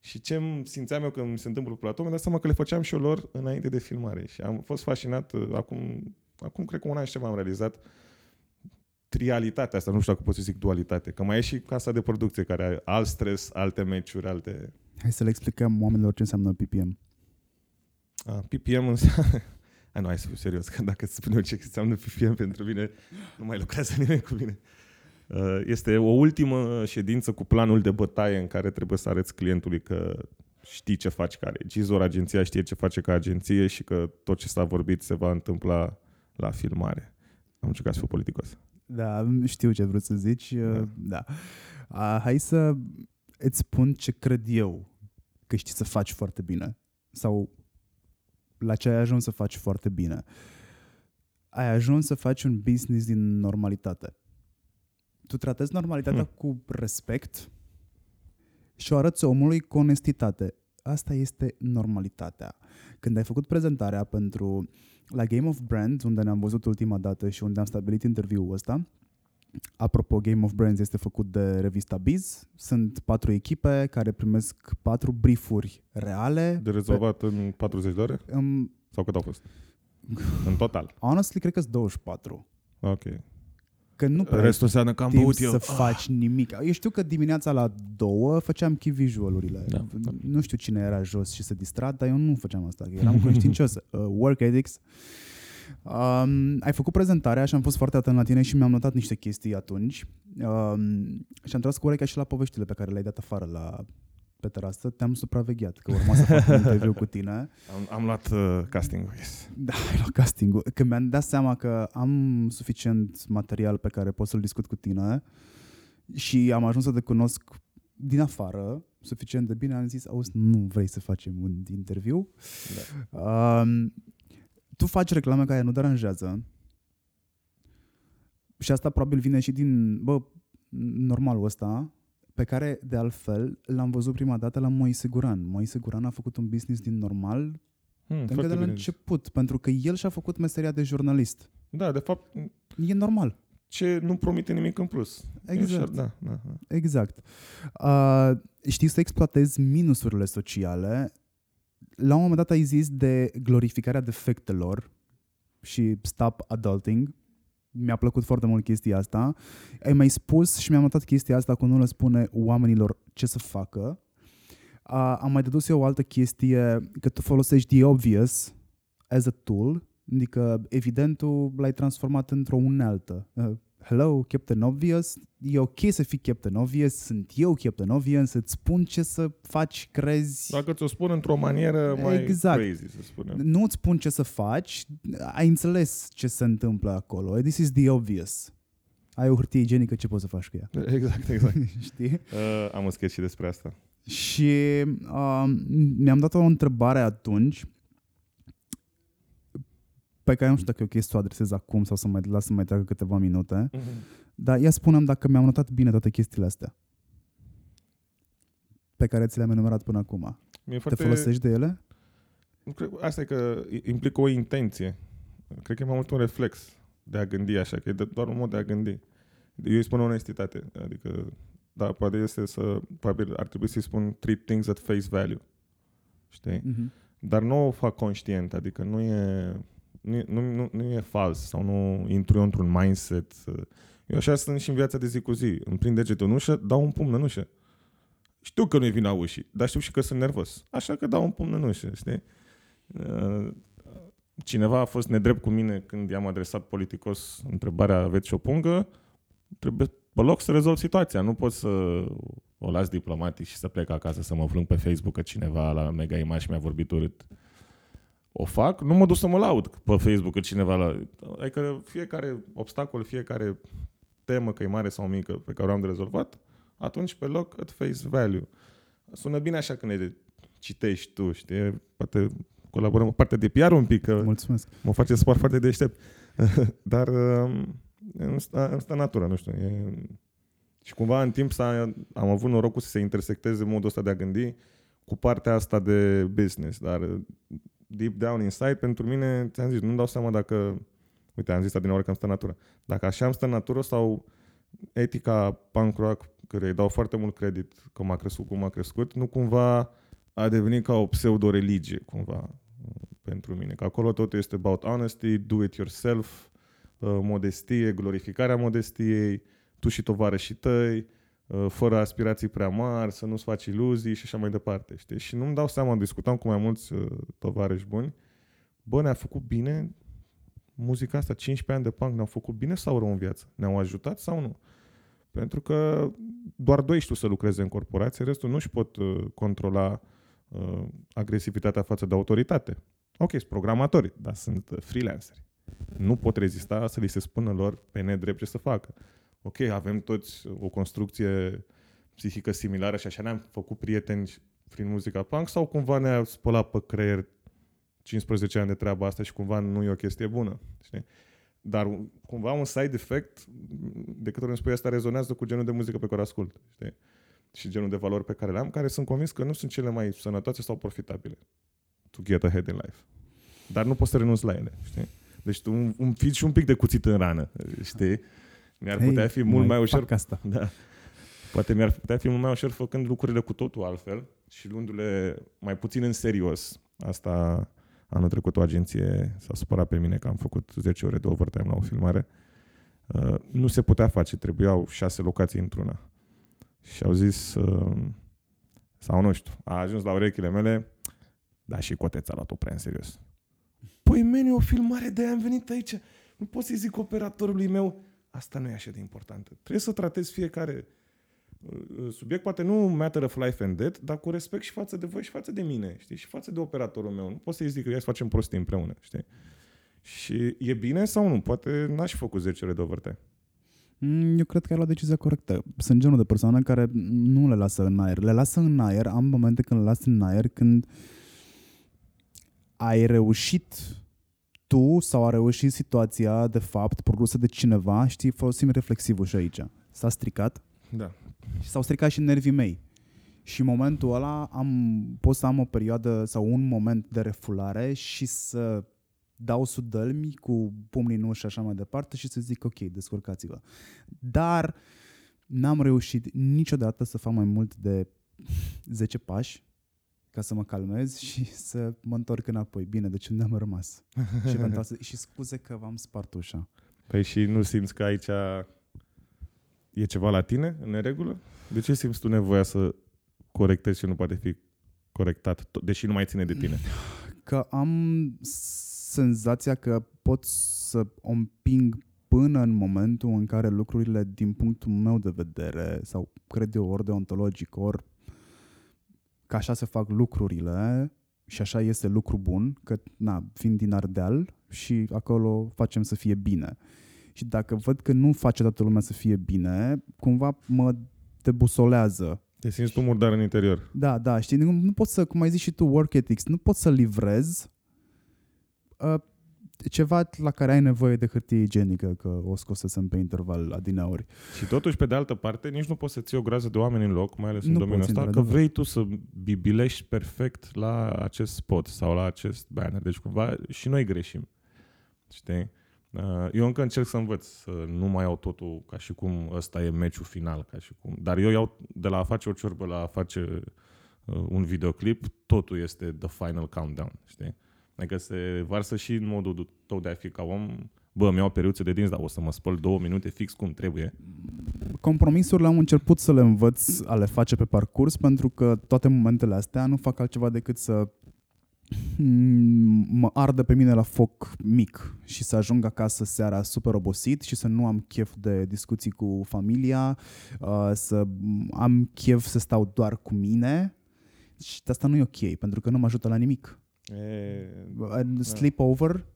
Și ce simțeam eu că mi se întâmplă pe platou, mi-am dat seama că le făceam și eu lor înainte de filmare. Și am fost fascinat, uh, acum, acum cred că un an și ceva am realizat, trialitatea asta, nu știu dacă pot să zic dualitate, că mai e și casa de producție care are alt stres, alte meciuri, alte Hai să le explicăm oamenilor ce înseamnă PPM. Uh, PPM înseamnă... Hai, nu, hai să fiu serios, că dacă îți spun eu ce înseamnă PPM pentru mine, nu mai lucrează nimeni cu mine. Uh, este o ultimă ședință cu planul de bătaie în care trebuie să arăți clientului că știi ce faci ca regizor, agenția știe ce face ca agenție și că tot ce s-a vorbit se va întâmpla la filmare. Am încercat să fiu politicos. Da, știu ce vrut să zici. Da. da. Uh, hai să îți spun ce cred eu că știi să faci foarte bine sau la ce ai ajuns să faci foarte bine. Ai ajuns să faci un business din normalitate. Tu tratezi normalitatea hmm. cu respect și o arăți omului cu onestitate. Asta este normalitatea. Când ai făcut prezentarea pentru la Game of Brands, unde ne-am văzut ultima dată și unde am stabilit interviul ăsta, Apropo, Game of Brands este făcut de revista Biz. Sunt patru echipe care primesc patru briefuri reale. De rezolvat pe... în 40 de ore? Um, Sau cât au fost? în total? Honestly, cred că sunt 24. Ok. Că nu prea Restul înseamnă că am băut eu. să ah. faci nimic. Eu știu că dimineața la două făceam key visual-urile. Da. Nu știu cine era jos și se distra, dar eu nu făceam asta. Eram conștiincios. Uh, work ethics. Um, ai făcut prezentarea și am fost foarte atent la tine și mi-am notat niște chestii atunci. Um, și am tras cu urechea și la poveștile pe care le-ai dat afară la pe terasă, te-am supravegheat, că urma să fac un interviu cu tine. Am, am luat uh, casting-ul, yes. Da, ai luat casting-ul. Când mi-am dat seama că am suficient material pe care pot să-l discut cu tine și am ajuns să te cunosc din afară, suficient de bine, am zis, auzi, nu vrei să facem un interviu? Da. Um, tu faci reclame care nu deranjează și asta probabil vine și din, bă, normalul ăsta, pe care, de altfel, l-am văzut prima dată la Moise Guran. Moise Guran a făcut un business din normal Hmm, încă foarte de la bine. început, pentru că el și-a făcut meseria de jurnalist. Da, de fapt, E normal. ce nu promite nimic în plus. E Exact. Așa, da, da, da. Exact. Uh, știi să exploatezi minusurile sociale. La un moment dat ai zis de glorificarea defectelor și stop adulting. Mi-a plăcut foarte mult chestia asta. Ai mai spus și mi-am notat chestia asta cu nu le spune oamenilor ce să facă. Uh, am mai dedus eu o altă chestie că tu folosești the obvious as a tool, adică evidentul l-ai transformat într-o unealtă. Uh, hello, Captain Obvious, e ok să fii Captain Obvious, sunt eu Captain Obvious, îți spun ce să faci, crezi. Dacă ți-o spun într-o manieră mai Exact. crazy, să spunem. Nu îți spun ce să faci, ai înțeles ce se întâmplă acolo. This is the obvious. Ai o hârtie igienică, ce poți să faci cu ea? Exact, exact. Știi? Uh, am un sketch și despre asta. Și uh, mi-am dat o întrebare atunci pe care nu știu dacă e ok să o adresez acum sau să mai las să mai treacă câteva minute. Dar ia spunem dacă mi-am notat bine toate chestiile astea pe care ți le-am enumerat până acum. Mi-e Te foarte... folosești de ele? Nu cred- Asta e că implică o intenție. Cred că e mai mult un reflex de a gândi așa, că e de- doar un mod de a gândi. Eu îi spun onestitate. Adică, da, poate este să, probabil ar trebui să-i spun treat things at face value. Știi? Mhm. Dar nu o fac conștient, adică nu e, nu, e- nu, nu, nu e fals sau nu intru eu într-un mindset. uh, Eu așa sunt și în viața de zi cu zi. Îmi prind degetul în ușă, dau un pumn în ușă. Știu că nu-i vina ușii, dar știu și că sunt nervos. Așa că dau un pumn în ușă, știi? Uh, Cineva a fost nedrept cu mine când i-am adresat politicos întrebarea aveți și o pungă, trebuie pe loc să rezolv situația. Nu pot să o las diplomatic și să plec acasă să mă plâng pe Facebook că cineva la Mega Image mi-a vorbit urât. O fac, nu mă duc să mă laud pe Facebook că cineva la... Adică fiecare obstacol, fiecare temă, că e mare sau mică, pe care o am de rezolvat, atunci pe loc at face value. Sună bine așa când ne citești tu, știi? Poate colaborăm pe partea de PR un pic, că Mulțumesc. mă face să par foarte deștept. Dar um, îmi stă, îmi stă natura, nu știu. E... Și cumva în timp s-a, am avut norocul să se intersecteze modul ăsta de a gândi cu partea asta de business. Dar uh, deep down inside, pentru mine, ți-am zis, nu-mi dau seama dacă... Uite, am zis din ori că îmi stă natura. Dacă așa îmi stă natură sau etica punk rock, care îi dau foarte mult credit că m-a crescut cum m-a crescut, nu cumva a devenit ca o pseudo-religie, cumva, pentru mine. Că acolo totul este about honesty, do it yourself, uh, modestie, glorificarea modestiei, tu și tovarășii tăi, uh, fără aspirații prea mari, să nu-ți faci iluzii și așa mai departe. Știi? Și nu-mi dau seama, discutam cu mai mulți uh, tovarăși buni, bă, ne-a făcut bine muzica asta, 15 ani de punk ne-au făcut bine sau rău în viață? Ne-au ajutat sau nu? Pentru că doar doi știu să lucreze în corporație, restul nu își pot uh, controla uh, agresivitatea față de autoritate. Ok, sunt programatori, dar sunt uh, freelanceri. Nu pot rezista să li se spună lor pe nedrept ce să facă. Ok, avem toți o construcție psihică similară și așa ne-am făcut prieteni prin muzica punk sau cumva ne-a spălat pe creier 15 ani de treaba asta și cumva nu e o chestie bună. Știi? Dar cumva un side effect, de câte ori îmi spui asta, rezonează cu genul de muzică pe care o ascult. Știi? Și genul de valori pe care le am, care sunt convins că nu sunt cele mai sănătoase sau profitabile. To get ahead in life. Dar nu poți să renunți la ele. Știi? Deci tu un, un, fiți și un pic de cuțit în rană. Știi? Mi-ar putea fi mult mai ușor Fac asta. da. Poate mi-ar putea fi mult mai ușor făcând lucrurile cu totul altfel și luându-le mai puțin în serios. Asta anul trecut o agenție s-a supărat pe mine că am făcut 10 ore de overtime la o filmare. Uh, nu se putea face, trebuiau șase locații într-una. Și au zis, uh, sau nu știu, a ajuns la urechile mele, da, și Coteț a luat-o prea în serios. Păi, meni, o filmare de am venit aici. Nu pot să-i zic operatorului meu, asta nu e așa de importantă. Trebuie să tratezi fiecare uh, subiect, poate nu matter of life and death, dar cu respect și față de voi și față de mine, știi? Și față de operatorul meu. Nu pot să-i zic că hai să facem prostii împreună, știi? Și e bine sau nu? Poate n-aș fi făcut 10 ore de overtime. Mm, Eu cred că ai luat decizia corectă. Sunt genul de persoană care nu le lasă în aer. Le lasă în aer, am momente când le lasă în aer când ai reușit tu sau a reușit situația, de fapt, produsă de cineva, știi, folosim reflexivul și aici. S-a stricat Da. și s-au stricat și nervii mei. Și în momentul ăla am, pot să am o perioadă sau un moment de refulare și să dau sudălmi cu pumnii în ușă și așa mai departe și să zic ok, descurcați-vă. Dar n-am reușit niciodată să fac mai mult de 10 pași ca să mă calmez și să mă întorc înapoi. Bine, deci unde am rămas? și, eventual să, și scuze că v-am spart ușa. Păi și nu simți că aici e ceva la tine în neregulă? De ce simți tu nevoia să corectezi și nu poate fi corectat, tot- deși nu mai ține de tine? că am senzația că pot să o împing până în momentul în care lucrurile, din punctul meu de vedere, sau cred eu, ori deontologic, ori că așa se fac lucrurile și așa este lucru bun, că, na, fiind din Ardeal și acolo facem să fie bine. Și dacă văd că nu face toată lumea să fie bine, cumva mă debusolează Te simți tu murdar în interior. da, da, știi, nu, nu poți să, cum ai zis și tu, work ethics, nu poți să livrezi uh, ceva la care ai nevoie de hârtie igienică, că o scosesem pe interval adineauri. Și totuși, pe de altă parte, nici nu poți să ții o groază de oameni în loc, mai ales în Nu domeniul poți, ăsta, că într-adevăr. vrei tu să bibilești perfect la acest spot sau la acest banner. Deci cumva și noi greșim. Știi? Uh, Eu încă încerc să învăț să nu mai iau totul ca și cum ăsta e meciul final, ca și cum. Dar eu iau de la a face o ciorbă la a face uh, un videoclip, totul este the final countdown, știi? Adică se varsă și în modul tău de a fi ca om, bă, mi-au periuțe de dinți, dar o să mă spăl două minute fix cum trebuie. Compromisurile am început să le învăț a le face pe parcurs pentru că toate momentele astea nu fac altceva decât să mm, mă ardă pe mine la foc mic și să ajung acasă seara super obosit și să nu am chef de discuții cu familia, uh, să am chef să stau doar cu mine și asta nu e ok pentru că nu mă ajută la nimic. E, Sleepover,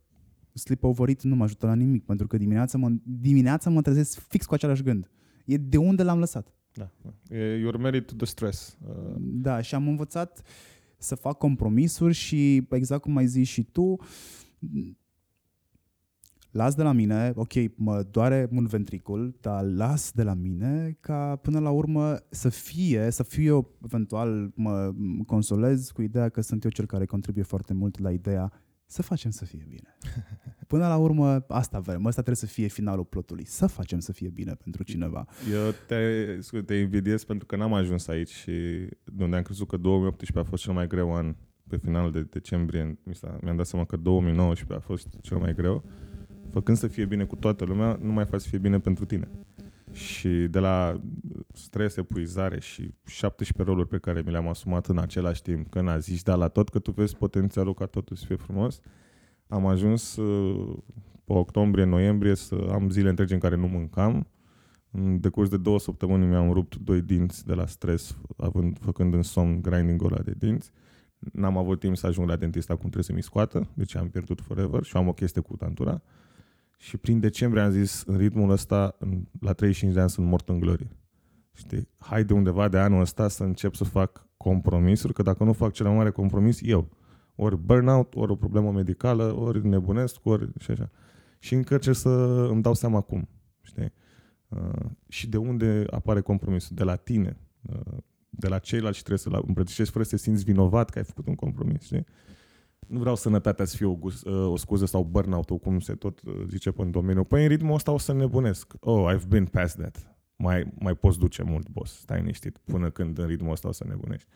sleepover it nu mă ajută la nimic pentru că dimineața mă, dimineața mă trezesc fix cu același gând. E de unde l-am lăsat. Da. E, you're married to the stress. Uh, Da, și am învățat să fac compromisuri și exact cum ai zis și tu, las de la mine, ok, mă doare un ventricul, dar las de la mine ca până la urmă să fie, să fiu eu, eventual mă consolez cu ideea că sunt eu cel care contribuie foarte mult la ideea să facem să fie bine. Până la urmă, asta vrem, ăsta trebuie să fie finalul plotului, să facem să fie bine pentru cineva. eu te, scuze, te invidiez pentru că n-am ajuns aici și de unde am crezut că 2018 a fost cel mai greu an pe final de decembrie, mi s-a- mi-am dat seama că 2019 a fost cel mai greu. Făcând să fie bine cu toată lumea, nu mai faci să fie bine pentru tine. Și de la stres, epuizare și 17 roluri pe care mi le-am asumat în același timp, că n-a zis da la tot, că tu vezi potențialul ca totul să fie frumos, am ajuns uh, pe octombrie, noiembrie să am zile întregi în care nu mâncam. În decurs de două săptămâni mi-am rupt doi dinți de la stres, având, făcând în somn grinding-ul ăla de dinți. N-am avut timp să ajung la dentist acum trebuie să mi scoată, deci am pierdut forever și am o chestie cu tantura. Și prin decembrie am zis, în ritmul ăsta, în, la 35 de ani sunt mort în glorie. Știi? Hai de undeva de anul ăsta să încep să fac compromisuri, că dacă nu fac cel mai mare compromis, eu. Ori burnout, ori o problemă medicală, ori nebunesc, ori și așa. Și încă ce să îmi dau seama acum. Știi? Uh, și de unde apare compromisul? De la tine. Uh, de la ceilalți și trebuie să-l îmbrățișezi fără să te simți vinovat că ai făcut un compromis. Știi? Nu vreau sănătatea să fie o, gus- uh, o scuză sau burnout cum se tot uh, zice pe în domeniu. Păi în ritmul ăsta o să nebunesc. Oh, I've been past that. Mai, mai poți duce mult, boss. Stai liniștit până când în ritmul ăsta o să nebunești.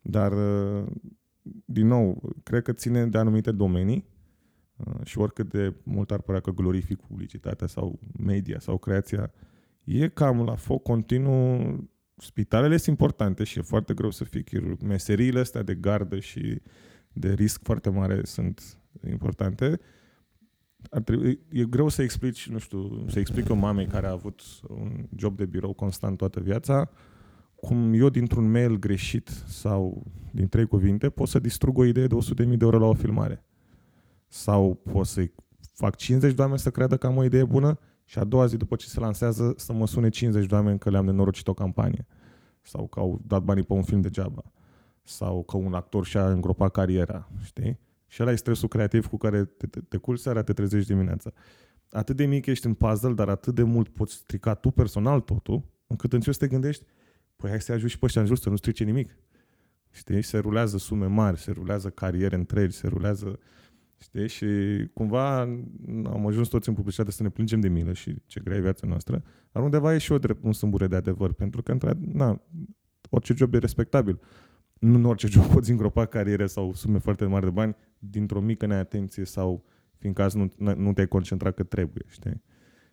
Dar, uh, din nou, cred că ține de anumite domenii uh, și oricât de mult ar părea că glorific publicitatea sau media sau creația, e cam la foc continuu. Spitalele sunt importante și e foarte greu să fii chirurg. Meseriile astea de gardă și de risc foarte mare sunt importante. Ar trebui, e greu să explici, nu știu, să explic o mamei care a avut un job de birou constant toată viața, cum eu dintr-un mail greșit sau din trei cuvinte pot să distrug o idee de 100.000 de euro la o filmare. Sau pot să fac 50 de oameni să creadă că am o idee bună și a doua zi după ce se lansează să mă sune 50 de oameni că le-am nenorocit o campanie. Sau că au dat banii pe un film degeaba. Sau că un actor și-a îngropat cariera, știi? Și ăla e stresul creativ cu care te, te, te culci seara, te trezești dimineața. Atât de mic ești în puzzle, dar atât de mult poți strica tu personal totul, încât începi să te gândești, păi hai să ajungi și pe ăștia în jur să nu strice nimic. Știi? Se rulează sume mari, se rulează cariere întregi, se rulează... Știi? Și cumva am ajuns toți în publicitate să ne plângem de milă și ce grea e viața noastră, dar undeva e și o drept, un sâmbure de adevăr, pentru că, între, na, orice job e respectabil. Nu în orice job poți îngropa cariere sau sume foarte mari de bani dintr-o mică neatenție sau fiindcă azi nu, nu te-ai concentrat cât trebuie, știi?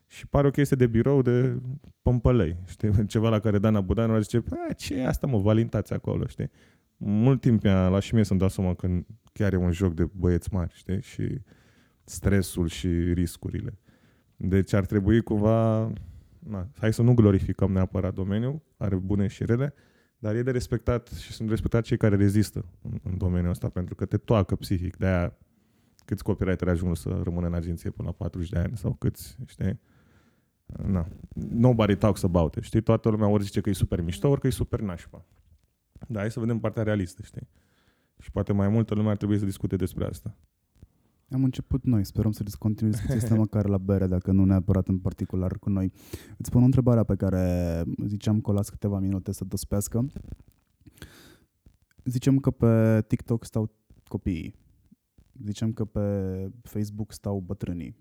Și pare o chestie de birou de pămpălei, știi? Ceva la care Dana Budanu zice, ce e asta mă, valintați acolo, știi? Mult timp mi-a luat și mie să-mi dau seama că chiar e un joc de băieți mari, știi? Și stresul și riscurile. Deci ar trebui cumva, na, hai să nu glorificăm neapărat domeniul, are bune și rele, dar e de respectat și sunt respectat cei care rezistă în, în domeniul ăsta, pentru că te toacă psihic. De-aia câți copywriteri ajung să rămână în agenție până la 40 de ani sau câți, știi? Na. Nobody talks about it, știi? Toată lumea ori zice că e super mișto, ori că e super nașpa. Da, hai să vedem partea realistă, știi? Și poate mai multă lume ar trebui să discute despre asta. Am început noi, sperăm să continui discuția asta măcar la bere, dacă nu neapărat în particular cu noi. Îți pun o întrebare pe care ziceam că o las câteva minute să dospească. Zicem că pe TikTok stau copiii. Zicem că pe Facebook stau bătrânii.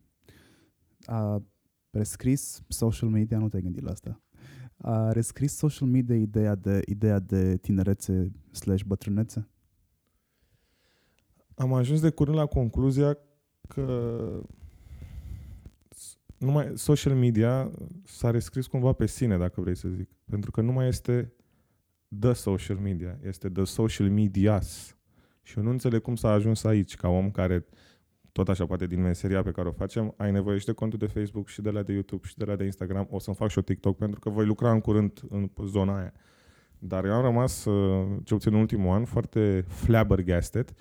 A rescris social media, nu te-ai gândit la asta, a rescris social media ideea de, ideea de tinerețe slash bătrânețe? Am ajuns de curând la concluzia că numai social media s-a rescris cumva pe sine, dacă vrei să zic. Pentru că nu mai este the social media, este the social medias. Și eu nu înțeleg cum s-a ajuns aici, ca om care, tot așa poate din meseria pe care o facem, ai nevoie și de contul de Facebook și de la de YouTube și de la de Instagram. O să-mi fac și o TikTok pentru că voi lucra în curând în zona aia. Dar eu am rămas, uh, ce puțin în ultimul an, foarte flabbergasted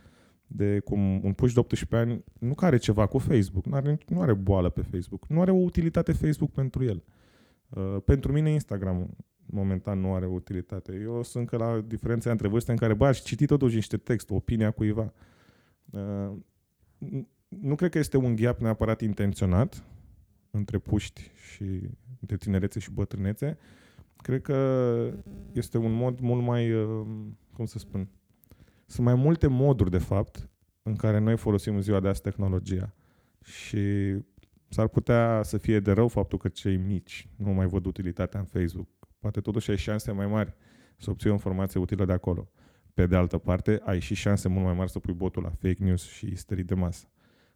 de cum un puș de 18 ani nu are ceva cu Facebook, nu are, nu are boală pe Facebook, nu are o utilitate Facebook pentru el. Uh, pentru mine Instagram momentan nu are utilitate. Eu sunt că la diferența între vârste în care, bă, aș citi totuși niște text, opinia cuiva. Uh, nu cred că este un gap neapărat intenționat între puști și între tinerețe și bătrânețe. Cred că este un mod mult mai, uh, cum să spun, sunt mai multe moduri, de fapt, în care noi folosim în ziua de azi tehnologia. Și s-ar putea să fie de rău faptul că cei mici nu mai văd utilitatea în Facebook. Poate totuși ai șanse mai mari să obții o informație utilă de acolo. Pe de altă parte, ai și șanse mult mai mari să pui botul la fake news și isterii de masă.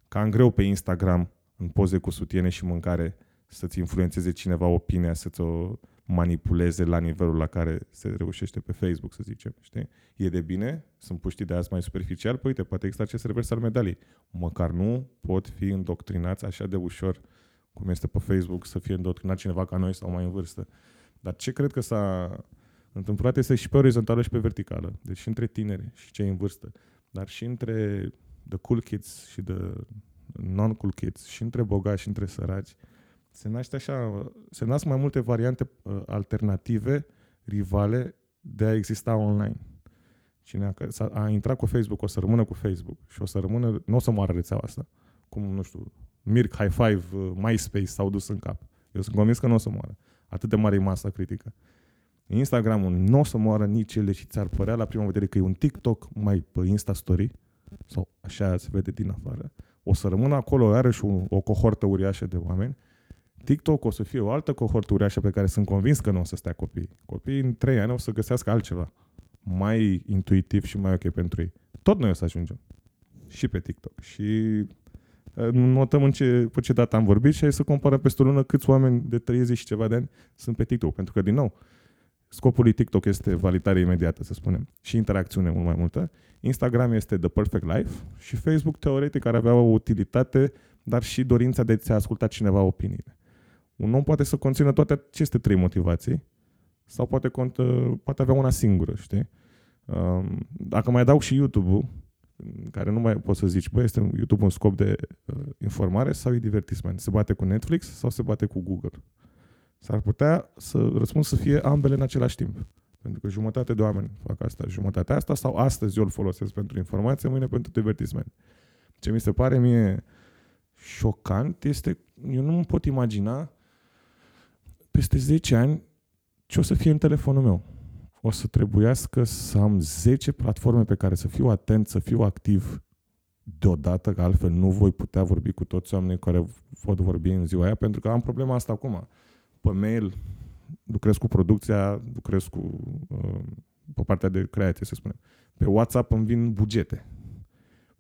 Cam greu pe Instagram, în poze cu sutiene și mâncare, să-ți influențeze cineva opinia, să-ți o manipuleze la nivelul la care se reușește pe Facebook, să zicem. Știi? E de bine, sunt puștii de azi mai superficial, păi uite, poate există acest revers al medalii. Măcar nu pot fi îndoctrinați așa de ușor cum este pe Facebook să fie îndoctrinat cineva ca noi sau mai în vârstă. Dar ce cred că s-a întâmplat este și pe orizontală și pe verticală. Deci și între tineri și cei în vârstă. Dar și între the cool kids și the non-cool kids. Și între bogați și între săraci se naște așa, se nasc mai multe variante uh, alternative, rivale, de a exista online. Cine a, a intrat cu Facebook, o să rămână cu Facebook și o să rămână, nu o să moară rețeaua asta. Cum, nu știu, Mirc, High Five, uh, MySpace s-au dus în cap. Eu sunt convins că nu o să moară. Atât de mare e masa critică. Instagramul nu o să moară nici ele și ți-ar părea la prima vedere că e un TikTok mai pe Insta Story sau așa se vede din afară. O să rămână acolo iarăși o, o cohortă uriașă de oameni TikTok o să fie o altă cohortă uriașă pe care sunt convins că nu o să stea copii. Copiii în trei ani o să găsească altceva mai intuitiv și mai ok pentru ei. Tot noi o să ajungem. Și pe TikTok. Și uh, notăm în ce, pe ce dată am vorbit și hai să comparăm peste o lună câți oameni de 30 și ceva de ani sunt pe TikTok. Pentru că, din nou, scopul lui TikTok este validare imediată, să spunem, și interacțiune mult mai multă. Instagram este The Perfect Life și Facebook, teoretic, ar avea o utilitate, dar și dorința de a asculta cineva opiniile. Un om poate să conțină toate aceste trei motivații sau poate, cont, poate avea una singură, știi? Um, dacă mai dau și YouTube-ul, care nu mai poți să zici, băi, este YouTube un scop de uh, informare sau e divertisment? Se bate cu Netflix sau se bate cu Google? S-ar putea să răspund să fie ambele în același timp. Pentru că jumătate de oameni fac asta, jumătatea asta sau astăzi eu îl folosesc pentru informație, mâine pentru divertisment. Ce mi se pare mie șocant este, eu nu îmi pot imagina peste 10 ani ce o să fie în telefonul meu. O să trebuiască să am 10 platforme pe care să fiu atent, să fiu activ deodată, că altfel nu voi putea vorbi cu toți oamenii care pot vorbi în ziua aia, pentru că am problema asta acum. Pe mail lucrez cu producția, lucrez cu uh, pe partea de creație, să spunem. Pe WhatsApp îmi vin bugete.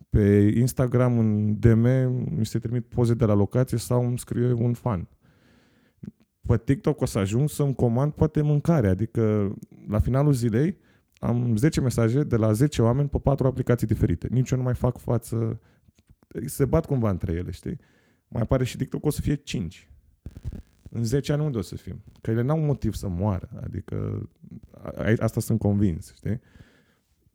Pe Instagram, în DM, mi se trimit poze de la locație sau îmi scrie un fan. Pe TikTok o să ajung să-mi comand poate mâncare, adică la finalul zilei am 10 mesaje de la 10 oameni pe 4 aplicații diferite. Nici eu nu mai fac față, se bat cumva între ele, știi? Mai apare și TikTok, o să fie 5. În 10 ani unde o să fim? Că ele n-au motiv să moară, adică asta sunt convins, știi?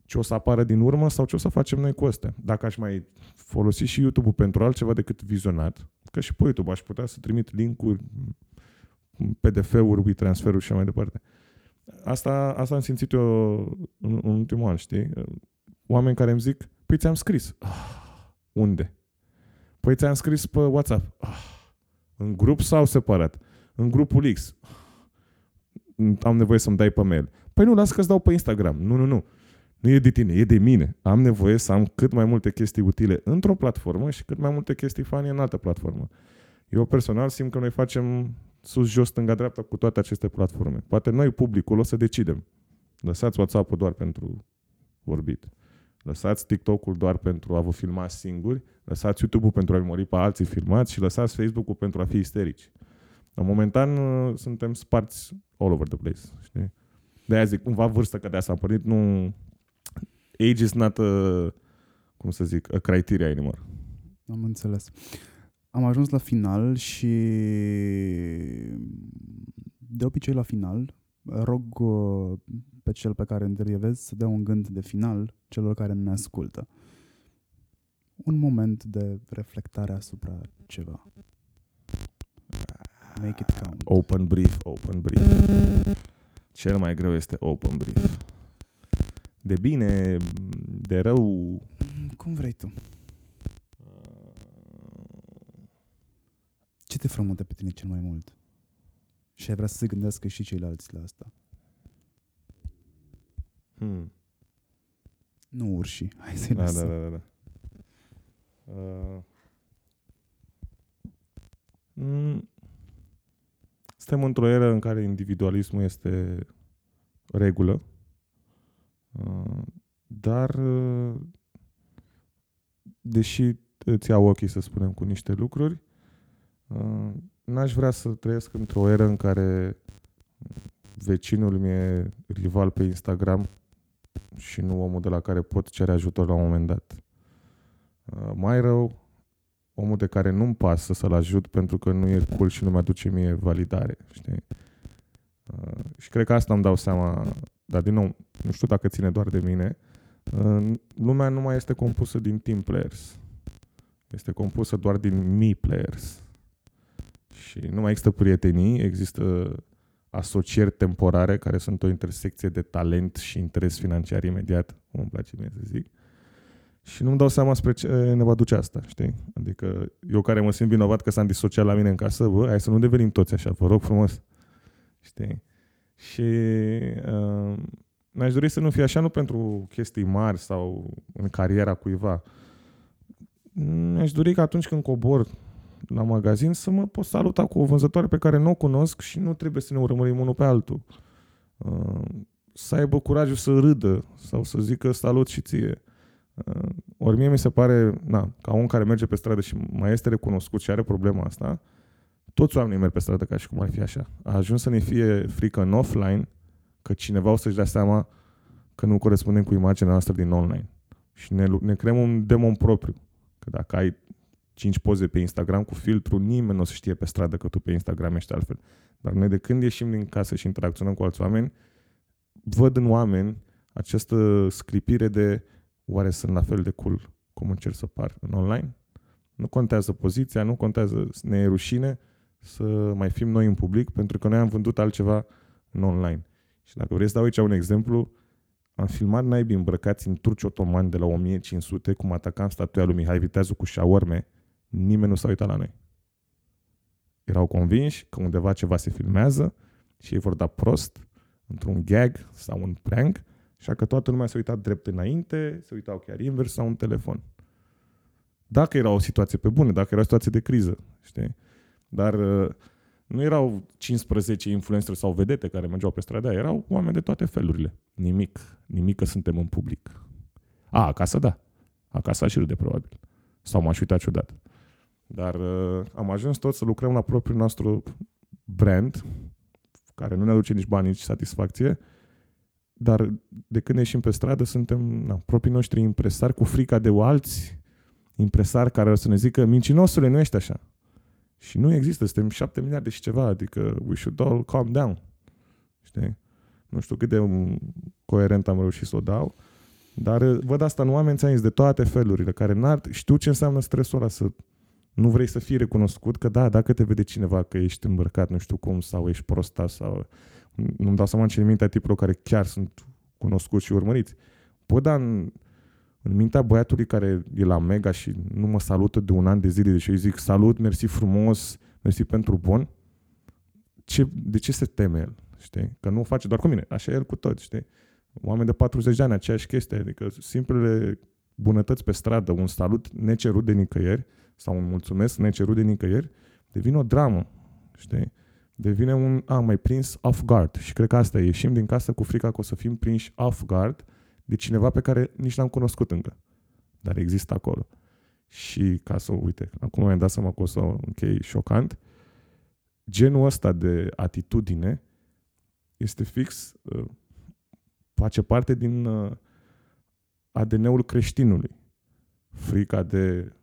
Ce o să apară din urmă sau ce o să facem noi cu astea? Dacă aș mai folosi și YouTube-ul pentru altceva decât vizionat, că și pe YouTube aș putea să trimit linkuri, PDF-uri, WeTransfer-uri și mai departe. Asta, asta am simțit eu în, în ultimul an, știi? Oameni care îmi zic, păi ți-am scris. Ah, unde? Păi ți-am scris pe WhatsApp. Ah, în grup sau separat? În grupul X. Am nevoie să-mi dai pe mail. Păi nu, lasă că-ți dau pe Instagram. Nu, nu, nu. Nu e de tine, e de mine. Am nevoie să am cât mai multe chestii utile într-o platformă și cât mai multe chestii fani în altă platformă. Eu personal simt că noi facem sus, jos, stânga, dreapta cu toate aceste platforme. Poate noi, publicul, o să decidem. Lăsați WhatsApp-ul doar pentru vorbit. Lăsați TikTok-ul doar pentru a vă filma singuri, lăsați YouTube-ul pentru a mori pe alții filmați și lăsați Facebook-ul pentru a fi isterici. În momentan uh, suntem sparți all over the place. Știi? De aia zic, cumva vârsta că de asta am pornit, nu... Age is not a, cum să zic, a criteria anymore. Am înțeles. Am ajuns la final și de obicei la final rog uh, pe cel pe care intervievez să dea un gând de final celor care ne ascultă. Un moment de reflectare asupra ceva. Make it count. Open brief, open brief. Cel mai greu este open brief. De bine, de rău... Cum vrei tu. Te frământă pe tine cel mai mult? Și ai vrea să se gândească și ceilalți la asta. Hmm. Nu urși. Hai să-i Da, lăsăm. da, da, da. da. Uh, mm, suntem într-o eră în care individualismul este regulă, uh, dar uh, deși îți iau ochii, să spunem, cu niște lucruri, uh, n-aș vrea să trăiesc într-o eră în care vecinul mi e rival pe Instagram și nu omul de la care pot cere ajutor la un moment dat. Uh, mai rău, omul de care nu-mi pasă să-l ajut pentru că nu e cool și nu mi-aduce mie validare, știi? Uh, și cred că asta îmi dau seama, dar din nou, nu știu dacă ține doar de mine, uh, lumea nu mai este compusă din team players. Este compusă doar din me players. Și nu mai există prietenii, există asocieri temporare care sunt o intersecție de talent și interes financiar imediat, cum îmi place mie să zic. Și nu-mi dau seama spre ce ne va duce asta, știi? Adică eu care mă simt vinovat că s-am disociat la mine în casă, bă, hai să nu devenim toți așa, vă rog frumos. Știi? Și uh, mi-aș dori să nu fie așa, nu pentru chestii mari sau în cariera cuiva. Mi-aș dori că atunci când cobor la magazin să mă pot saluta cu o vânzătoare pe care nu o cunosc și nu trebuie să ne urmărim unul pe altul. Uh, să aibă curajul să râdă sau să zică salut și ție. Uh, ori mie mi se pare, na, ca un care merge pe stradă și mai este recunoscut și are problema asta, toți oamenii merg pe stradă ca și cum ar fi așa. A ajuns să ne fie frică în offline că cineva o să-și dea seama că nu corespundem cu imaginea noastră din online. Și ne, ne creăm un demon propriu. Că dacă ai 5 poze pe Instagram cu filtru, nimeni nu o să știe pe stradă că tu pe Instagram ești altfel. Dar noi de când ieșim din casă și interacționăm cu alți oameni, văd în oameni această sclipire de oare sunt la fel de cool cum încerc să par în online? Nu contează poziția, nu contează, ne e rușine să mai fim noi în public pentru că noi am vândut altceva în online. Și dacă vrei să dau aici un exemplu, am filmat naibii îmbrăcați în turci otomani de la 1500, cum atacam statuia lui Mihai Viteazu cu șaorme, nimeni nu s-a uitat la noi. Erau convinși că undeva ceva se filmează și ei vor da prost într-un gag sau un prank, așa că toată lumea s-a uitat drept înainte, se uitau chiar invers sau un telefon. Dacă era o situație pe bune, dacă era o situație de criză, știi? Dar uh, nu erau 15 influencer sau vedete care mergeau pe stradă, erau oameni de toate felurile. Nimic, nimic că suntem în public. A, acasă da. Acasă aș de probabil. Sau m-aș uita ciudat. Dar uh, am ajuns tot să lucrăm la propriul nostru brand, care nu ne aduce nici bani, nici satisfacție, dar de când ieșim pe stradă suntem na, proprii noștri impresari cu frica de alți impresari care o să ne zică mincinosule, nu ești așa. Și nu există, suntem șapte miliarde și ceva, adică we should all calm down. Știi? Nu știu cât de coerent am reușit să o dau, dar uh, văd asta în oameni, ți de toate felurile, care n-ar, știu ce înseamnă stresul ăla, să nu vrei să fii recunoscut, că da, dacă te vede cineva că ești îmbrăcat nu știu cum, sau ești prosta, sau nu-mi dau seama ce mintea tipurilor care chiar sunt cunoscuți și urmăriți. Păi, dar în, în mintea băiatului care e la Mega și nu mă salută de un an de zile, deși îi zic salut, mersi frumos, mersi pentru bun, ce, de ce se teme el? Știi? Că nu o face doar cu mine, așa e el cu toți, știi? Oameni de 40 de ani, aceeași chestie, adică simplele bunătăți pe stradă, un salut necerut de nicăieri sau un mulțumesc necerut de nicăieri, devine o dramă, știi? Devine un, a, mai prins off guard și cred că asta e, ieșim din casă cu frica că o să fim prinși off guard de cineva pe care nici n-am cunoscut încă, dar există acolo. Și ca să, uite, acum mi-am dat seama că o să închei șocant, genul ăsta de atitudine este fix, uh, face parte din uh, ADN-ul creștinului. Frica de uh,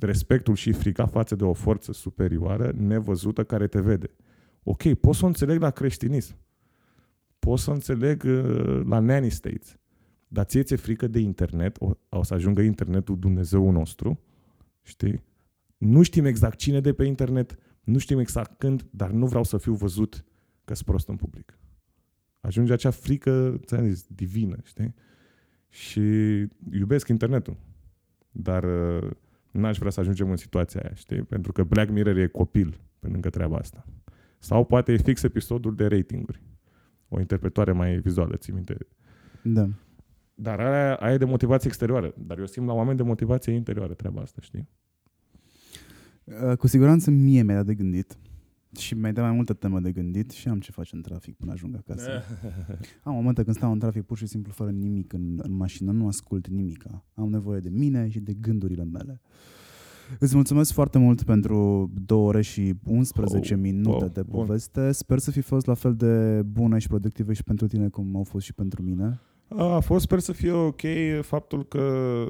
respectul și frica față de o forță superioară nevăzută care te vede. Ok, pot să o înțeleg la creștinism. Pot să o înțeleg la nanny states. Dar ție ți-e frică de internet, o, o să ajungă internetul Dumnezeu nostru, știi? Nu știm exact cine de pe internet, nu știm exact când, dar nu vreau să fiu văzut că sunt prost în public. Ajunge acea frică, ți-am zis, divină, știi? Și iubesc internetul, dar uh, n-aș vrea să ajungem în situația aia, știi? Pentru că Black Mirror e copil pe lângă treaba asta. Sau poate e fix episodul de ratinguri. O interpretare mai vizuală, ții minte? Da. Dar aia, aia e de motivație exterioară. Dar eu simt la oameni de motivație interioară treaba asta, știi? Uh, cu siguranță mie mi-a dat de gândit și mi-ai dat mai multă temă de gândit și am ce face în trafic până ajung acasă. am momente când stau în trafic pur și simplu fără nimic în, în mașină, nu ascult nimic. Am nevoie de mine și de gândurile mele. Îți mulțumesc foarte mult pentru 2 ore și 11 oh, minute wow, de poveste. Bun. Sper să fi fost la fel de bună și productivă și pentru tine cum au fost și pentru mine. A fost, sper să fie ok faptul că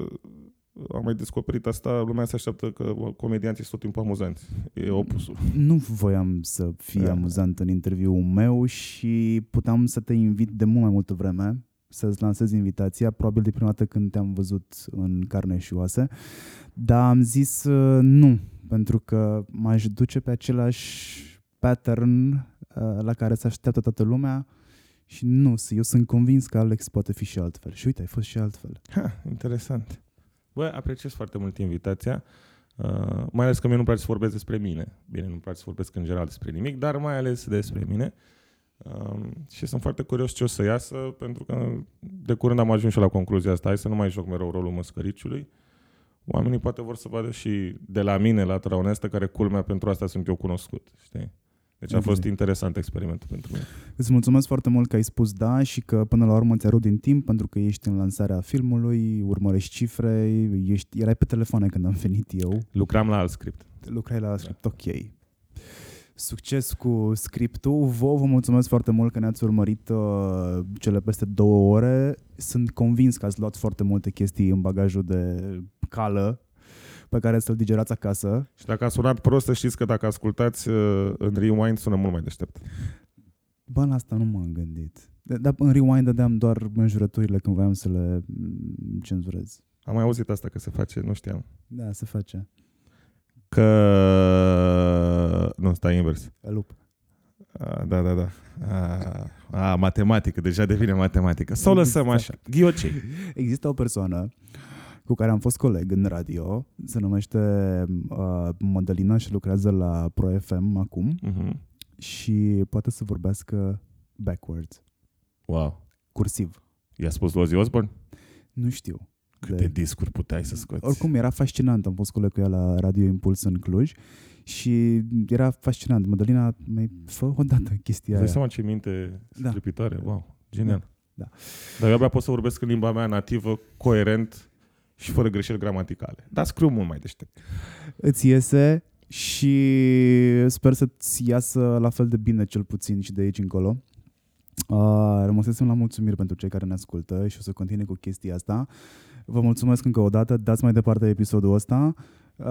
am mai descoperit asta, lumea se așteaptă că comedianții sunt tot timpul amuzanți. E opusul. Nu voiam să fie da. amuzant în interviul meu și puteam să te invit de mult mai multă vreme să-ți lansez invitația, probabil de prima dată când te-am văzut în carne și oase, dar am zis uh, nu, pentru că m-aș duce pe același pattern uh, la care se așteaptă toată lumea, și nu, eu sunt convins că Alex poate fi și altfel. Și uite, ai fost și altfel. Ha, interesant. Bă, apreciez foarte mult invitația. Uh, mai ales că mie nu-mi place să vorbesc despre mine. Bine, nu-mi place să vorbesc în general despre nimic, dar mai ales despre mine. Uh, și sunt foarte curios ce o să iasă, pentru că de curând am ajuns și la concluzia asta. Hai să nu mai joc mereu rolul măscăriciului. Oamenii poate vor să vadă și de la mine, la onestă, care culmea pentru asta sunt eu cunoscut. Știi? Deci a fost interesant experimentul pentru mine. Îți mulțumesc foarte mult că ai spus da și că până la urmă ți-a din timp pentru că ești în lansarea filmului, urmărești cifre, ești, erai pe telefoane când am venit eu. Lucram la alt script. Lucrai la alt script, da. ok. Succes cu scriptul. Vă vă mulțumesc foarte mult că ne-ați urmărit uh, cele peste două ore. Sunt convins că ați luat foarte multe chestii în bagajul de cală pe care să-l digerați acasă. Și dacă a sunat prost, să știți că dacă ascultați uh, în rewind, sună mult mai deștept. Bă, la asta nu m-am gândit. Dar în rewind dădeam doar înjurăturile când voiam să le mm, cenzurez. Am mai auzit asta că se face, nu știam. Da, se face. Că... Nu, stai invers. Lup. A, da, da, da. A, a, matematică, deja devine matematică. Sau lăsăm așa. Ghiocei. Există o persoană cu care am fost coleg în radio, se numește uh, Madalina și lucrează la Pro FM acum Mhm. și poate să vorbească backwards, Wow. cursiv. I-a spus lui Ozzy Osbourne? Nu știu. Câte discuri puteai să scoți? Oricum era fascinant, am fost coleg cu ea la Radio Impuls în Cluj și era fascinant. Madalina, mai fă o dată chestia Îți dai aia. seama ce minte Da. stripitoare? Wow, genial. Da. Dar eu abia pot să vorbesc în limba mea nativă, coerent și fără greșeli gramaticale. Dar scriu mult mai deștept. Îți iese și sper să-ți iasă la fel de bine cel puțin și de aici încolo. Uh, rămăsesem la mulțumiri pentru cei care ne ascultă și o să continui cu chestia asta. Vă mulțumesc încă o dată, dați mai departe episodul ăsta, uh,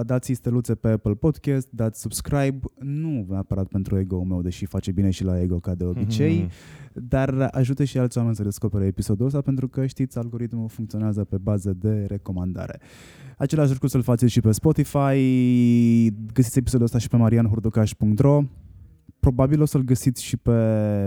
dați steluțe pe Apple Podcast, dați subscribe, nu neapărat pentru ego-ul meu, deși face bine și la ego ca de obicei, dar ajută și alți oameni să descopere episodul ăsta pentru că știți, algoritmul funcționează pe bază de recomandare. Același lucru să-l faceți și pe Spotify, găsiți episodul ăsta și pe marianhurducaș.ro Probabil o să-l găsiți și pe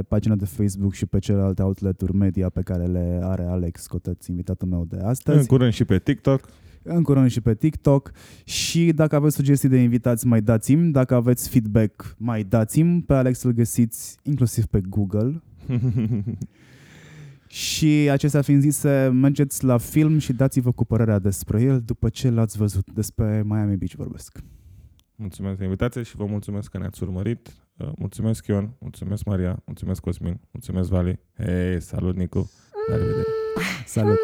pagina de Facebook și pe celelalte outleturi media pe care le are Alex Coteț, invitatul meu de astăzi. În curând și pe TikTok. În curând și pe TikTok și dacă aveți sugestii de invitați, mai dați-mi. Dacă aveți feedback, mai dați-mi. Pe Alex îl găsiți inclusiv pe Google. Și acestea fiind zise, mergeți la film și dați-vă cu părerea despre el după ce l-ați văzut. Despre Miami Beach vorbesc. mulțumesc de invitație și vă mulțumesc că ne-ați urmărit. Uh, Mulțumesc Ion, mulțumesc Maria, mulțumesc Cosmin, mulțumesc Vali. Hei, salut Nicu. La revedere. Salut!